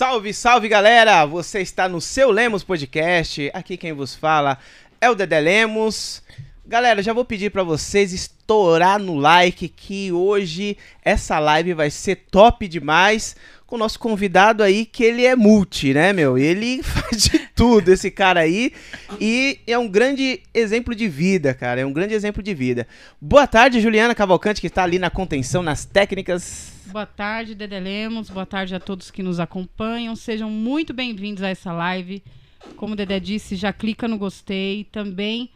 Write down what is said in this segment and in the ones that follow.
Salve, salve galera! Você está no seu Lemos Podcast. Aqui quem vos fala é o Dedé Lemos. Galera, já vou pedir para vocês estourar no like que hoje essa live vai ser top demais com o nosso convidado aí que ele é multi, né, meu? Ele faz de tudo esse cara aí e é um grande exemplo de vida, cara. É um grande exemplo de vida. Boa tarde, Juliana Cavalcante que está ali na contenção, nas técnicas. Boa tarde, Dedé Lemos. Boa tarde a todos que nos acompanham. Sejam muito bem-vindos a essa live. Como o Dedé disse, já clica no gostei. Também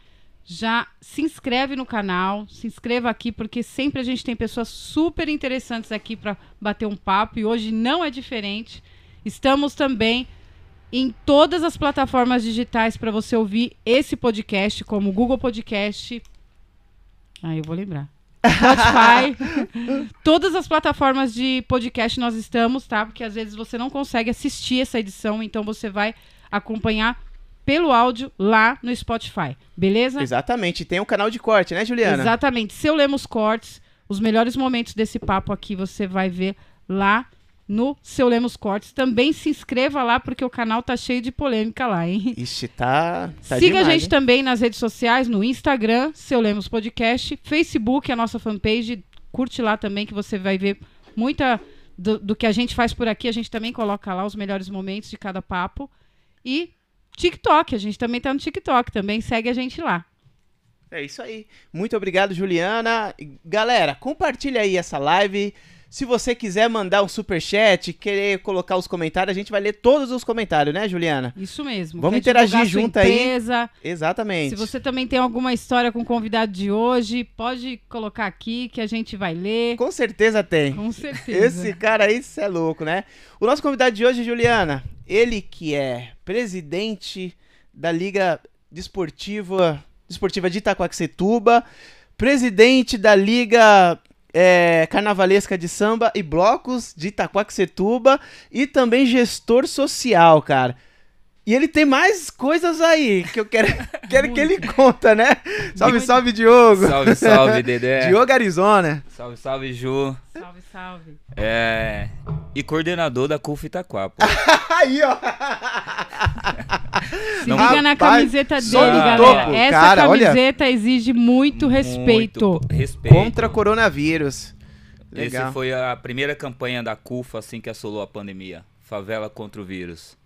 já se inscreve no canal. Se inscreva aqui, porque sempre a gente tem pessoas super interessantes aqui para bater um papo. E hoje não é diferente. Estamos também em todas as plataformas digitais para você ouvir esse podcast, como Google Podcast. Ah, eu vou lembrar. Spotify, todas as plataformas de podcast nós estamos, tá? Porque às vezes você não consegue assistir essa edição, então você vai acompanhar pelo áudio lá no Spotify, beleza? Exatamente, tem um canal de corte, né, Juliana? Exatamente. Se eu lemos cortes, os melhores momentos desse papo aqui você vai ver lá no Seu Lemos Cortes. Também se inscreva lá, porque o canal tá cheio de polêmica lá, hein? Ixi, tá. tá Siga demais, a gente hein? também nas redes sociais, no Instagram, Seu Lemos Podcast, Facebook, a nossa fanpage. Curte lá também, que você vai ver muita do, do que a gente faz por aqui. A gente também coloca lá os melhores momentos de cada papo. E TikTok, a gente também tá no TikTok, também segue a gente lá. É isso aí. Muito obrigado, Juliana. Galera, compartilha aí essa live. Se você quiser mandar um super chat, querer colocar os comentários, a gente vai ler todos os comentários, né, Juliana? Isso mesmo. Vamos interagir junto aí. empresa, Exatamente. Se você também tem alguma história com o convidado de hoje, pode colocar aqui que a gente vai ler. Com certeza tem. Com certeza. Esse cara aí, é louco, né? O nosso convidado de hoje, Juliana, ele que é presidente da Liga Desportiva, Desportiva de Itacoaxetuba, presidente da Liga é, Carnavalesca de Samba e Blocos de Itacoaxetuba e também gestor social, cara. E ele tem mais coisas aí que eu quero, quero que ele conta, né? Salve, salve, Diogo. Salve, salve, Dedé. Diogo Arizona. Salve, salve, Ju. Salve, salve. É... E coordenador da CUF Itaquapo. Aí, ó. Se Não, liga na rapaz, camiseta dele, galera. topo, Essa cara, olha. camiseta exige muito respeito. Muito respeito. Contra coronavírus. Esse Legal. foi a primeira campanha da CUF assim que assolou a pandemia. Favela contra o vírus.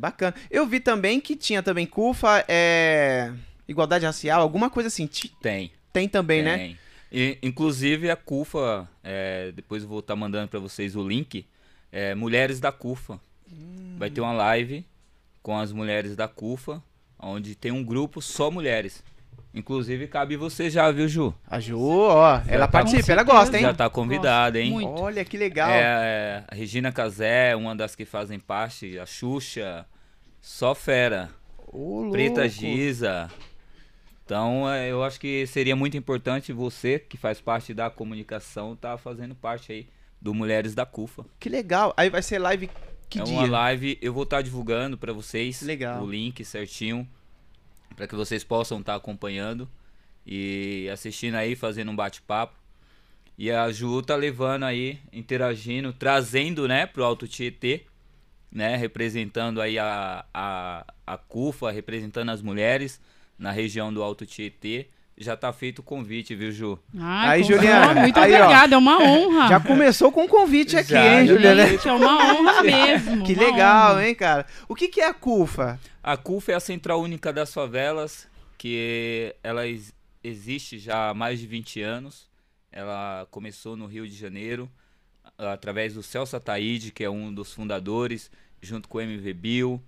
Bacana. Eu vi também que tinha também CUFA, é... igualdade racial, alguma coisa assim. Tem. Tem também, né? tem. E, inclusive a CUFA, é, depois eu vou estar mandando para vocês o link, é, Mulheres da CUFA. Vai ter uma live com as mulheres da CUFA, onde tem um grupo só mulheres. Inclusive cabe você já, viu, Ju? A Ju, ó, ela tá- participa, ela gosta, hein? Já tá convidada, hein? Muito. Olha que legal. É, é, a Regina Casé, uma das que fazem parte, a Xuxa, só fera. Ô, Preta louco. Giza. Então, é, eu acho que seria muito importante você, que faz parte da comunicação, tá fazendo parte aí do Mulheres da CUFA. Que legal. Aí vai ser live que é dia? uma live, eu vou estar divulgando para vocês Legal. o link certinho, para que vocês possam estar acompanhando e assistindo aí, fazendo um bate-papo. E a Ju tá levando aí, interagindo, trazendo, né, pro Alto Tietê, né, representando aí a, a, a CUFA, representando as mulheres na região do Alto Tietê. Já tá feito o convite, viu, Ju? Ai, Aí, Juliana, Muito aí, ó. obrigada, é uma honra. Já começou com um convite aqui, Já, hein, Juliana? Gente, é uma honra mesmo. Que legal, honra. hein, cara? O que, que é a CUFA? A CUF é a Central Única das Favelas, que ela ex- existe já há mais de 20 anos. Ela começou no Rio de Janeiro, através do Celso Ataíde, que é um dos fundadores, junto com o MV Bill.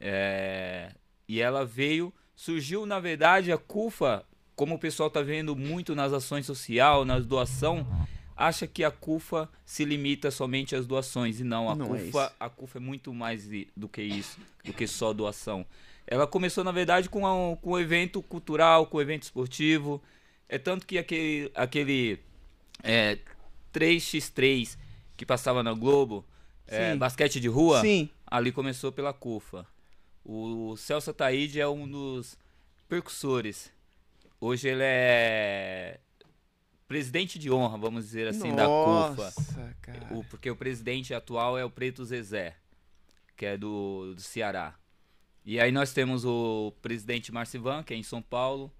É, E ela veio, surgiu na verdade a CUFA, como o pessoal tá vendo muito nas ações sociais, nas doação, acha que a CUFA se limita somente às doações e não, a Não é CUFA, isso. a CUFA é muito mais do que isso, do que só doação. Ela começou na verdade com um, com um evento cultural, com um evento esportivo, é tanto que aquele aquele é, 3x3 que passava na Globo, é, basquete de rua, Sim. ali começou pela CUFA. O Celso Ataíde é um dos percussores. Hoje ele é presidente de honra, vamos dizer assim, da CUFA. Nossa, cara. O- porque o presidente atual é o Preto Zezé. que é do, do Ceará. E aí nós temos o presidente Marcivan, que é em São Paulo.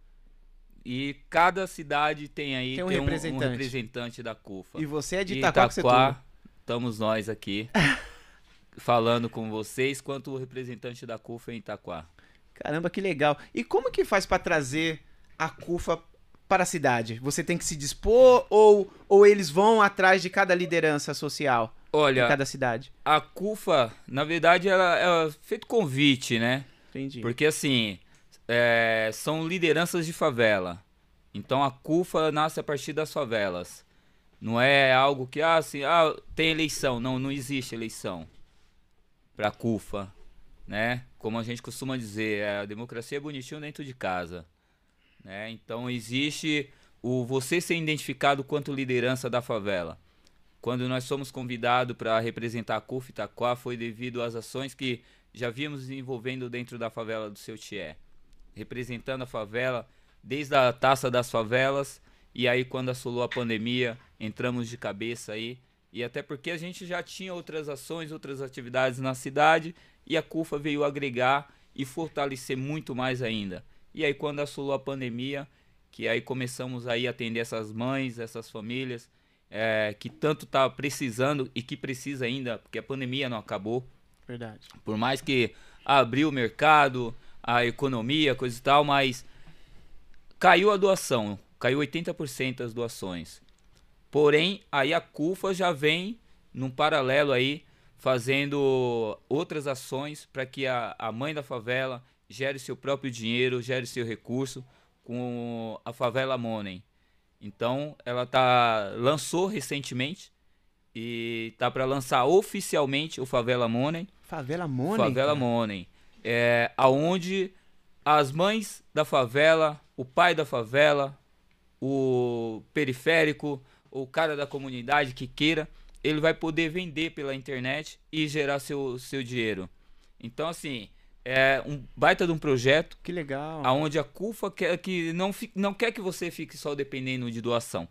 E cada cidade tem aí Tem um tem representante. representante da CUFA. E você é de E Itaquaquecetuba. estamos nós aqui falando com vocês, quanto o representante da CUFA em Itaquá. Caramba, que legal. E como que faz pra trazer a CUFA para a cidade? Você tem que se dispor ou, ou eles vão atrás de cada liderança social de Olha, cada cidade? a CUFA, na verdade, ela é feito convite, né? Entendi. Porque assim, é, são lideranças de favela. Então a CUFA nasce a partir das favelas. Não é algo que, ah, assim, ah, tem eleição. Não, não existe eleição pra CUFA, né? Como a gente costuma dizer, é, a democracia é bonitinho dentro de casa. Né? Então existe o você ser identificado quanto liderança da favela. Quando nós somos convidados para representar a CUF Itaquá, foi devido às ações que já víamos desenvolvendo dentro da favela do seu Tié. Representando a favela desde a taça das favelas, e aí quando assolou a pandemia, entramos de cabeça aí. E até porque a gente já tinha outras ações, outras atividades na cidade, e a CUFA veio agregar e fortalecer muito mais ainda. E aí quando assolou a pandemia, que aí começamos aí a atender essas mães, essas famílias, é, que tanto tá precisando e que precisa ainda, porque a pandemia não acabou. Verdade. Por mais que abriu o mercado, a economia, coisa e tal, mas caiu a doação, caiu 80% das doações. Porém, aí a CUFA já vem num paralelo aí fazendo outras ações para que a, a mãe da favela gere seu próprio dinheiro, gere seu recurso com a Favela Money. Então, ela tá lançou recentemente e tá para lançar oficialmente o Favela Money. Favela Money? Favela cara? Money. É, aonde as mães da favela, o pai da favela, o periférico, o cara da comunidade que queira, ele vai poder vender pela internet e gerar seu, seu dinheiro. Então, assim, é um baita de um projeto Que legal. aonde a CUFA quer que não, não quer que você fique só dependendo de doação,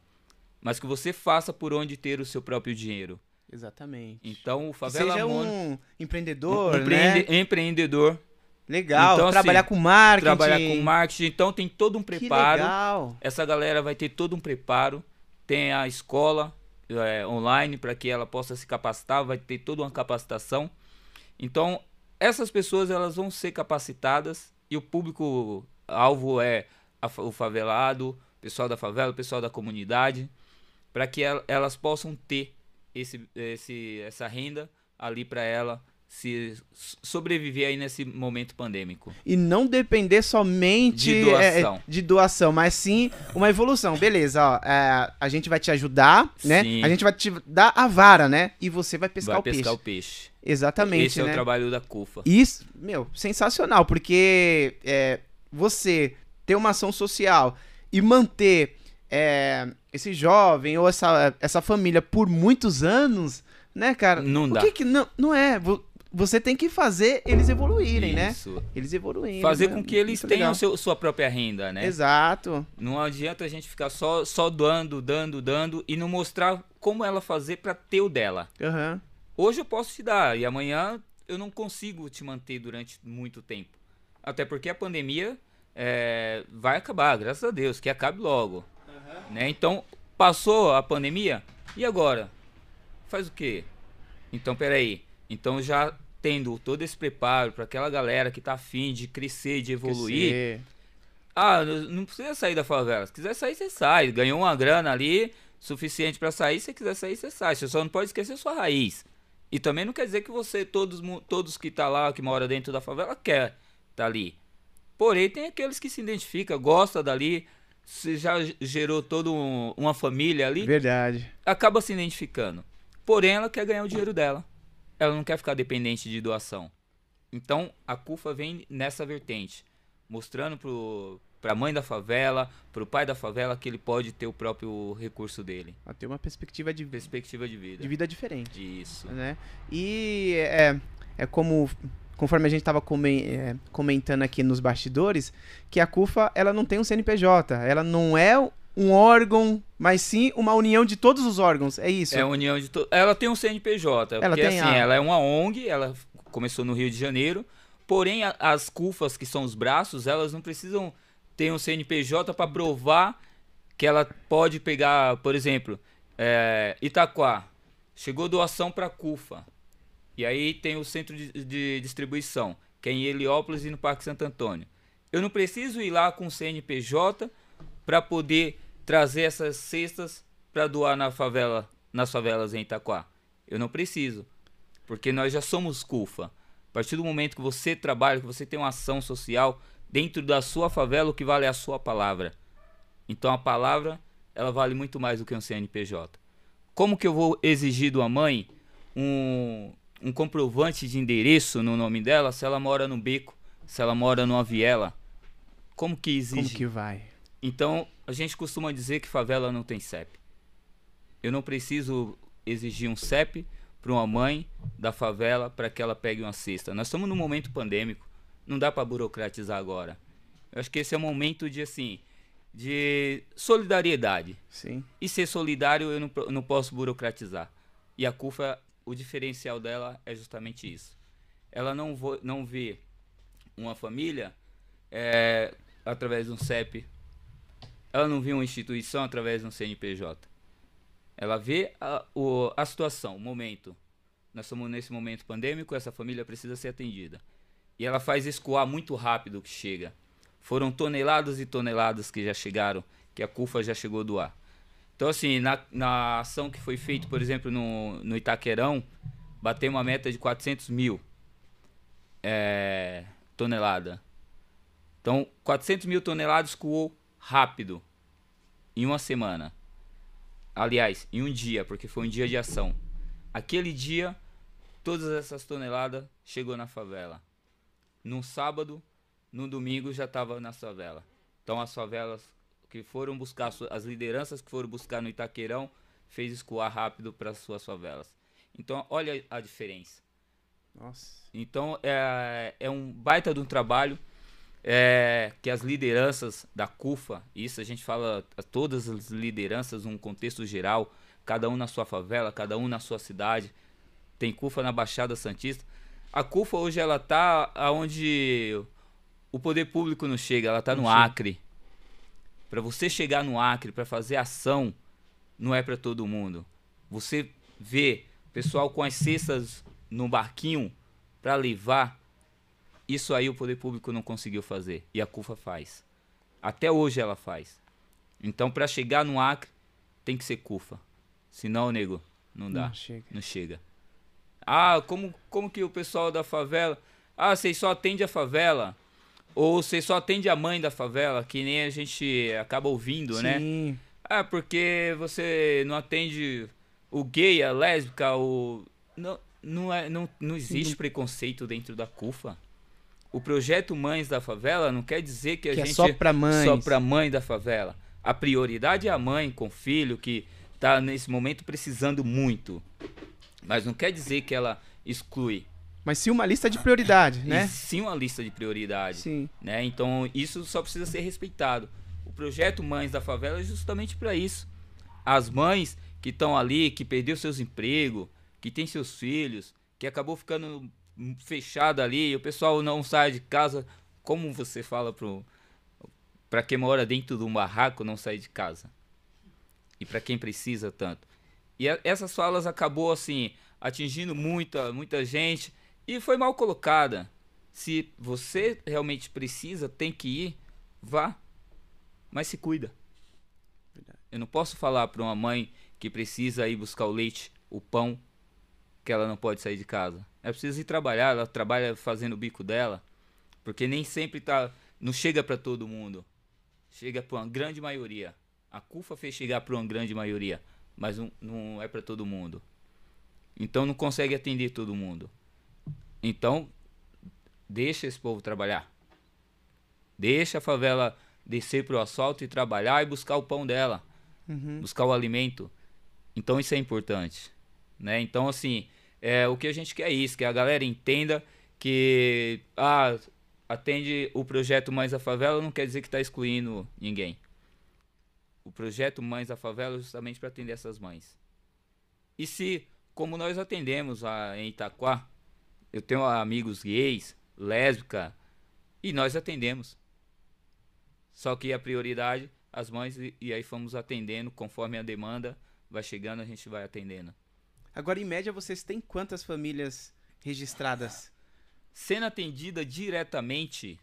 mas que você faça por onde ter o seu próprio dinheiro. Exatamente. Então, o Que Favela seja Money, um empreendedor, um né? empreende- empreendedor, Legal. Então, assim, trabalhar com marketing. trabalhar com marketing, então tem todo um Que preparo. legal. Essa galera vai ter todo um preparo. Tem a escola é, online para que ela possa se capacitar, vai ter toda uma capacitação. Então, essas pessoas elas vão ser capacitadas e o público alvo é a o favelado, o pessoal da favela, o pessoal da comunidade, para que el- elas possam ter esse, esse, essa renda ali para ela se sobreviver aí nesse momento pandêmico. E não depender somente De doação. é, de doação, mas sim uma evolução. Beleza, ó, é, a gente vai te ajudar, né? Sim. A gente vai te dar a vara, né? E você vai pescar vai o pescar peixe. o peixe. Exatamente, Esse é né? o trabalho da CUFA. Isso, meu, sensacional, porque é, você ter uma ação social e manter é, esse jovem ou essa, essa família por muitos anos, né, cara? Não O dá. que que não, não é? Vo- Você tem que fazer eles evoluírem, né? Isso. Eles evoluírem. Fazer né? com que eles Muito tenham seu- sua própria renda, né? Exato. Não adianta a gente ficar só, só dando, dando, dando e não mostrar como ela fazer pra ter o dela. Aham. Hoje eu posso te dar e amanhã eu não consigo te manter durante muito tempo. Até porque a pandemia é, vai acabar, graças a Deus, que acabe logo. Né? Então, passou a pandemia, e agora? Faz o quê? Então, peraí. Então, já tendo todo esse preparo para aquela galera que tá afim de crescer, de evoluir, Crescer. ah, não precisa sair da favela. Se quiser sair, você sai. Ganhou uma grana ali, suficiente pra sair. Se quiser sair, você sai. Você só não pode esquecer sua raiz. E também não quer dizer que você, todos, todos que tá lá, que mora dentro da favela, quer tá ali. Porém, tem aqueles que se identificam, gosta dali, se já gerou toda um- uma família ali, Verdade. acaba se identificando. Porém, ela quer ganhar o dinheiro dela. Ela não quer ficar dependente de doação. Então, a CUFA vem nessa vertente, mostrando pro, pra mãe da favela, pro pai da favela, que ele pode ter o próprio recurso dele. Ó, Tem uma perspectiva de, Perspectiva de vida. de vida diferente. Isso. né? E é, é como conforme a gente estava comentando aqui nos bastidores, que a CUFA ela não tem um CNPJ, ela não é um órgão, mas sim uma união de todos os órgãos. É isso. É a união de to... Ela tem um CNPJ, Ela porque tem assim, a- ela é uma ONG, ela começou no Rio de Janeiro, porém a, as CUFAs, que são os braços, elas não precisam ter um CNPJ para provar que ela pode pegar, por exemplo, é, Itaquá, chegou doação para CUFA, e aí tem o centro de, de distribuição, que é em Heliópolis e no Parque Santo Antônio. Eu não preciso ir lá com o CNPJ para poder trazer essas cestas para doar na favela, nas favelas em Itaquá. Eu não preciso, porque nós já somos CUFA. A partir do momento que você trabalha, que você tem uma ação social dentro da sua favela, o que vale é a sua palavra. Então a palavra, ela vale muito mais do que um CNPJ. Como que eu vou exigir de uma mãe um, um comprovante de endereço no nome dela se ela mora no beco, se ela mora numa viela? Como que exige? Como que vai? Então, a gente costuma dizer que favela não tem CEP. Eu não preciso exigir um CEP para uma mãe da favela para que ela pegue uma cesta. Nós estamos num momento pandêmico, não dá para burocratizar agora. Eu acho que esse é o momento de assim, de solidariedade. Sim. E ser solidário eu não, não posso burocratizar. E a CUFA, o diferencial dela é justamente isso. Ela não, vo, não vê uma família é, através de um CEP. Ela não vê uma instituição através de um CNPJ. Ela vê a, o, a situação, o momento. Nós estamos nesse momento pandêmico, essa família precisa ser atendida. E ela faz escoar muito rápido o que chega. Foram toneladas e toneladas que já chegaram, que a CUFA já chegou a doar. Então, assim, na, na ação que foi feita, por exemplo, no, no Itaquerão, bateu uma meta de 400 mil é, tonelada. Então, 400 mil toneladas escoou rápido, em uma semana. Aliás, em um dia, porque foi um dia de ação. Aquele dia, todas essas toneladas chegou na favela. No sábado, no domingo já estava na favela. Então as favelas que foram buscar, as lideranças que foram buscar no Itaqueirão, fez escoar rápido para suas favelas. Então olha a diferença. Nossa. Então é, é um baita de um trabalho é, que as lideranças da CUFA, isso a gente fala a todas as lideranças num contexto geral, cada um na sua favela, cada um na sua cidade. Tem CUFA na Baixada Santista. A CUFA hoje ela tá aonde o poder público não chega, ela tá no Acre. Para você chegar no Acre para fazer ação, não é para todo mundo. Você vê pessoal com as cestas no barquinho para levar isso aí o poder público não conseguiu fazer e a CUFA faz. Até hoje ela faz. Então, para chegar no Acre, tem que ser CUFA. Senão, nego, não dá. Não chega. Não chega. Ah, como, como que o pessoal da favela. Ah, vocês só atendem a favela. Ou vocês só atendem a mãe da favela, que nem a gente acaba ouvindo, né? Sim. Ah, porque você não atende o gay, a lésbica, o. Não, não, é, não, não existe preconceito dentro da CUFA. O projeto Mães da Favela não quer dizer que a Que é gente só pra mães. só pra mãe da favela. A prioridade é a mãe com filho que tá nesse momento precisando muito. Mas não quer dizer que ela exclui. Mas sim uma lista de prioridade, né? Sim uma lista de prioridade. Sim. Né? Então isso só precisa ser respeitado. O projeto Mães da Favela é justamente para isso. As mães que estão ali, que perdeu seus empregos, que tem seus filhos, que acabou ficando fechada ali, e o pessoal não sai de casa, como você fala pro para quem mora dentro de um barraco não sair de casa? E para quem precisa tanto. E a, essas falas acabou assim atingindo muita muita gente e foi mal colocada. Se você realmente precisa, tem que ir, vá. Mas se cuida. Eu não posso falar para uma mãe que precisa ir buscar o leite, o pão, que ela não pode sair de casa. Ela precisa ir trabalhar, ela trabalha fazendo o bico dela, porque nem sempre tá, não chega para todo mundo. Chega para uma grande maioria. A CUFA fez chegar para uma grande maioria, mas não, não é para todo mundo. Então não consegue atender todo mundo. Então deixa esse povo trabalhar. Deixa a favela descer pro asfalto e trabalhar e buscar o pão dela, Uhum. buscar o alimento. Então isso é importante, né? Então assim, é, o que a gente quer é isso, que a galera entenda que ah, atende o projeto Mães da Favela não quer dizer que está excluindo ninguém. O projeto Mães da Favela é justamente para atender essas mães. E se, como nós atendemos a, em Itaquá, Eu tenho amigos gays, lésbica, e nós atendemos. Só que a prioridade, as mães, e, e aí fomos atendendo conforme a demanda vai chegando, a gente vai atendendo. Agora, em média, vocês têm quantas famílias registradas? Sendo atendida diretamente,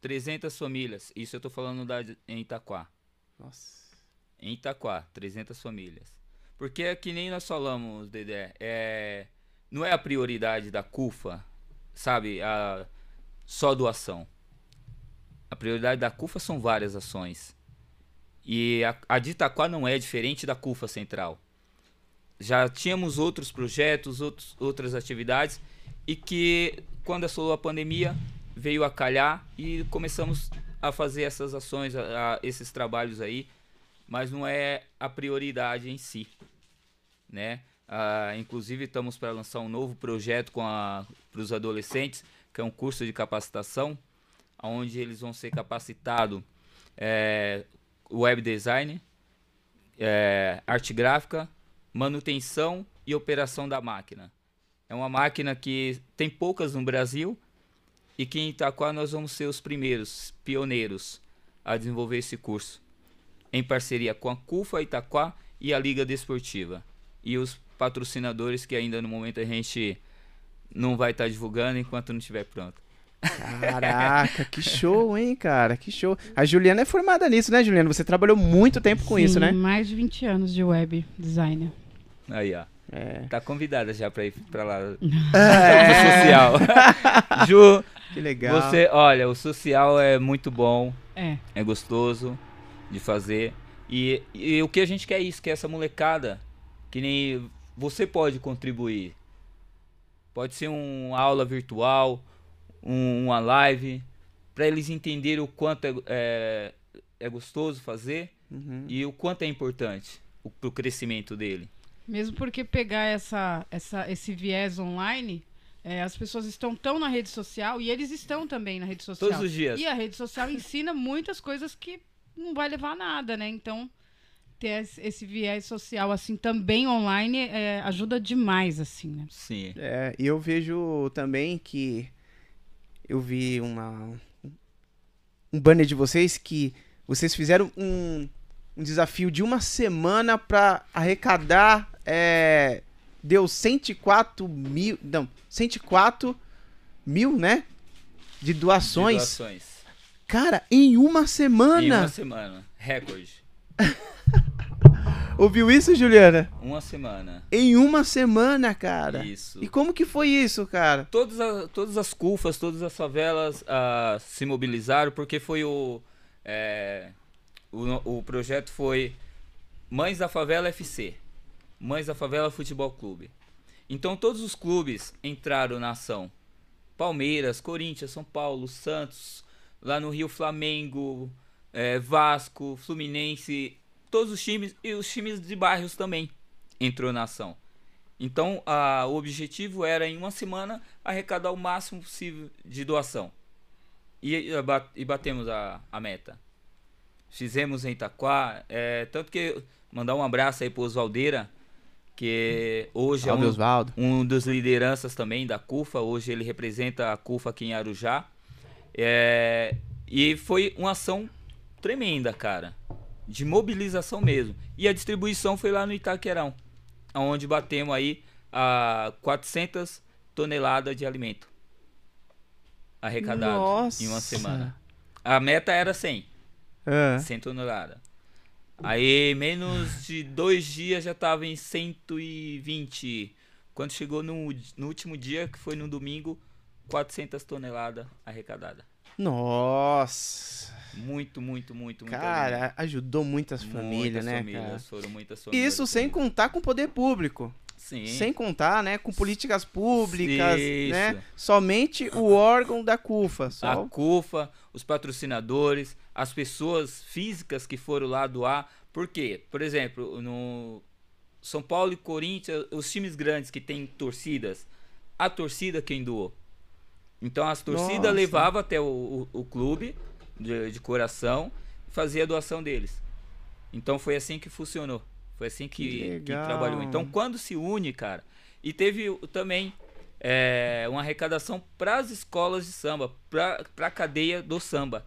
300 famílias. Isso eu tô falando da, em Itaquá. Nossa. Em Itaquá, 300 famílias. Porque é que nem nós falamos, Dedé, é, não é a prioridade da CUFA, sabe, a, só doação. A prioridade da CUFA são várias ações. E a, a de Itaquá não é diferente da CUFA Central. Já tínhamos outros projetos, outros, outras atividades, e que quando assolou a pandemia veio a calhar e começamos a fazer essas ações, a, a, esses trabalhos aí, mas não é a prioridade em si, né? Ah, inclusive estamos para lançar um novo projeto para os adolescentes, que é um curso de capacitação, onde eles vão ser capacitados é, web design, é, arte gráfica, manutenção e operação da máquina. É uma máquina que tem poucas no Brasil e que em Itaquá nós vamos ser os primeiros, pioneiros, a desenvolver esse curso. Em parceria com a CUFA Itaquá e a Liga Desportiva. E os patrocinadores que ainda no momento a gente não vai estar tá divulgando enquanto não estiver pronto. Caraca, que show, hein, cara? Que show. A Juliana é formada nisso, né, Juliana? Você trabalhou muito tempo com Sim, isso, né? mais de 20 anos de web designer. Aí, ó. É. Tá convidada já pra ir pra lá É. social. Ju, Que legal. você, olha, o social é muito bom, É. é gostoso de fazer. E, e o que a gente quer é isso, que é essa molecada, que nem você pode contribuir. Pode ser uma aula virtual, um- uma live, para eles entenderem o quanto é, é, é gostoso fazer Uhum. e o quanto é importante o, pro crescimento dele. Mesmo porque pegar essa, essa, esse viés online, é, as pessoas estão tão na rede social e eles estão também na rede social. Todos os dias. E a rede social ensina muitas coisas que não vai levar a nada, né? Então, ter esse- viés social assim também online é, ajuda demais, assim, né? Sim. É, e eu vejo também que eu vi uma um banner de vocês que vocês fizeram um, um desafio de uma semana pra arrecadar é, deu 104 mil não 104 mil né de De doações doações. cara em uma semana Em uma semana. Recorde. ouviu isso Juliana Uma semana. em uma semana cara Isso. e como que foi isso cara Todas, a- todas as CUFAs, todas as favelas ah, se mobilizaram porque foi o, é, o. O projeto foi Mães da Favela FC. Mães da Favela Futebol Clube. Então todos os clubes entraram na ação. Palmeiras, Corinthians, São Paulo, Santos, lá no Rio Flamengo, é, Vasco, Fluminense, todos os times e os times de bairros também entrou na ação. Então, a- o objetivo era, em uma semana, arrecadar o máximo possível de doação. E, e ba- batemos a, a meta. Fizemos em Itaquá. é, tanto que mandar um abraço aí pro Osvaldeira, que hoje é um, um dos lideranças também da CUFA. Hoje ele representa a CUFA aqui em Arujá. É, e foi uma ação tremenda, cara. De mobilização mesmo. E a distribuição foi lá no Itaquerão. Onde batemos aí a 400 toneladas de alimento. Arrecadado Nossa. em uma semana. A meta era 100. Ah. 100 toneladas. Aí, menos de dois dias já tava em 120. Quando chegou no, no último dia, que foi no domingo, 400 toneladas arrecadadas. Nossa. Muito, muito, muito, muito. Cara, ajudou muitas famílias, muitas né, famílias, cara? Foram muitas famílias. Isso sem contar com o poder público. Sim. Sem contar, né, com políticas públicas, Isso. né? Somente o órgão da CUFA. Só... A CUFA, os patrocinadores, as pessoas físicas que foram lá doar. Por quê? Por exemplo, no São Paulo e Corinthians, os times grandes que têm torcidas, a torcida quem doou. Então as torcidas levavam até o, o, o clube de, de coração e fazia a doação deles. Então foi assim que funcionou. Foi assim Que que, que trabalhou. Então quando se une, cara, e teve também é, uma arrecadação para as escolas de samba, para a cadeia do samba.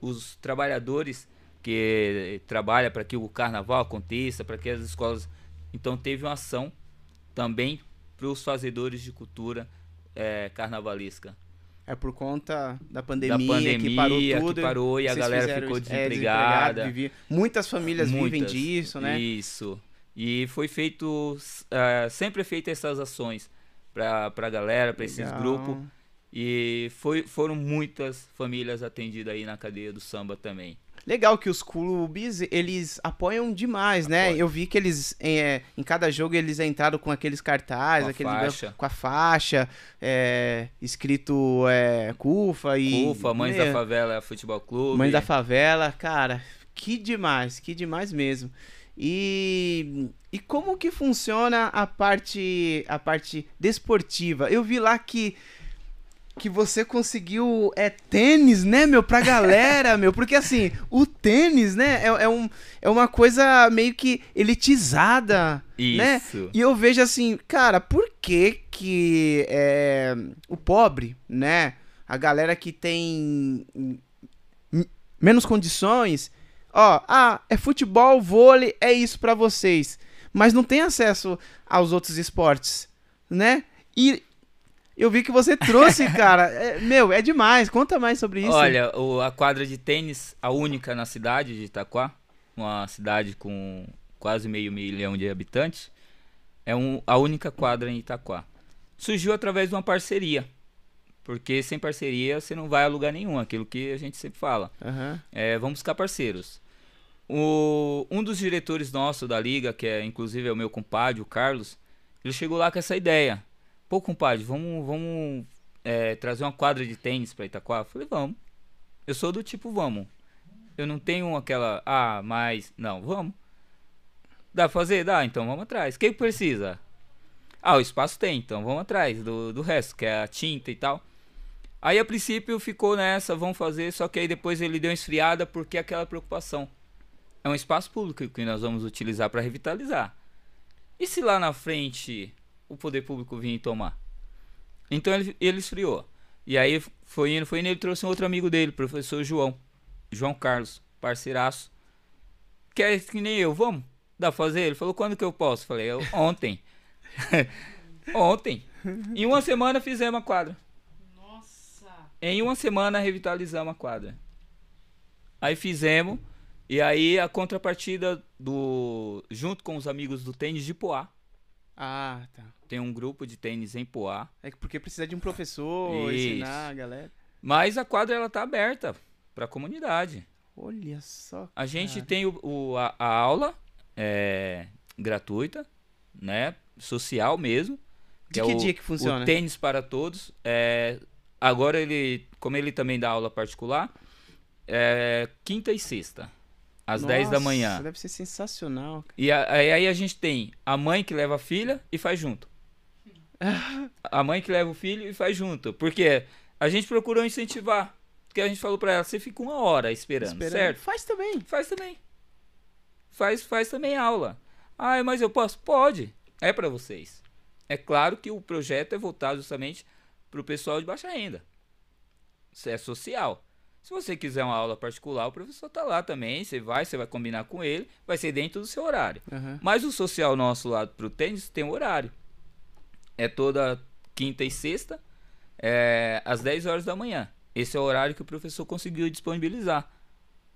Os trabalhadores que trabalham para que o carnaval aconteça, para que as escolas. Então teve uma ação também para os fazedores de cultura é, carnavalesca. É por conta da pandemia, da pandemia que parou tudo. que parou e a galera fizeram ficou. É, desempregada. vivia- Muitas famílias vivem Muitas. disso, né? Isso. E foi feito, eh, sempre é feito essas ações para a galera, para esses grupos. E foi, foram muitas famílias atendidas aí na cadeia do samba também. Legal que os clubes, eles apoiam demais, né? Apoiam. Eu vi que eles, é, em cada jogo, eles entraram com aqueles cartazes, Com a aqueles faixa. com a faixa, é, escrito é, CUFA e... Ufa, Mães Meu, da Favela Futebol Clube. Mães da Favela, cara, que demais, que demais mesmo. E, e como que funciona a parte a parte desportiva? Eu vi lá que que você conseguiu é tênis, né, meu, pra galera, meu, porque assim, o tênis, né, é, é, um, é uma coisa meio que elitizada, né? Isso. E eu vejo assim, cara, por que que é, o pobre, né, a galera que tem menos condições, ó, ah, é futebol, vôlei, é isso pra vocês, mas não tem acesso aos outros esportes, né? E eu vi que você trouxe, cara, é- meu, é demais, conta mais sobre isso. Olha, o- a quadra de tênis, a única na cidade de Itaquá, uma cidade com quase meio milhão de habitantes, é um, a única quadra em Itaquá. Surgiu através de uma parceria, porque sem parceria você não vai a lugar nenhum, aquilo que a gente sempre fala. Aham. É, vamos buscar parceiros. O, um dos diretores nossos da liga, que é inclusive é o meu compadre, o Carlos, ele chegou lá com essa ideia. Pô, compadre, vamos, vamos é, trazer uma quadra de tênis pra Itaquá? Eu falei, vamos. Eu sou do tipo, vamos. Eu não tenho aquela, ah, mas. Não, vamos. Dá pra fazer? Dá, então vamos atrás. O que precisa? Ah, o espaço tem, então vamos atrás do, do resto, que é a tinta e tal. Aí a princípio ficou nessa, vamos fazer, só que aí depois ele deu esfriada porque aquela preocupação. É um espaço público que nós vamos utilizar para revitalizar. E se lá na frente o poder público vir tomar? Então ele, ele esfriou. E aí foi indo, foi indo, ele trouxe um outro amigo dele, professor João. João Carlos, parceiraço. Quer que nem eu, vamos? Dá pra fazer? Ele falou, quando que eu posso? Falei, eu, ontem. ontem. Em uma semana fizemos a quadra. Nossa. Em uma semana revitalizamos a quadra. Aí fizemos. E aí a contrapartida do. Junto com os amigos do tênis de Poá. Ah, tá. Tem um grupo de tênis em Poá. É que porque precisa de um professor, Isso. ensinar a galera. Mas a quadra ela tá aberta para a comunidade. Olha só. A gente cara. tem o, o- a, a aula é, gratuita, né? Social mesmo. De é que o- dia que funciona? O tênis para todos. É, agora ele, como ele também dá aula particular, é quinta e sexta, às 10 da manhã. Deve ser sensacional. E a- aí, a gente tem a mãe que leva a filha e faz junto. A mãe que leva o filho e faz junto. Porque a gente procurou incentivar. Porque a gente falou pra ela, você fica uma hora esperando, Esperando. certo? Faz também. Faz também. Faz, faz também aula. Ah, mas eu posso? Pode. É pra vocês. É claro que o projeto é voltado justamente pro pessoal de baixa renda. Isso é social. Se você quiser uma aula particular, o professor tá lá também. Você vai, você vai combinar com ele, vai ser dentro do seu horário. Aham. Mas o social nosso lá pro tênis tem um horário. É toda quinta e sexta, é, às 10 horas da manhã. Esse é o horário que o professor conseguiu disponibilizar.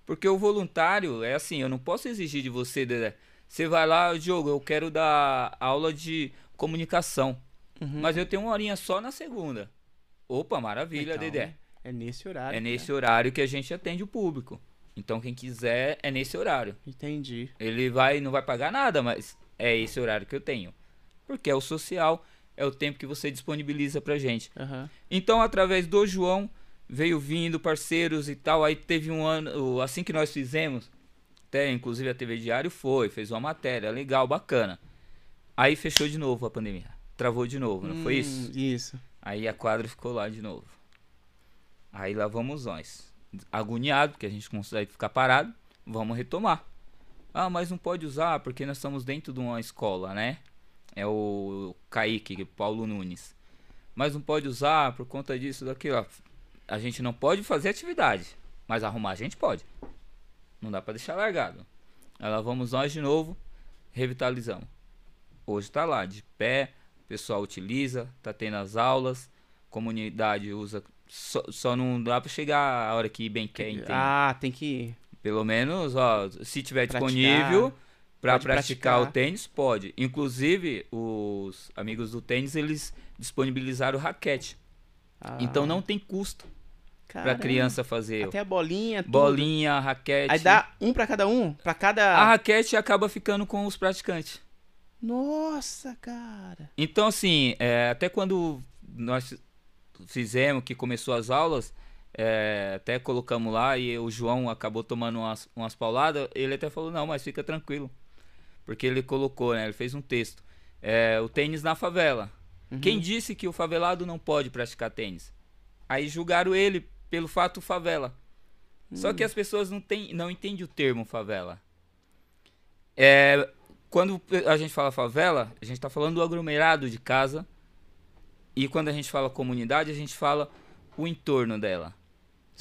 Porque o voluntário é assim, eu não posso exigir de você, Dedé. Você vai lá, Diogo, eu quero dar aula de comunicação. Uhum. Mas eu tenho uma horinha só na segunda. Opa, maravilha, Então, Dedé. É nesse horário. É né? nesse horário que a gente atende o público. Então quem quiser é nesse horário. Entendi. Ele vai, não vai pagar nada, mas é esse horário que eu tenho. Porque é o social, é o tempo que você disponibiliza pra gente. Aham. Então, através do João, veio vindo parceiros e tal. Aí teve um ano, assim que nós fizemos, até inclusive a TV Diário foi, fez uma matéria legal, bacana. Aí fechou de novo a pandemia. Travou de novo, não foi Hum, isso? Isso. Aí a quadra ficou lá de novo. Aí lá vamos nós. Agoniado, porque a gente consegue ficar parado. Vamos retomar. Ah, mas não pode usar porque nós estamos dentro de uma escola, né? É o Kaique, Paulo Nunes. mas não pode usar por conta disso, daquilo. A gente não pode fazer atividade, mas arrumar a gente pode. Não dá para deixar largado. Aí lá vamos nós de novo, revitalizamos. Hoje tá lá, de pé, o pessoal utiliza, tá tendo as aulas, comunidade usa. Só, só não dá para chegar a hora que bem quer, entende? Ah, tem que. Pelo menos, ó, se tiver Praticar. disponível para praticar praticar. o tênis, pode. Inclusive, os amigos do tênis, eles disponibilizaram o raquete. Ah, Então não tem custo para criança fazer. Até a bolinha, tudo. Bolinha, raquete. Aí dá um pra cada um? Pra cada. A raquete acaba ficando com os praticantes. Nossa, cara. Então, assim, é, até quando nós fizemos, que começou as aulas, é, até colocamos lá e o João acabou tomando umas, umas pauladas, ele até falou, não, mas fica tranquilo. Porque ele colocou, né? Ele fez um texto. É, o tênis na favela. Quem disse que o favelado não pode praticar tênis? Aí julgaram ele pelo fato favela. Só que as pessoas não, tem, não entendem o termo favela. É, quando a gente fala favela, a gente está falando do aglomerado de casa. E quando a gente fala comunidade, a gente fala o entorno dela.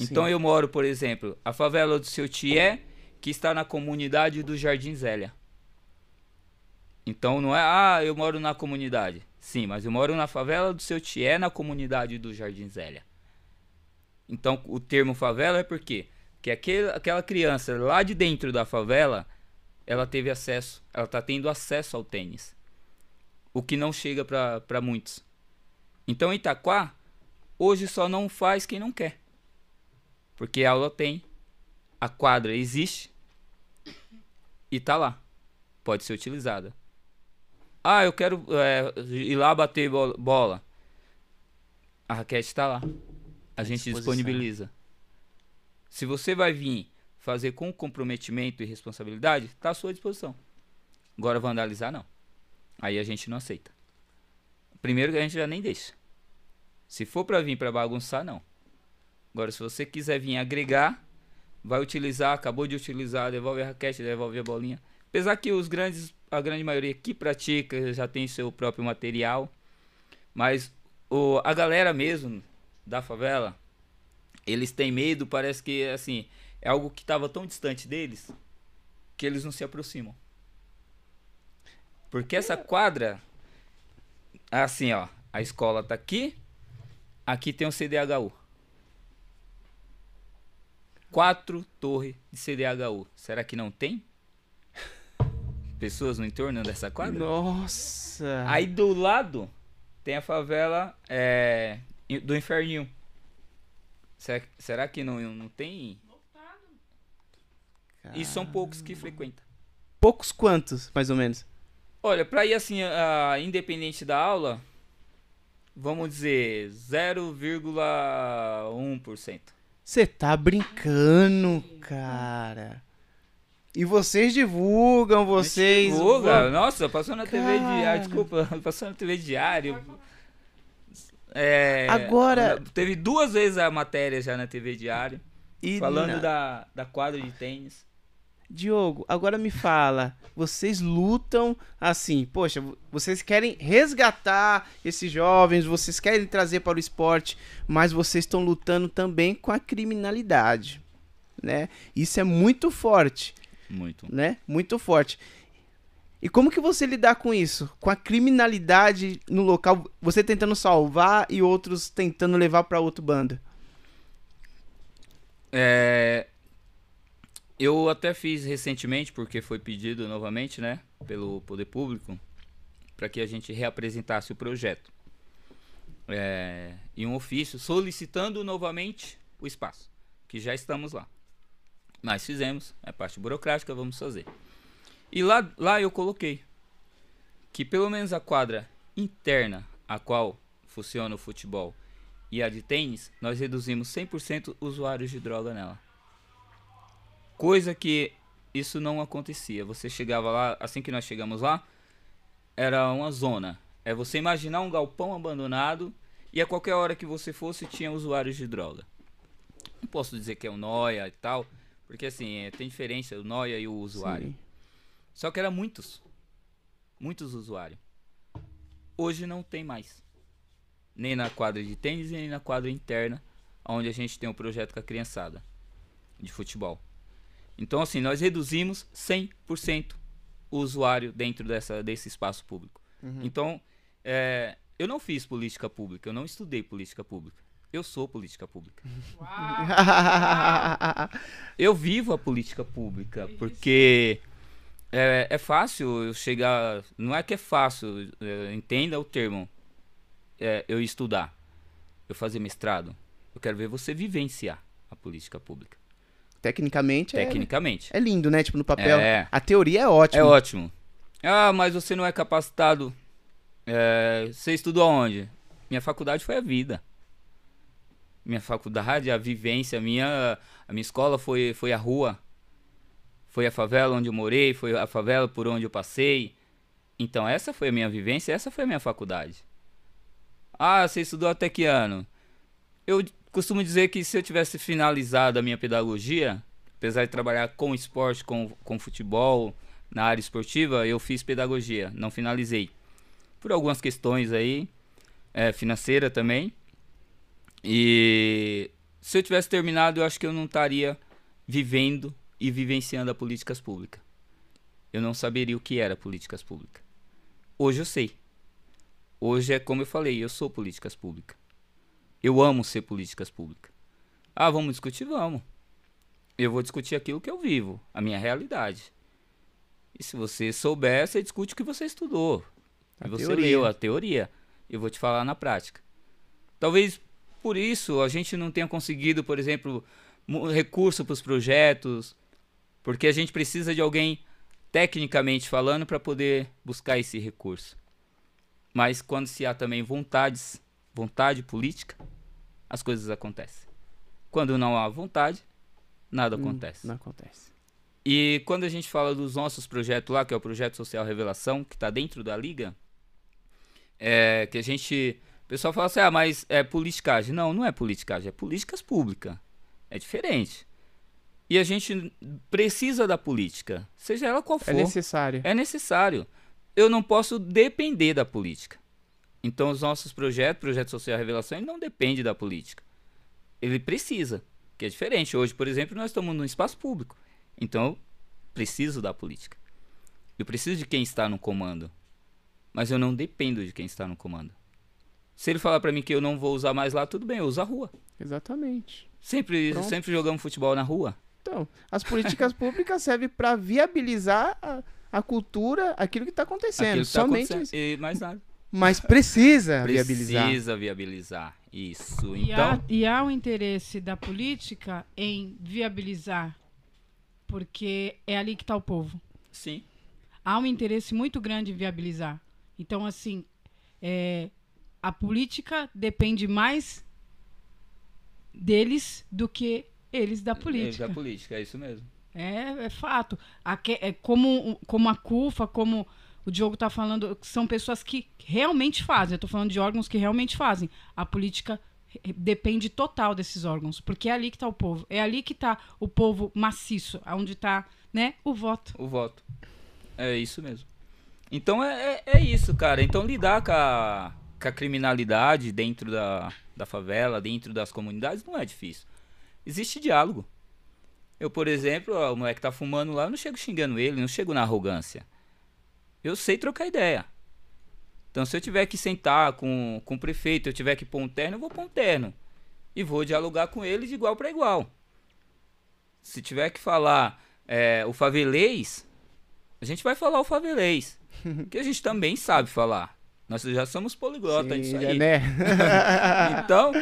Então Sim. eu moro, por exemplo, a favela do seu Tié, que está na comunidade do Jardim Zélia. Então não é, ah, eu moro na comunidade. Sim, mas eu moro na favela do seu Tié, na comunidade do Jardim Zélia. Então o termo favela é? Porque aquele, aquela criança lá de dentro da favela, ela teve acesso, ela está tendo acesso ao tênis. O que não chega para muitos. Então Itaquá, hoje só não faz quem não quer. Porque a aula tem, a quadra existe e tá lá. Pode ser utilizada. Ah, eu quero é, ir lá bater bol- bola. A raquete tá lá. A gente disposição. disponibiliza. Se você vai vir fazer com comprometimento e responsabilidade, tá à sua disposição. Agora vandalizar não. Aí a gente não aceita. Primeiro que a gente já nem deixa. Se for pra vir pra bagunçar, não. Agora, se você quiser vir agregar, vai utilizar, acabou de utilizar, devolve a raquete, devolve a bolinha. Apesar que os grandes, a grande maioria que pratica já tem seu próprio material, mas o, a galera mesmo da favela, eles têm medo, parece que assim, é algo que estava tão distante deles que eles não se aproximam. Porque essa quadra, assim ó, a escola tá aqui, aqui tem um CDHU. Quatro torres de CDHU. Será que não tem? Pessoas no entorno dessa quadra? Nossa. Aí do lado tem a favela é, do Inferninho. Será, será que não, não tem? E são poucos que frequentam. Poucos quantos, mais ou menos? Olha, pra ir assim, a, independente da aula, vamos dizer 0,1%. Você tá brincando, cara. E vocês divulgam, vocês. Divulga. Nossa, passou na TV Cara. diário. Desculpa, passou na TV diário. É, Agora- Teve duas vezes a matéria já na TV diário. E Falando na- da, da quadra de tênis. Diogo, agora me fala, vocês lutam assim, poxa, vocês querem resgatar esses jovens, vocês querem trazer para o esporte, mas vocês estão lutando também com a criminalidade, né? Isso é muito forte, Muito. né? Muito forte. E como que você lidar com isso? Com a criminalidade no local, você tentando salvar e outros tentando levar para outro bando? É, eu até fiz recentemente, porque foi pedido novamente, né, pelo Poder Público, para que a gente reapresentasse o projeto. É, e um ofício solicitando novamente o espaço, que já estamos lá. Mas fizemos, é parte burocrática, vamos fazer. E lá, lá eu coloquei que pelo menos a quadra interna a qual funciona o futebol e a de tênis, nós reduzimos 100% usuários de droga nela. Coisa que isso não acontecia. Você chegava lá, assim que nós chegamos lá, era uma zona. É você imaginar um galpão abandonado e a qualquer hora que você fosse tinha usuários de droga. Não posso dizer que é o noia e tal, porque assim, é, tem diferença o noia e o usuário. Sim. Só que era muitos. Muitos usuários. Hoje não tem mais. nem na quadra de tênis, nem na quadra interna, onde a gente tem um projeto com a criançada de futebol. Então, assim, nós reduzimos 100% o usuário dentro dessa, desse espaço público. Uhum. Então, é, eu não fiz política pública, eu não estudei política pública. Eu sou política pública. Eu vivo a política pública, porque é, é fácil eu chegar. Não é que é fácil, é, entenda o termo. É, eu estudar, eu fazer mestrado. Eu quero ver você vivenciar a política pública. Tecnicamente, é- Tecnicamente. É, lindo, né? Tipo, no papel. É. A teoria é ótima. É ótimo. Ah, mas você não é capacitado. É, você estudou aonde? Minha faculdade foi a vida. Minha faculdade, a vivência, a minha, a minha escola foi, foi a rua. Foi a favela onde eu morei, foi a favela por onde eu passei. Então essa foi a minha vivência, essa foi a minha faculdade. Ah, você estudou até que ano? Eu costumo dizer que se eu tivesse finalizado a minha pedagogia, apesar de trabalhar com esporte, com, com futebol, na área esportiva, eu fiz pedagogia, não finalizei. Por algumas questões aí, é, financeira também. E se eu tivesse terminado, eu acho que eu não estaria vivendo e vivenciando a políticas públicas. Eu não saberia o que era políticas públicas. Hoje eu sei. Hoje é como eu falei, eu sou políticas públicas. Eu amo ser políticas públicas. Ah, vamos discutir? Vamos. Eu vou discutir aquilo que eu vivo, a minha realidade. E se você souber, você discute o que você estudou. A você teoria. leu a teoria. Eu vou te falar na prática. Talvez por isso a gente não tenha conseguido, por exemplo, recurso para os projetos, porque a gente precisa de alguém tecnicamente falando para poder buscar esse recurso. Mas quando se há também vontades, vontade política, as coisas acontecem. Quando não há vontade, nada Hum, acontece. Não acontece. E quando a gente fala dos nossos projetos lá, que é o Projeto Social Revelação, que está dentro da Liga, é que a gente. O pessoal fala assim, ah, mas é politicagem. Não, não é politicagem, é políticas públicas. É diferente. E a gente precisa da política, seja ela qual for. É necessário. É necessário. Eu não posso depender da política. Então, os nossos projetos, Projeto Social Revelação, ele não depende da política. Ele precisa, que é diferente. Hoje, por exemplo, nós estamos num espaço público. Então, eu preciso da política. Eu preciso de quem está no comando. Mas eu não dependo de quem está no comando. Se ele falar pra mim que eu não vou usar mais lá, tudo bem, eu uso a rua. Exatamente. Sempre, Pronto. sempre jogamos futebol na rua. Então, as políticas públicas servem para viabilizar a, a cultura, aquilo que está acontecendo. Aquilo que tá Somente acontecendo. E mais nada. Mas precisa viabilizar. Precisa viabilizar. Isso. E, Então, há, e há o interesse da política em viabilizar, porque é ali que está o povo. sim. Há um interesse muito grande em viabilizar. Então, assim, é, a política depende mais deles do que eles da política. É da política, é isso mesmo. É, é fato. Aque- é como, como a CUFA, como o Diogo está falando, são pessoas que realmente fazem. Eu estou falando de órgãos que realmente fazem. A política re- depende total desses órgãos, porque é ali que está o povo. É ali que está o povo maciço, onde está né, o voto. O voto. É isso mesmo. Então é, é, é isso, cara. Então lidar com a, com a criminalidade dentro da, da favela, dentro das comunidades, não é difícil. Existe diálogo. Eu, por exemplo, o moleque tá fumando lá, eu não chego xingando ele, não chego na arrogância. Eu sei trocar ideia. Então, se eu tiver que sentar com, com o prefeito, eu tiver que pôr um terno, eu vou pôr um terno. E vou dialogar com ele de igual para igual. Se tiver que falar é, o favelês, a gente vai falar o favelês. que a gente também sabe falar. Nós já somos poliglota Sim, nisso aí. né? Então,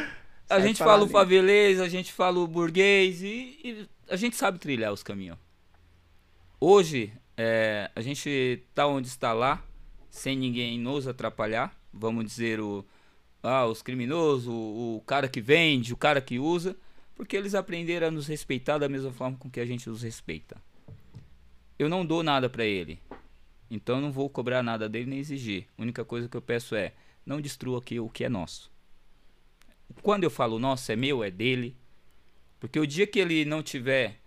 a Sabe gente fala o favelês, a gente fala o burguês e, e a gente sabe trilhar os caminhos. Hoje, é, a gente tá onde está lá, sem ninguém nos atrapalhar. Vamos dizer, o, ah, os criminosos, o, o cara que vende, o cara que usa, porque eles aprenderam a nos respeitar da mesma forma com que a gente os respeita. Eu não dou nada pra ele, então não vou cobrar nada dele nem exigir. A única coisa que eu peço é: não destrua aqui o que é nosso. Quando eu falo nosso, é meu, é dele. Porque o dia que ele não tiver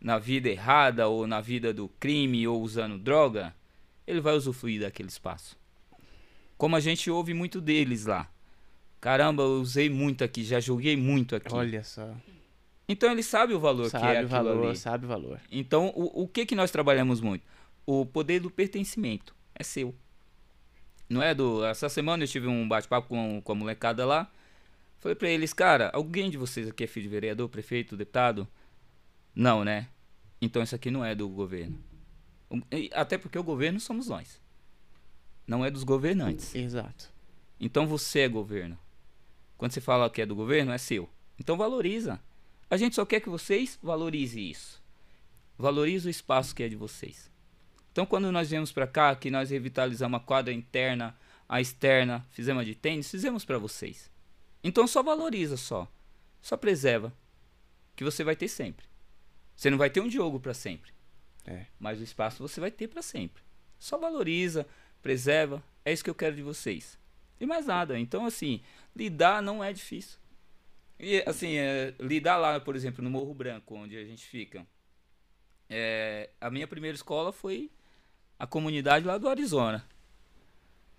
na vida errada ou na vida do crime ou usando droga, ele vai usufruir daquele espaço. Como a gente ouve muito deles lá. Caramba, eu usei muito aqui, já joguei muito aqui. Olha só. Então ele sabe o valor que é Sabe o valor, ali. sabe o valor. Então, o, o que que nós trabalhamos muito? O poder do pertencimento. É seu. Não é do... Essa semana eu tive um bate-papo com, com a molecada lá. Falei pra eles, cara, alguém de vocês aqui é filho de vereador, prefeito, deputado? Não, né? Então isso aqui não é do governo. Até porque o governo somos nós. Não é dos governantes. Exato. Então você é governo. Quando você fala que é do governo, é seu. Então valoriza. A gente só quer que vocês valorizem isso. Valorize o espaço que é de vocês. Então quando nós viemos pra cá, que nós revitalizamos a quadra interna, a externa, fizemos a de tênis, fizemos pra vocês. Então só valoriza só. Só preserva. Que você vai ter sempre. Você não vai ter um Diogo pra sempre. É. Mas o espaço você vai ter pra sempre. Só valoriza, preserva. É isso que eu quero de vocês. E mais nada. Então, assim, lidar não é difícil. E, assim, é, lidar lá, por exemplo, no Morro Branco, onde a gente fica. é, a minha primeira escola foi a comunidade lá do Arizona.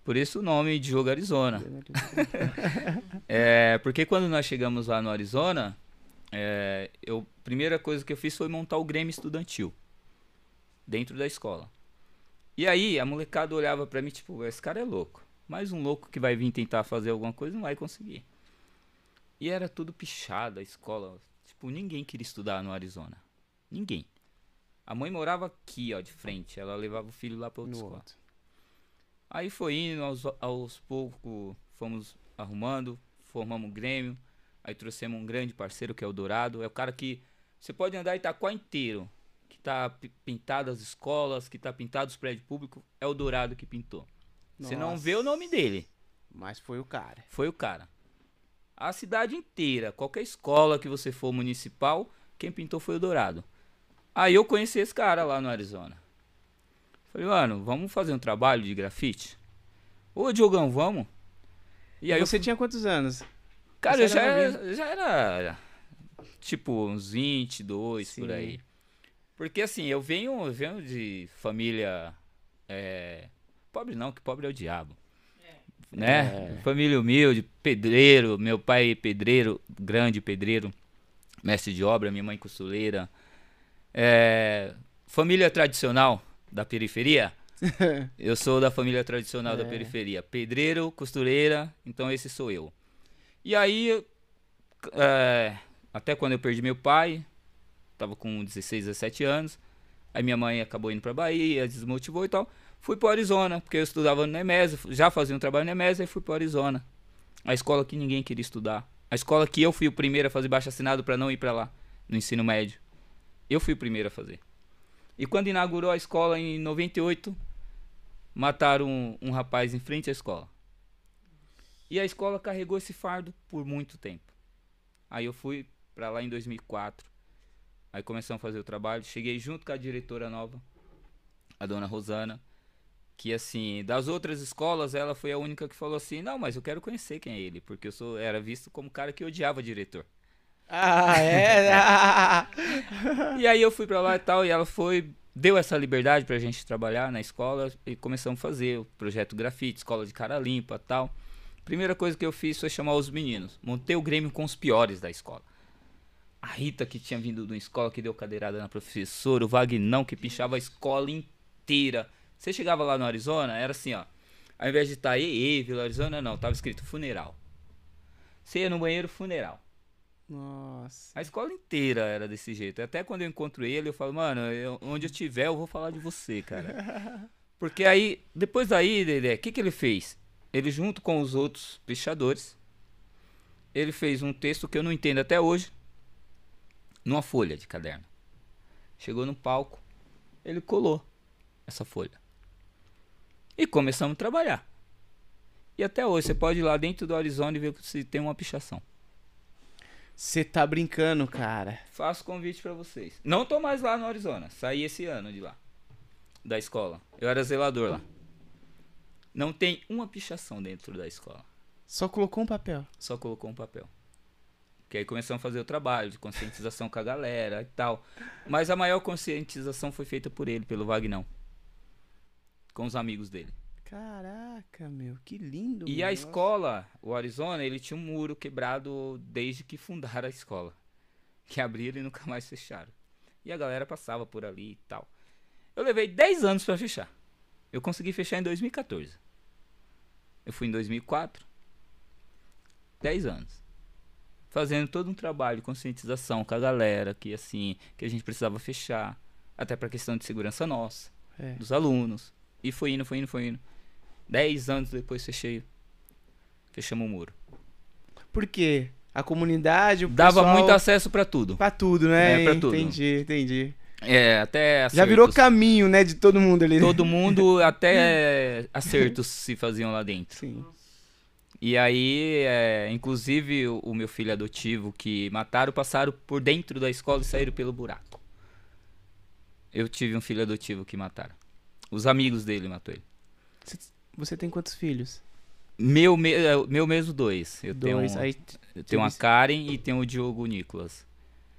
Por isso o nome de jogo Arizona. É, porque quando nós chegamos lá no Arizona, é, eu, a primeira coisa que eu fiz foi montar o Grêmio Estudantil dentro da escola. E aí a molecada olhava pra mim, tipo, esse cara é louco. Mais um louco que vai vir tentar fazer alguma coisa não vai conseguir. E era tudo pichado a escola. Tipo, ninguém queria estudar no Arizona. Ninguém. A mãe morava aqui, ó, de frente. Ela levava o filho lá pra outra No escola. outro. Aí foi indo, aos, aos poucos fomos arrumando, formamos um Grêmio, aí trouxemos um grande parceiro que é o Dourado. É o cara que você pode andar Itaquá inteiro, que tá pi- pintado as escolas, que tá pintado os prédios públicos, é o Dourado que pintou. Você não Nossa. vê o nome dele, Mas foi o cara. foi o cara. A cidade inteira, qualquer escola que você for municipal, quem pintou foi o Dourado. Aí eu conheci esse cara lá no Arizona. Falei, mano, vamos fazer um trabalho de grafite? Ô, Diogão, vamos? E aí eu Você tinha quantos anos? Cara, eu já era já era tipo uns 22 por Sim. aí. Porque assim, eu venho, eu venho de família é, pobre não, que pobre é o diabo. Né? É. Família humilde, pedreiro, meu pai pedreiro, grande pedreiro, mestre de obra, minha mãe costureira. É, família tradicional da periferia. Eu sou da família tradicional da É. periferia. Pedreiro, costureira, então esse sou eu. E aí, é, até quando eu perdi meu pai, tava com 16, 17 anos. Aí minha mãe acabou indo pra Bahia, desmotivou e tal. Fui pro Arizona, porque eu estudava no Nemésio, já fazia um trabalho no Nemésio, aí fui pro Arizona. A escola que ninguém queria estudar. A escola que eu fui o primeiro a fazer baixo assinado pra não ir pra lá, no ensino médio. Eu fui o primeiro a fazer. E quando inaugurou a escola em 98, mataram um, um rapaz em frente à escola. E a escola carregou esse fardo por muito tempo. Aí eu fui pra lá em 2004. Aí começamos a fazer o trabalho. Cheguei junto com a diretora nova, a dona Rosana. Que assim, das outras escolas, ela foi a única que falou assim: Não, mas eu quero conhecer quem é ele. Porque eu sou, era visto como cara que odiava diretor. Ah, é? E aí eu fui pra lá e tal, e ela foi, deu essa liberdade pra gente trabalhar na escola e começamos a fazer o projeto grafite, escola de cara limpa tal. Primeira coisa que eu fiz foi chamar os meninos. Montei o Grêmio com os piores da escola. A Rita, que tinha vindo de uma escola que deu cadeirada na professora, o Vagnão, que pichava a escola inteira. Você chegava lá no Arizona, era assim, ó. Ao invés de estar EE, Vila Arizona, não, tava escrito funeral. Você ia no banheiro, funeral. Nossa. A escola inteira era desse jeito. Até quando eu encontro ele, eu falo, mano, eu- onde eu tiver, eu vou falar de você, cara. Porque aí, depois daí, Dedé, o que, que ele fez? Ele, junto com os outros pichadores, ele fez um texto que eu não entendo até hoje, numa folha de caderno. Chegou no palco, ele colou essa folha. E começamos a trabalhar. E até hoje, você pode ir lá dentro do Arizona e ver se tem uma pichação. Você tá brincando, cara. Faço convite pra vocês. Não tô mais lá no Arizona. Saí esse ano de lá. Da escola. Eu era zelador lá. Não tem uma pichação dentro da escola. Só colocou um papel. Só colocou um papel. Que aí começamos a fazer o trabalho de conscientização com a galera e tal. Mas a maior conscientização foi feita por ele, pelo Vagnão. Com os amigos dele. Caraca, meu, que lindo. E meu. a escola, o Arizona, ele tinha um muro quebrado desde que fundaram a escola. Que abriram e nunca mais fecharam. E a galera passava por ali e tal. Eu levei 10 anos pra fechar. Eu consegui fechar em 2014. Eu fui em 2004. 10 anos. Fazendo todo um trabalho de conscientização com a galera que assim, que a gente precisava fechar, até pra questão de segurança nossa É. dos alunos. E foi indo, foi indo, foi indo. Dez anos depois fechei. Fechamos o muro. Por quê? A comunidade, o Dava muito acesso pra tudo. Pra tudo, né? É, pra tudo. Entendi, entendi. É, até Já virou acertos. caminho, né, de todo mundo ali. Todo mundo, até acertos se faziam lá dentro. Sim. E aí, é, inclusive, o, o meu filho adotivo que mataram, passaram por dentro da escola e saíram pelo buraco. Eu tive um filho adotivo que mataram. Os amigos dele matou ele. Você tem quantos filhos? Meu, me- é, meu mesmo dois. Eu Dois. tenho, Aí eu tenho uma teve- Karen e tenho o Diogo Nicolas.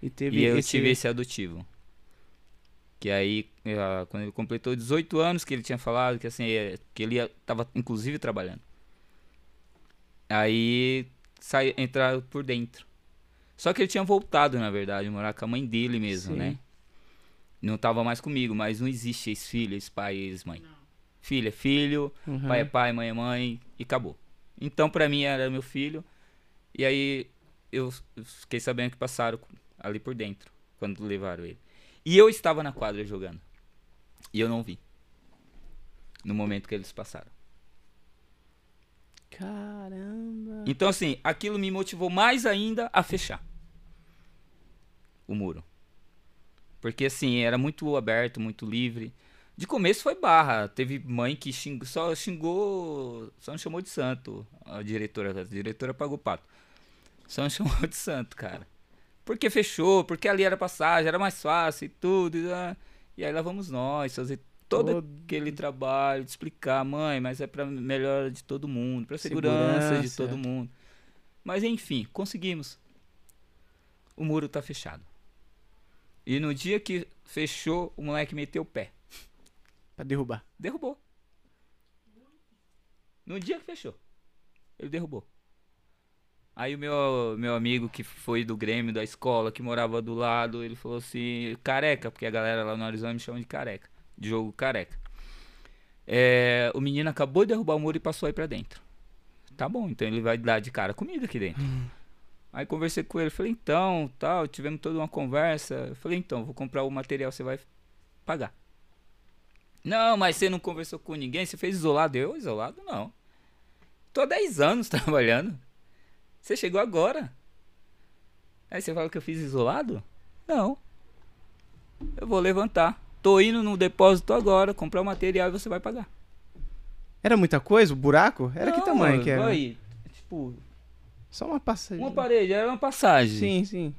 e teve E eu esse... tive esse adotivo. Que aí, eh, quando ele completou 18 anos, que ele tinha falado que assim, eh, que ele ia- tava inclusive trabalhando. Aí sai, entraram por dentro. Só que ele tinha voltado, na verdade, morar com a mãe dele mesmo, Sim. né? Não tava mais comigo, mas não existe ex-filho, ex-pai, ex-mãe. Filho é filho, Uhum. pai é pai, mãe é mãe, e acabou. Então, pra mim, era meu filho. E aí, eu fiquei sabendo que passaram ali por dentro, quando levaram ele. E eu estava na quadra jogando. E eu não vi. No momento que eles passaram. Caramba. Então, assim, aquilo me motivou mais ainda a fechar o muro. Porque, assim, era muito aberto, muito livre. De começo foi barra. Teve mãe que xingou, só xingou, só não chamou de santo. A diretora, a diretora pagou pato. Só não chamou de santo, cara. Porque fechou, porque ali era passagem, era mais fácil e tudo. E, ah, e aí lá vamos nós fazer todo Todo- aquele trabalho de explicar, mãe, mas é pra melhora de todo mundo, pra segurança, de Segurança. todo mundo. Mas enfim, conseguimos. O muro tá fechado. E no dia que fechou, o moleque meteu o pé. Pra derrubar. Derrubou. No dia que fechou. Ele derrubou. Aí o meu, meu amigo que foi do Grêmio da escola, que morava do lado, ele falou assim, careca, porque a galera lá no Arizona me chama de careca. De jogo careca. É, o menino acabou de derrubar o muro e passou aí pra dentro. Tá bom, então ele vai dar de cara comigo aqui dentro. Aí conversei com ele, falei, então, tal, tivemos toda uma conversa. Falei, então, vou comprar o material, você vai pagar. Não, mas você não conversou com ninguém, você fez isolado. Eu, isolado, não. Tô há 10 anos trabalhando. Você chegou agora. Aí você fala que eu fiz isolado? Não. Eu vou levantar. Tô indo no depósito agora, comprar o material e você vai pagar. Era muita coisa? O buraco? Era que Não, tamanho que era? Aí, tipo, Só uma passagem. uma parede, era uma passagem. Sim, sim.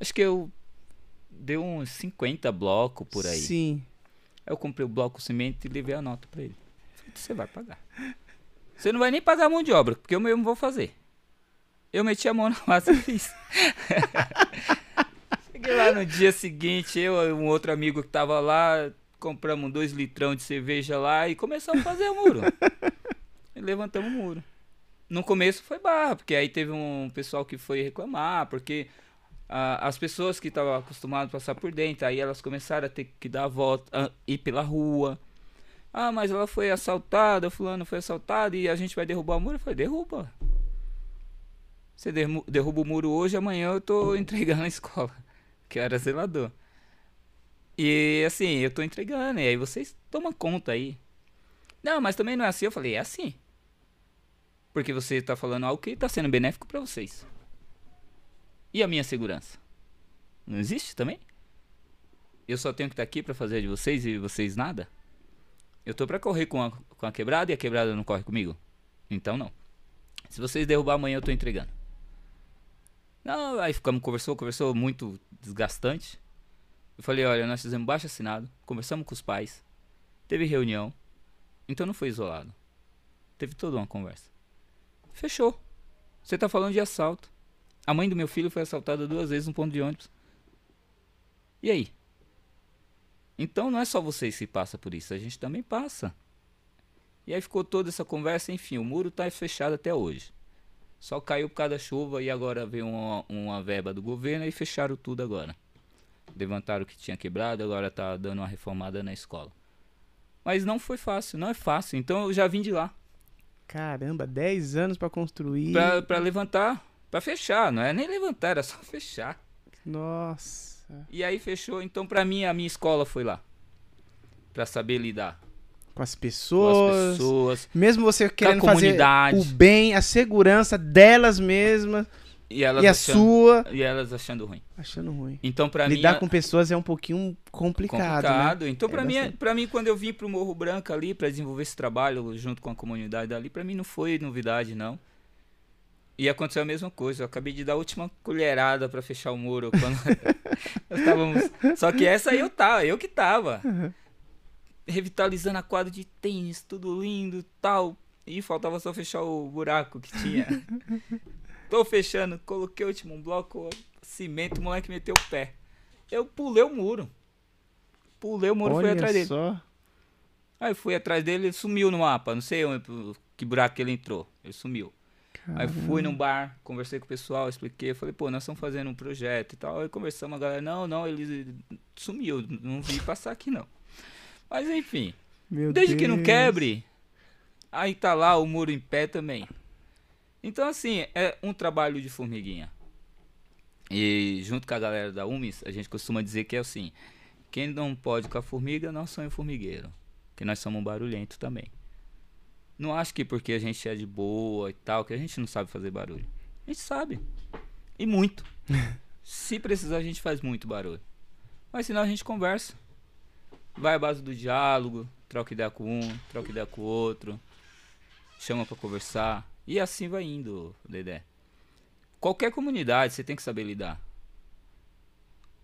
Acho que eu deu uns 50 blocos por aí. Sim. Aí eu comprei o bloco cimento e levei a nota pra ele. Você vai pagar. Você não vai nem pagar a mão de obra, porque eu mesmo vou fazer. Eu meti a mão na massa e fiz. Cheguei lá no dia seguinte, eu e um outro amigo que tava lá, compramos dois litrão de cerveja lá e começamos a fazer o muro. e levantamos o muro. No começo foi barra, porque aí teve um pessoal que foi reclamar, porque ah, as pessoas que estavam acostumadas a passar por dentro, aí elas começaram a ter que dar a volta, ah, ir pela rua. Ah, mas ela foi assaltada, fulano foi assaltado e a gente vai derrubar o muro. Eu falei, derruba. Você derruba o muro hoje, amanhã eu tô entregando a escola. Que era zelador. E assim, eu tô entregando, e aí vocês tomam conta aí. Não, mas também não é assim. Eu falei, é assim. Porque você tá falando algo que tá sendo benéfico pra vocês. E a minha segurança? Não existe também? Eu só tenho que estar aqui pra fazer de vocês e vocês nada? Eu tô pra correr com a, com a quebrada e a quebrada não corre comigo? Então não. Se vocês derrubar amanhã eu tô entregando. Não, aí ficamos, conversou, conversou muito desgastante. Eu falei, olha, nós fizemos baixo assinado, conversamos com os pais, teve reunião, então não foi isolado. Teve toda uma conversa. Fechou. Você tá falando de assalto. A mãe do meu filho foi assaltada duas vezes no ponto de ônibus. E aí? Então não é só vocês que passam por isso, a gente também passa. E aí ficou toda essa conversa, enfim, o muro tá fechado até hoje. Só caiu por causa da chuva e agora veio uma, uma verba do governo e fecharam tudo agora. Levantaram o que tinha quebrado, agora tá dando uma reformada na escola. Mas não foi fácil, não é fácil. Então eu já vim de lá. Caramba, 10 anos pra construir. Pra, pra levantar, pra fechar, não é nem levantar, era só fechar. Nossa. E aí fechou, então pra mim a minha escola foi lá. Pra saber lidar Com as com pessoas. as pessoas. Mesmo você querendo fazer o bem, a segurança delas mesmas E elas, e a achando, sua e elas achando ruim. achando ruim. Então pra Lidar mim com pessoas é um pouquinho complicado, complicado. né? Então, É pra mim, bastante. para mim, quando eu vim pro Morro Branco ali pra desenvolver esse trabalho junto com a comunidade ali, pra mim não foi novidade, não. E aconteceu a mesma coisa. Eu acabei de dar a última colherada pra fechar o muro quando. Só que essa aí eu tava, eu que tava. Revitalizando a quadra de tênis, tudo lindo, tal. E faltava só fechar o buraco que tinha. Tô fechando, coloquei o último bloco, cimento, o moleque meteu o pé. Eu pulei o muro. Pulei o muro e fui atrás dele. só. Aí fui atrás dele, ele sumiu no mapa. Não sei onde, que buraco que ele entrou. Ele sumiu. Aí fui num bar, conversei com o pessoal, expliquei. Falei, pô, nós estamos fazendo um projeto e tal. Aí conversamos, a galera, não, não, ele sumiu. Não vi passar aqui não. Mas enfim, Meu desde que não Deus. quebre, aí tá lá o muro em pé também. Então, assim, é um trabalho de formiguinha. E junto com a galera da UMIS, a gente costuma dizer que é assim: quem não pode com a formiga, não sonha formigueiro. Que nós somos um barulhento também. Não acho que porque a gente é de boa e tal, que a gente não sabe fazer barulho. A gente sabe. E muito. Se precisar, a gente faz muito barulho. Mas senão a gente conversa. Vai à base do diálogo, troca ideia com um, troca ideia com o outro, chama pra conversar. E assim vai indo, Dedé. Qualquer comunidade você tem que saber lidar.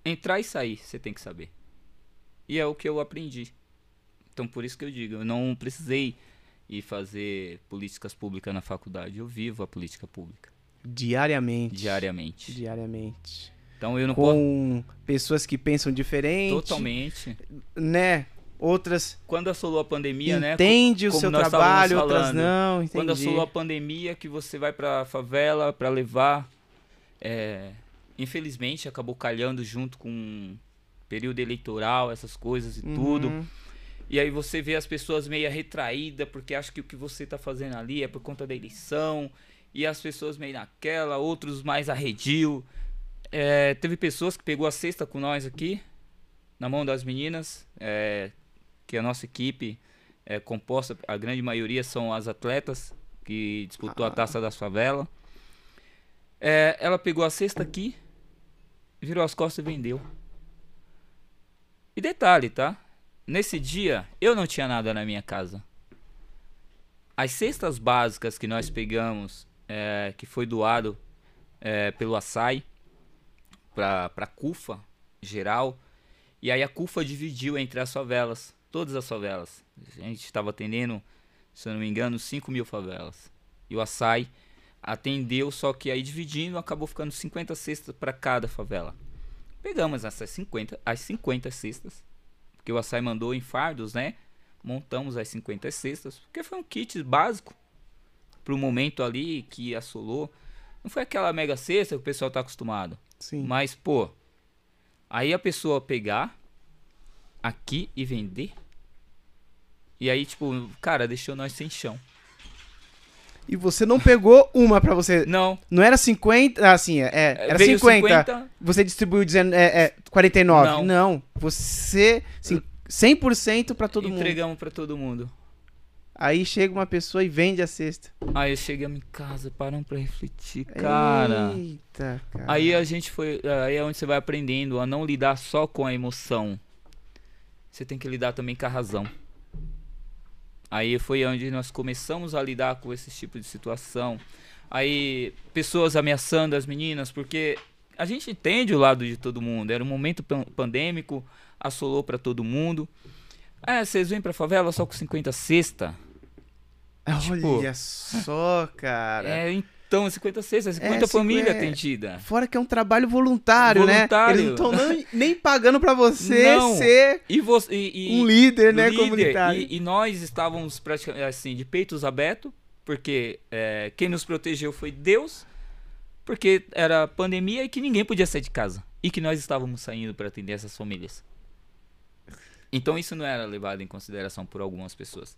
Entrar e sair, você tem que saber. E é o que eu aprendi. Então por isso que eu digo, eu não precisei ir fazer políticas públicas na faculdade. Eu vivo a política pública Diariamente. diariamente. Diariamente. Então eu não posso Com pessoas que pensam diferente. totalmente. Né? Outras Quando assolou a pandemia, né? entende o seu trabalho, outras não. Entendi. Quando assolou a pandemia, que você vai pra favela pra levar. é, infelizmente acabou calhando junto com período eleitoral, essas coisas e tudo. Uhum. E aí você vê as pessoas meio retraídas porque acham que o que você tá fazendo ali é por conta da eleição. E as pessoas meio naquela, outros mais arredio. É, teve pessoas que pegou a cesta com nós aqui, na mão das meninas, é, que a nossa equipe é composta, a grande maioria são as atletas que disputou a Ah. taça das favelas. É, ela pegou a cesta aqui, virou as costas e vendeu. E detalhe, tá? Nesse dia, eu não tinha nada na minha casa. As cestas básicas que nós pegamos, é, que foi doado é, pelo Açaí para a CUFA geral, e aí a CUFA dividiu entre as favelas, todas as favelas. A gente estava atendendo, se eu não me engano, 5 mil favelas. E o Açaí atendeu, só que aí dividindo acabou ficando 50 cestas para cada favela. Pegamos essas 50, as 50 cestas, porque o Açaí mandou em fardos, né? Montamos as 50 cestas, porque foi um kit básico pro momento ali que assolou. Não foi aquela mega cesta que o pessoal tá acostumado. Sim. Mas, pô, aí a pessoa pegar aqui e vender. E aí, tipo, cara, deixou nós sem chão. E você não pegou uma pra você. Não. Não era 50. Assim, é, era veio 50. Você distribuiu dizendo é, é, 49. Não. Não. Você. Assim, 100% pra todo mundo. entregamos pra todo mundo. Aí chega uma pessoa e vende a cesta. Aí chegamos em casa, paramos pra refletir, cara. Eita, cara. Aí a gente foi. Aí é onde você vai aprendendo a não lidar só com a emoção. Você tem que lidar também com a razão. Aí foi onde nós começamos a lidar com esse tipo de situação. Aí pessoas ameaçando as meninas, porque a gente entende o lado de todo mundo. Era um momento pan- pandêmico, assolou pra todo mundo. Ah, vocês vêm pra favela só com 50 cesta? Tipo, Olha só, cara. É, Então, 50 cestas, 50 É, famílias 50. atendidas. Fora que é um trabalho voluntário, Voluntário. né? Eles não estão nem, pagando pra você Não. ser E você. E, e- um líder, né, líder, comunitário. E, e nós estávamos praticamente assim, de peitos abertos, porque é, quem nos protegeu foi Deus, porque era pandemia e que ninguém podia sair de casa. E que nós estávamos saindo para atender essas famílias. Então isso não era levado em consideração por algumas pessoas.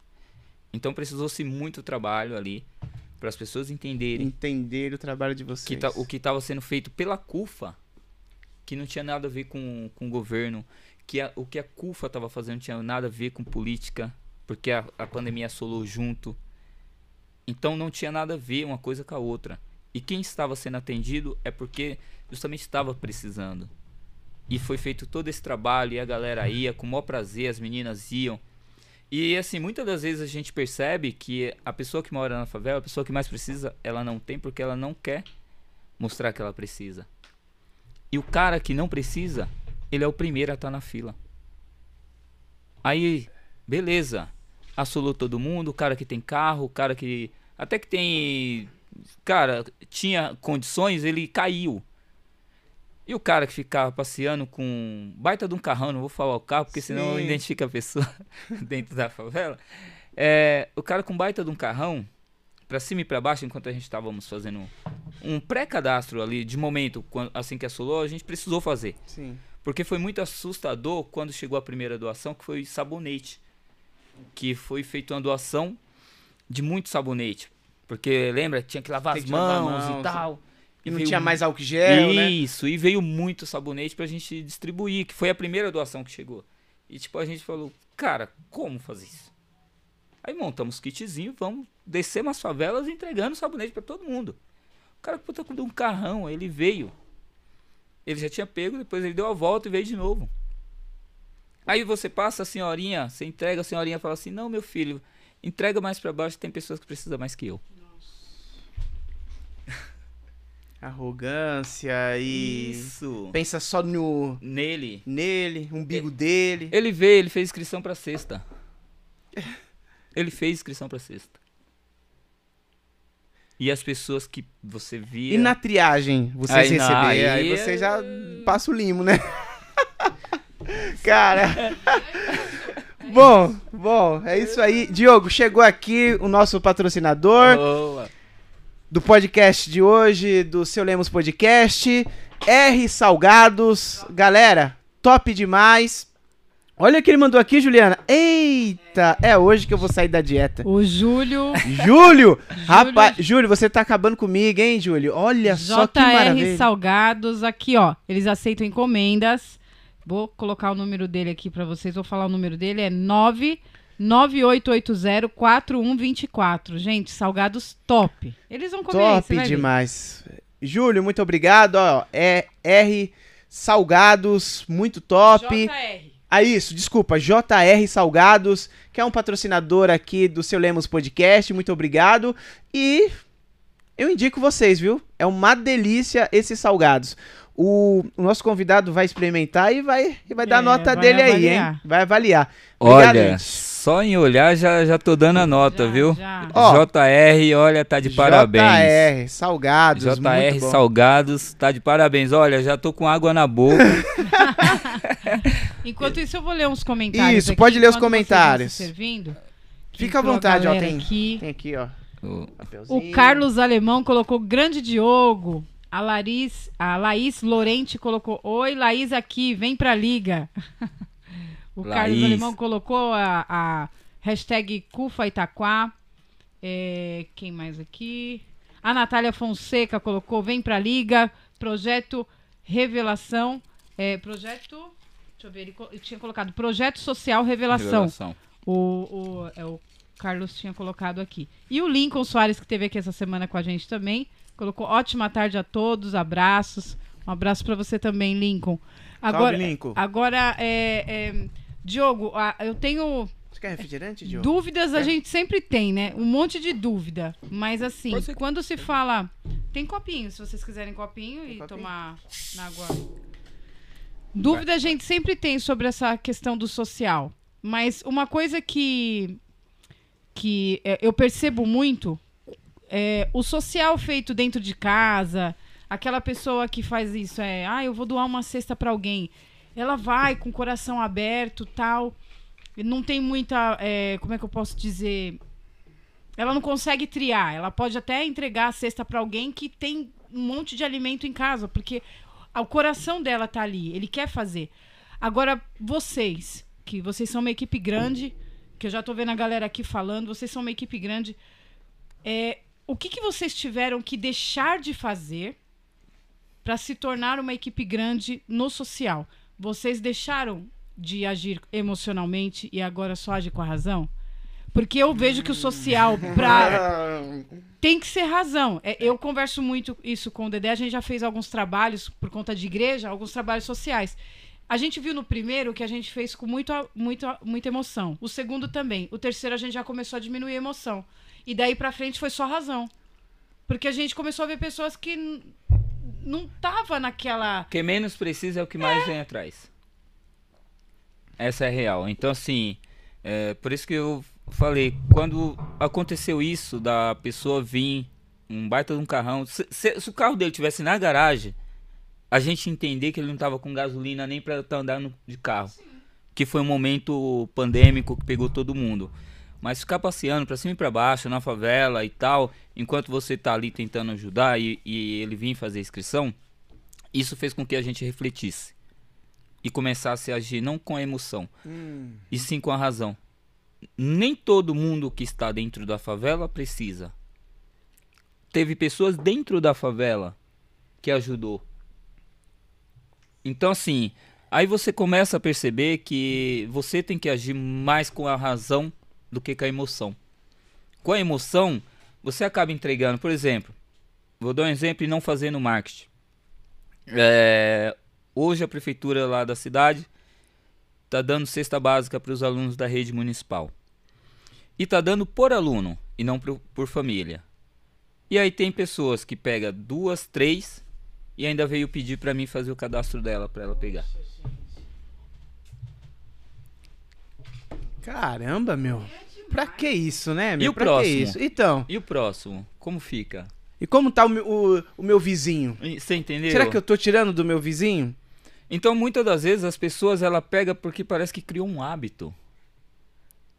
Então precisou-se muito trabalho ali para as pessoas entenderem Entender o trabalho de vocês. que tá- o que estava sendo feito pela CUFA, que não tinha nada a ver com, com o governo, que a- o que a CUFA estava fazendo não tinha nada a ver com política, porque a, a pandemia assolou junto. Então não tinha nada a ver uma coisa com a outra. E quem estava sendo atendido é porque justamente estava precisando. E foi feito todo esse trabalho e a galera ia com o maior prazer, as meninas iam. E assim, muitas das vezes a gente percebe que a pessoa que mora na favela, a pessoa que mais precisa, ela não tem porque ela não quer mostrar que ela precisa. E o cara que não precisa, ele é o primeiro a estar na fila. Aí, beleza. Assolou todo mundo, o cara que tem carro, o cara que até que tem, cara, tinha condições, ele caiu. E o cara que ficava passeando com um baita de um carrão, não vou falar o carro, porque senão Sim. identifica a pessoa dentro da favela. É, o cara com baita de um carrão, pra cima e pra baixo, enquanto a gente estávamos fazendo um pré-cadastro ali, de momento, assim que assolou, a gente precisou fazer. Sim. Porque foi muito assustador quando chegou a primeira doação, que foi sabonete. Que foi feita uma doação de muito sabonete. Porque lembra, tinha que lavar Tem as que lavar mãos, mãos, e tal. E não veio tinha mais álcool gel, né? Isso, e veio muito sabonete pra gente distribuir, que foi a primeira doação que chegou. E tipo, a gente falou, cara, como fazer isso? Aí montamos kitzinho, vamos descer umas favelas entregando sabonete pra todo mundo. O cara puta com um carrão, ele veio. Ele já tinha pego, depois ele deu a volta e veio de novo. Aí você passa a senhorinha, você entrega a senhorinha fala assim: "Não, meu filho, entrega mais pra baixo, tem pessoas que precisam mais que eu". Arrogância e. Isso. Pensa só no. Nele. nele, umbigo dele. Ele veio, ele fez inscrição pra sexta. Ele fez inscrição pra sexta. E as pessoas que você via. E na triagem, vocês Aí receberem, aí aí você é- já passa o limo, né? Cara. bom, bom, é isso aí. Diogo, chegou aqui o nosso patrocinador Boa. Do podcast de hoje, do Seu Lemos Podcast, R Salgados. Galera, top demais. Olha o que ele mandou aqui, Juliana. Eita, é hoje que eu vou sair da dieta. O Júlio Júlio! Rapaz, Júlio, você tá acabando comigo, hein, Júlio? Olha só que JR maravilha. Salgados, aqui ó, eles aceitam encomendas. Vou colocar o número dele aqui pra vocês, vou falar o número dele, é 998804124. Gente, salgados top. Eles vão comer aí, Top ver. demais. Júlio, muito obrigado. Ó, é R Salgados, muito top. JR. Ah, isso, desculpa, JR Salgados, que é um patrocinador aqui do Seu Lemos Podcast, muito obrigado. E eu indico vocês, viu? É uma delícia esses salgados. O, o nosso convidado vai experimentar e vai, e vai dar É, nota vai dele aí, avaliar. hein? Vai avaliar. Obrigado, Olha, gente. Só em olhar já, já tô dando a nota, Já, viu? já. Ó, JR, olha, tá de parabéns. JR Salgados, JR muito bom. Salgados, tá de parabéns. Olha, já tô com água na boca. Enquanto isso, eu vou ler uns comentários. Isso, aqui, pode ler os comentários. servindo. Fica à vontade, ó, tem, aqui. tem aqui, ó. O-. O Carlos Alemão colocou grande Diogo. A Laris, a Laís Lorente colocou: Oi, Laís aqui, vem pra liga. o Carlos Laís. Alemão colocou a, a hashtag Cufa Itaquá. É, quem mais aqui? A Natália Fonseca colocou: Vem pra liga. Projeto Revelação. É, projeto. Deixa eu ver, ele, tinha colocado Projeto Social Revelação. Revelação. O, o, é, o Carlos tinha colocado aqui. E o Lincoln Soares, que teve aqui essa semana com a gente também, colocou ótima tarde a todos, abraços. Um abraço pra você também, Lincoln. Agora, Lincoln. agora é, é, Diogo, eu tenho Você quer refrigerante, Diogo? dúvidas, a gente sempre tem, né? Um monte de dúvida. Mas assim, quando se fala. Tem copinho, se vocês quiserem copinho e copinho? tomar na água. Dúvida a gente sempre tem sobre essa questão do social. Mas uma coisa que, que é, eu percebo muito é, o social feito dentro de casa, aquela pessoa que faz isso, é, ah, eu vou doar uma cesta para alguém. Ela vai com o coração aberto, tal. Não tem muita, é, como é que eu posso dizer? Ela não consegue triar. Ela pode até entregar a cesta para alguém que tem um monte de alimento em casa, porque o coração dela tá ali. Ele quer fazer. Agora, vocês, que vocês são uma equipe grande, que eu já tô vendo a galera aqui falando, vocês são uma equipe grande. É, o que, que vocês tiveram que deixar de fazer para se tornar uma equipe grande no social? Vocês deixaram de agir emocionalmente e agora só agem com a razão? Porque eu vejo que o social pra... tem que ser razão. É, eu converso muito isso com o Dedé, a gente já fez alguns trabalhos por conta de igreja, alguns trabalhos sociais. A gente viu no primeiro que a gente fez com muito, muito, muita emoção. O segundo também. O terceiro a gente já começou a diminuir a emoção. E daí pra frente foi só razão. Porque a gente começou a ver pessoas que não tava naquela. Quem menos precisa é o que mais vem atrás. Essa é real. Então, assim, é, por isso que eu falei, quando aconteceu isso da pessoa vir, um baita de um carrão, se, se- se o carro dele tivesse na garagem, a gente entender que ele não tava com gasolina nem pra tá andando de carro. Que foi um momento pandêmico que pegou todo mundo. Mas ficar passeando pra cima e pra baixo, na favela e tal, enquanto você tá ali tentando ajudar e, e ele vir fazer inscrição, isso fez com que a gente refletisse e começasse a agir não com a emoção, e sim com a razão. Nem todo mundo que está dentro da favela precisa. Teve pessoas dentro da favela que ajudou. Então assim, aí você começa a perceber que você tem que agir mais com a razão do que com a emoção. Com a emoção, você acaba entregando, por exemplo, vou dar um exemplo e não fazendo marketing. É, hoje a prefeitura lá da cidade está dando cesta básica para os alunos da rede municipal. E está dando por aluno e não por, por família. E aí tem pessoas que pega duas, três e ainda veio pedir para mim fazer o cadastro dela para ela pegar. Caramba, meu. Pra que isso, né, meu? o pra que próximo? isso? Então, E o próximo, como fica? e como tá o, meu- o, o meu vizinho? E- Você entendeu? Será que eu tô tirando do meu vizinho? Então, muitas das vezes as pessoas ela pega porque parece que criou um hábito.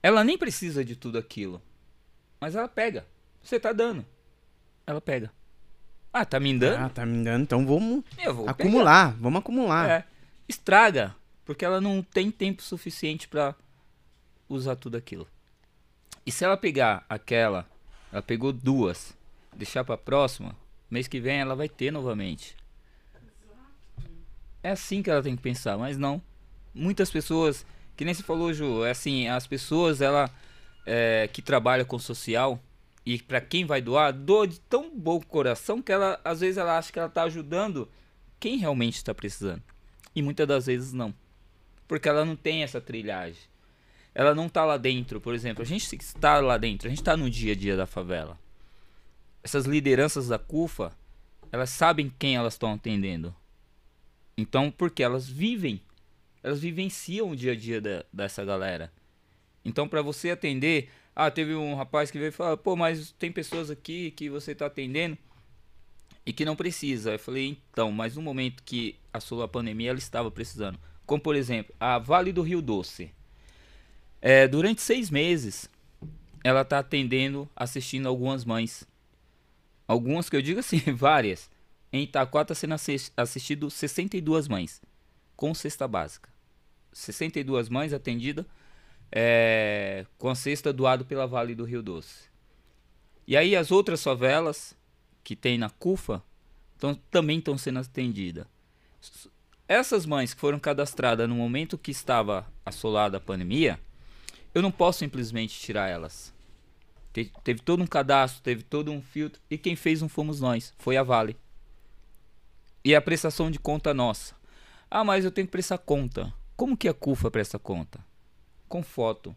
Ela nem precisa de tudo aquilo. Mas ela pega. Você tá dando. Ela pega. Ah, tá me dando? Ah, tá me dando, então vamos acumular. Vamos acumular. pegar. É. Estraga, porque ela não tem tempo suficiente pra usar tudo aquilo. E se ela pegar aquela, ela pegou duas, deixar pra próxima, mês que vem ela vai ter novamente. É assim que ela tem que pensar, mas não. Muitas pessoas, que nem se falou, Ju, é assim, as pessoas ela é, que trabalham com social e pra quem vai doar, doa de tão bom coração que ela às vezes ela acha que ela tá ajudando quem realmente está precisando. E muitas das vezes não. Porque ela não tem essa trilhagem. Ela não tá lá dentro, por exemplo. A gente está lá dentro, a gente tá no dia a dia da favela. Essas lideranças da CUFA, elas sabem quem elas estão atendendo. Então, porque elas vivem, elas vivenciam o dia a dia da- dessa galera. Então, para você atender, ah, teve um rapaz que veio e falou, pô, mas tem pessoas aqui que você tá atendendo e que não precisa. Eu falei, então, mas no momento que assolou a pandemia, ela estava precisando. Como, por exemplo, a Vale do Rio Doce. É, durante seis meses, ela está atendendo, assistindo algumas mães. Algumas que eu digo assim, várias. Em Itaquá está sendo assis- assistido 62 mães, com cesta básica. 62 mães atendidas é, com a cesta doado pela Vale do Rio Doce. E aí as outras favelas que tem na CUFA tão, também estão sendo atendidas. Essas mães que foram cadastradas no momento que estava assolada a pandemia, eu não posso simplesmente tirar elas. Te- teve todo um cadastro, teve todo um filtro, e quem fez não fomos nós, foi a Vale. E a prestação de conta nossa. Ah, mas eu tenho que prestar conta. Como que a CUFA presta conta? Com foto.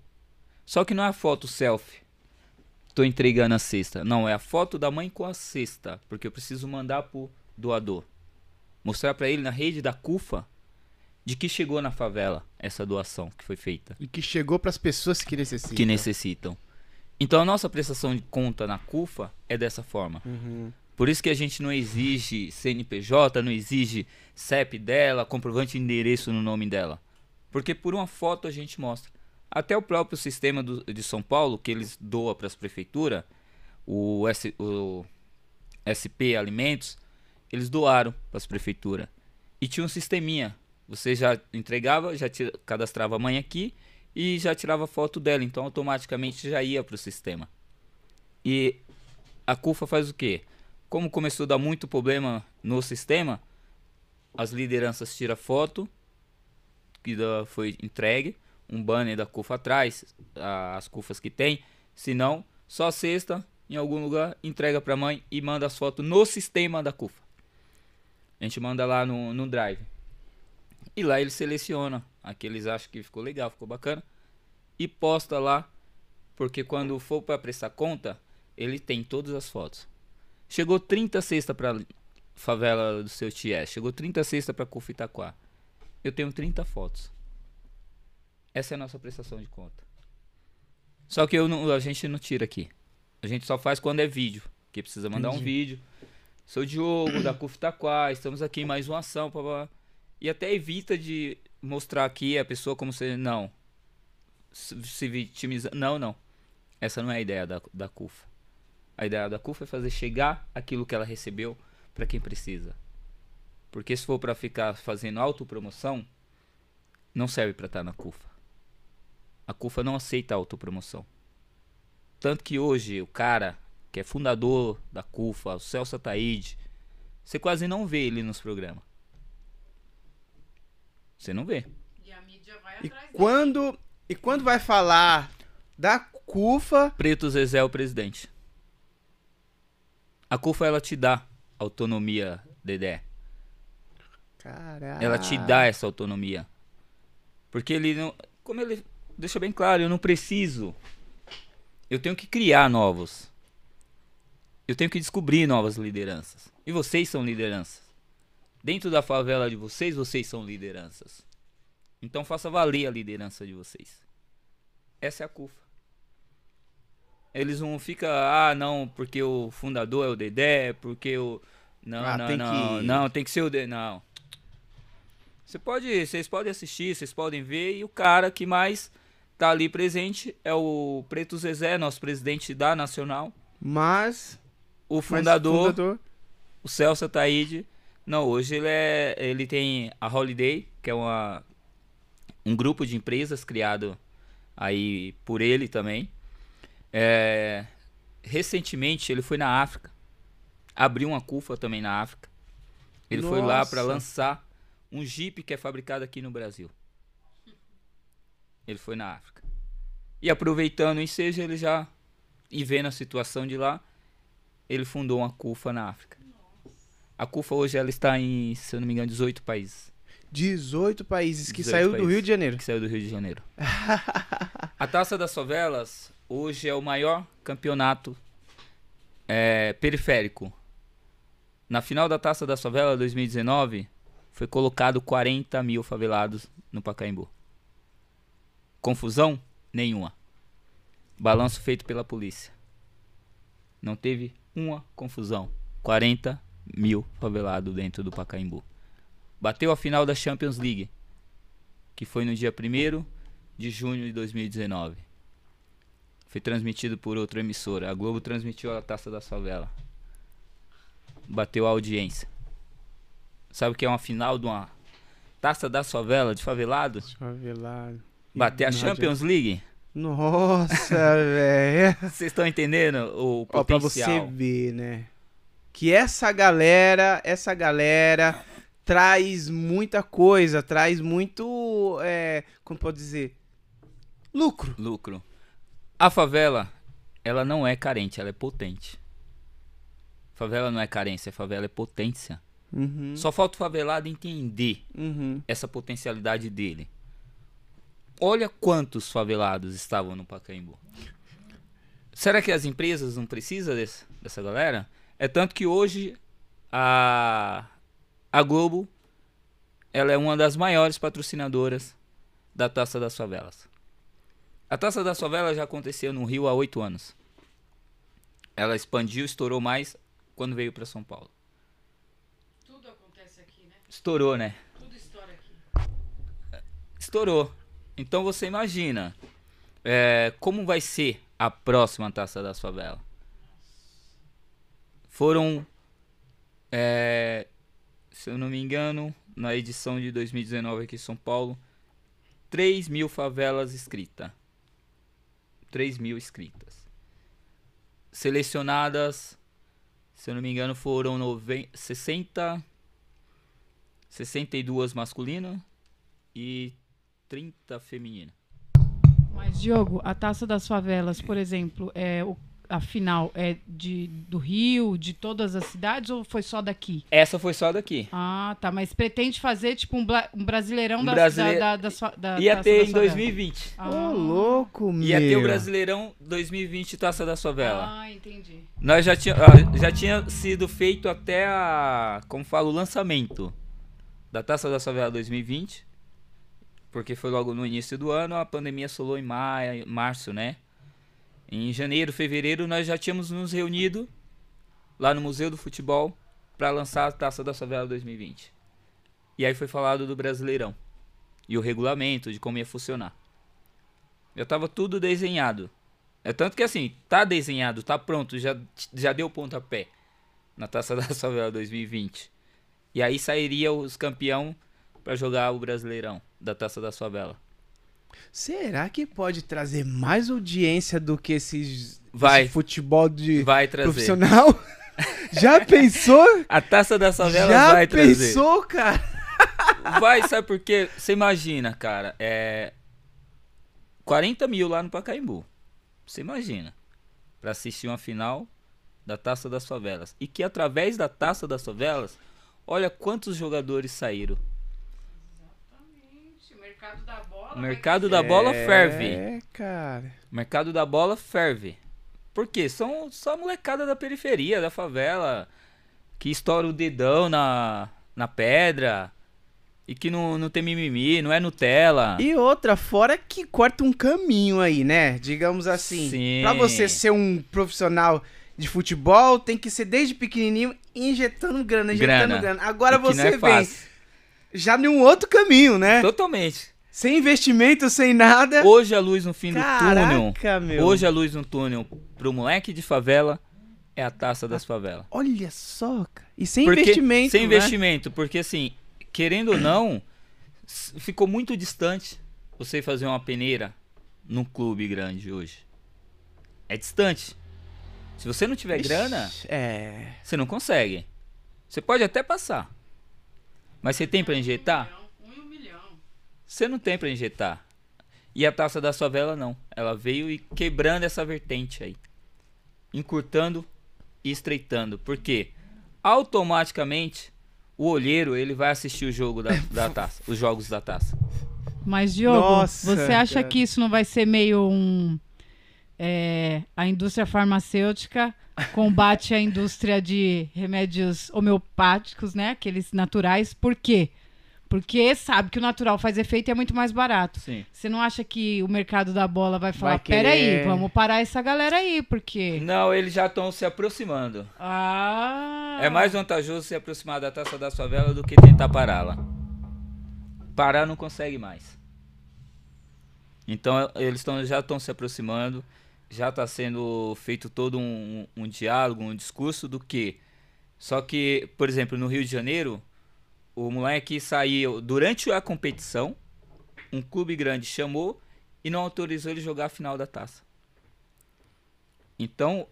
Só que não é a foto selfie. Tô entregando a cesta. Não, é a foto da mãe com a cesta, porque eu preciso mandar pro doador. Mostrar pra ele na rede da CUFA de que chegou na favela essa doação que foi feita E que chegou pras pessoas que necessitam. que necessitam. Então a nossa prestação de conta na CUFA é dessa forma. Uhum. Por isso que a gente não exige CNPJ, não exige CEP dela, comprovante de endereço no nome dela. Porque por uma foto a gente mostra. Até o próprio sistema do- de São Paulo, que eles doam para as prefeituras, o, S- o SP Alimentos, eles doaram para as prefeituras. E tinha um sisteminha. Você já entregava, já tira- cadastrava a mãe aqui e já tirava foto dela. Então automaticamente já ia para o sistema. E a CUFA faz o quê? Como começou a dar muito problema no sistema, as lideranças tiram foto que foi entregue, um banner da CUFA atrás, a- as CUFAs que tem. Se não, só sexta, em algum lugar, entrega pra mãe e manda as fotos no sistema da CUFA. A gente manda lá no, no Drive. E lá ele seleciona aqueles acham que ficou legal, ficou bacana. E posta lá, porque quando for para prestar conta, ele tem todas as fotos. Chegou 30 cesta pra favela do seu Ties. Chegou 30 cesta pra Cufa Itaquá. Eu tenho 30 fotos. Essa é a nossa prestação de conta. Só que eu não- a gente não tira aqui. A gente só faz quando é vídeo. Que precisa mandar um Entendi. vídeo. Sou Diogo, da Cufa Itaquá. Estamos aqui em mais uma ação. Blá, blá. E até evita de mostrar aqui a pessoa como se. Não. Se, vitimizar. Não, não. Essa não é a ideia da, da CUFA. A ideia da CUFA é fazer chegar aquilo que ela recebeu para quem precisa. Porque se for para ficar fazendo autopromoção, não serve para estar na CUFA. A CUFA não aceita autopromoção. Tanto que hoje o cara que é fundador da CUFA, o Celso Ataíde, você quase não vê ele nos programas. Você não vê. E a mídia vai E atrás dele. quando, e quando vai falar da CUFA, Preto Zezé é o presidente. A CUFA ela te dá autonomia, Dedé. Caralho. Ela te dá essa autonomia. Porque ele não. Como ele deixa bem claro, eu não preciso. Eu tenho que criar novos. Eu tenho que descobrir novas lideranças. E vocês são lideranças. Dentro da favela de vocês, vocês são lideranças. Então faça valer a liderança de vocês. Essa é a CUFA. Eles não ficam, ah, não, porque o fundador é o Dedé, porque o. Não, Ah, não, tem não. que- Não, tem que ser o Dedé. Não. Você pode, vocês podem assistir, vocês podem ver, e o cara que mais tá ali presente é o Preto Zezé, nosso presidente da Nacional. Mas, O mas fundador, fundador o Celso Ataíde. Não, hoje ele é. Ele tem a Holiday, que é uma, um grupo de empresas criado aí por ele também. É, recentemente ele foi na África. Abriu uma CUFA também na África. Ele foi lá Nossa. para lançar um Jeep que é fabricado aqui no Brasil. Ele foi na África. E aproveitando o ensejo, ele já. E vendo a situação de lá, ele fundou uma CUFA na África. A CUFA hoje ela está em, se eu não me engano, 18 países. 18 países que 18 saiu do países. Rio de Janeiro. Que saiu do Rio de Janeiro. a Taça das Favelas hoje é o maior campeonato é, periférico. Na final da Taça das Favelas 2019, foi colocado 40 mil favelados no Pacaembu. Confusão? Nenhuma. Balanço feito pela polícia. Não teve uma confusão. 40 mil favelados dentro do Pacaembu. Bateu a final da Champions League que foi no dia 1 de junho de 2019. Foi transmitido por outra emissora. A Globo transmitiu a Taça da Favela. Bateu a audiência. Sabe o que é uma final de uma Taça da Favela de favelado? Favelado. Bater a Champions League? Nossa, velho. Vocês estão entendendo o Ó, pra você potencial? ver, né? Que essa galera, essa galera traz muita coisa, traz muito, é, como pode dizer, lucro. Lucro. A favela, ela não é carente, ela é potente. Favela não é carência, favela é potência. Uhum, Só falta o favelado entender uhum. essa potencialidade dele. Olha quantos favelados estavam no Pacaembu. Será que as empresas não precisam desse- dessa galera? É tanto que hoje a, a Globo ela é uma das maiores patrocinadoras da Taça das Favelas. A Taça das Favelas já acontecia no Rio há oito anos. Ela expandiu, estourou mais quando veio para São Paulo. Tudo acontece aqui, né? Estourou, né? Tudo estoura aqui. Estourou. Então você imagina é, como vai ser a próxima Taça das Favelas. Foram, é, se eu não me engano, na edição de 2019 aqui em São Paulo, 3 mil favelas inscritas. 3 mil inscritas. Selecionadas, se eu não me engano, foram 90, 60, 62 masculinas e 30 femininas. Mas, Diogo, a Taça das Favelas, por exemplo, é o, a final é de, do Rio, de todas as cidades ou foi só daqui? Essa foi só daqui. Ah, tá. Mas pretende fazer, tipo, um, um brasileirão Um da, brasile- da, da, da, sua- da Ia Taça ter em Favelas. 2020. Ah. Ô, louco, meu. Ia ter o Brasileirão 2020 Taça da Favela. Ah, entendi. Nós já tinha, ah, já tinha sido feito até a, como falo, o lançamento da Taça da Favela 2020. Porque foi logo no início do ano, a pandemia solou em maio, março, né? Em janeiro, fevereiro, nós já tínhamos nos reunido lá no Museu do Futebol para lançar a Taça da Favela 2020. E aí foi falado do Brasileirão e o regulamento de como ia funcionar. Já tava tudo desenhado. É tanto que assim, tá desenhado, tá pronto, já, já deu pontapé na Taça da Favela 2020. E aí sairia os campeão para jogar o Brasileirão da Taça da Favela. Será que pode trazer mais audiência do que esses Vai. esse futebol de Vai trazer. profissional? Já pensou? A Taça da Favela Já vai trazer. pensou, cara? Vai, sabe por quê? Você imagina, cara, é 40 mil lá no Pacaembu. Você imagina. Pra assistir uma final da Taça das Favelas. E que através da Taça das Favelas, olha quantos jogadores saíram. O mercado da bola. Mercado da bola ferve. É, cara. O mercado da bola ferve. Por quê? São só molecada da periferia, da favela, que estoura o dedão na, na pedra e que não, não tem mimimi, não é Nutella. E outra, fora que corta um caminho aí, né? Digamos assim. Sim. Pra você ser um profissional de futebol, tem que ser desde pequenininho injetando grana, injetando grana. Grana. Agora E você é vem fácil. já num outro caminho, né? Totalmente. Sem investimento, sem nada. Hoje a luz no fim do túnel. Caraca, meu. Hoje a luz no túnel pro moleque de favela é a taça das favelas. Olha só, cara. E sem Porque- investimento, Sem né? investimento, porque assim, querendo ou não, ficou muito distante você fazer uma peneira num clube grande hoje. É distante. Se você não tiver grana, É. você não consegue. Você pode até passar. Mas você tem pra injetar? Um em um milhão. Você não tem pra injetar. E a taça da favela não. Ela veio e quebrando essa vertente aí. Encurtando e estreitando. Por quê? Automaticamente o olheiro ele vai assistir o jogo da, da taça, os jogos da taça. Mas, Diogo, Nossa, você acha cara. que isso não vai ser meio um. é, a indústria farmacêutica combate a indústria de remédios homeopáticos, né? Aqueles naturais. Por quê? Porque sabe que o natural faz efeito e é muito mais barato. Sim. Você não acha que o mercado da bola vai falar, Vai querer- peraí, vamos parar essa galera aí, porque... Não, eles já estão se aproximando. Ah... É mais vantajoso se aproximar da taça da favela do que tentar pará-la. Parar não consegue mais. Então eles tão, já estão se aproximando, já está sendo feito todo um, um diálogo, um discurso do que. Só que, por exemplo, no Rio de Janeiro, o moleque saiu durante a competição, um clube grande chamou e não autorizou ele jogar a final da taça. Então,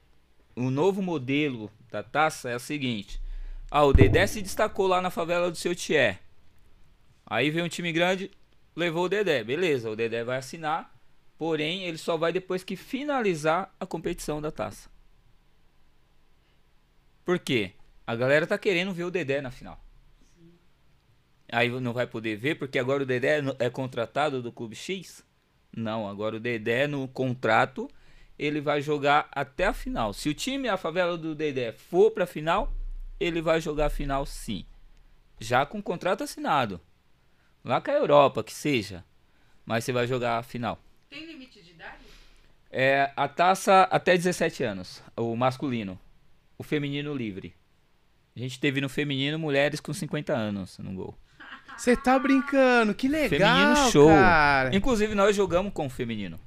o novo modelo da taça é o seguinte: ah, o Dedé se destacou lá na favela do seu Tié. Aí veio um time grande, levou o Dedé. Beleza, o Dedé vai assinar, porém ele só vai depois que finalizar a competição da taça. Por quê? A galera tá querendo ver o Dedé na final. Aí não vai poder ver porque agora o Dedé é contratado do Clube X? Não, agora o Dedé no contrato ele vai jogar até a final. Se o time, a favela do Dedé, for pra final, ele vai jogar a final sim. Já com contrato assinado. Lá com a Europa, que seja. Mas você vai jogar a final. Tem limite de idade É, a taça até 17 anos, o masculino. O feminino livre. A gente teve no feminino mulheres com 50 anos no gol. Você tá brincando, que legal, Feminino show. cara. Inclusive, nós jogamos com o feminino.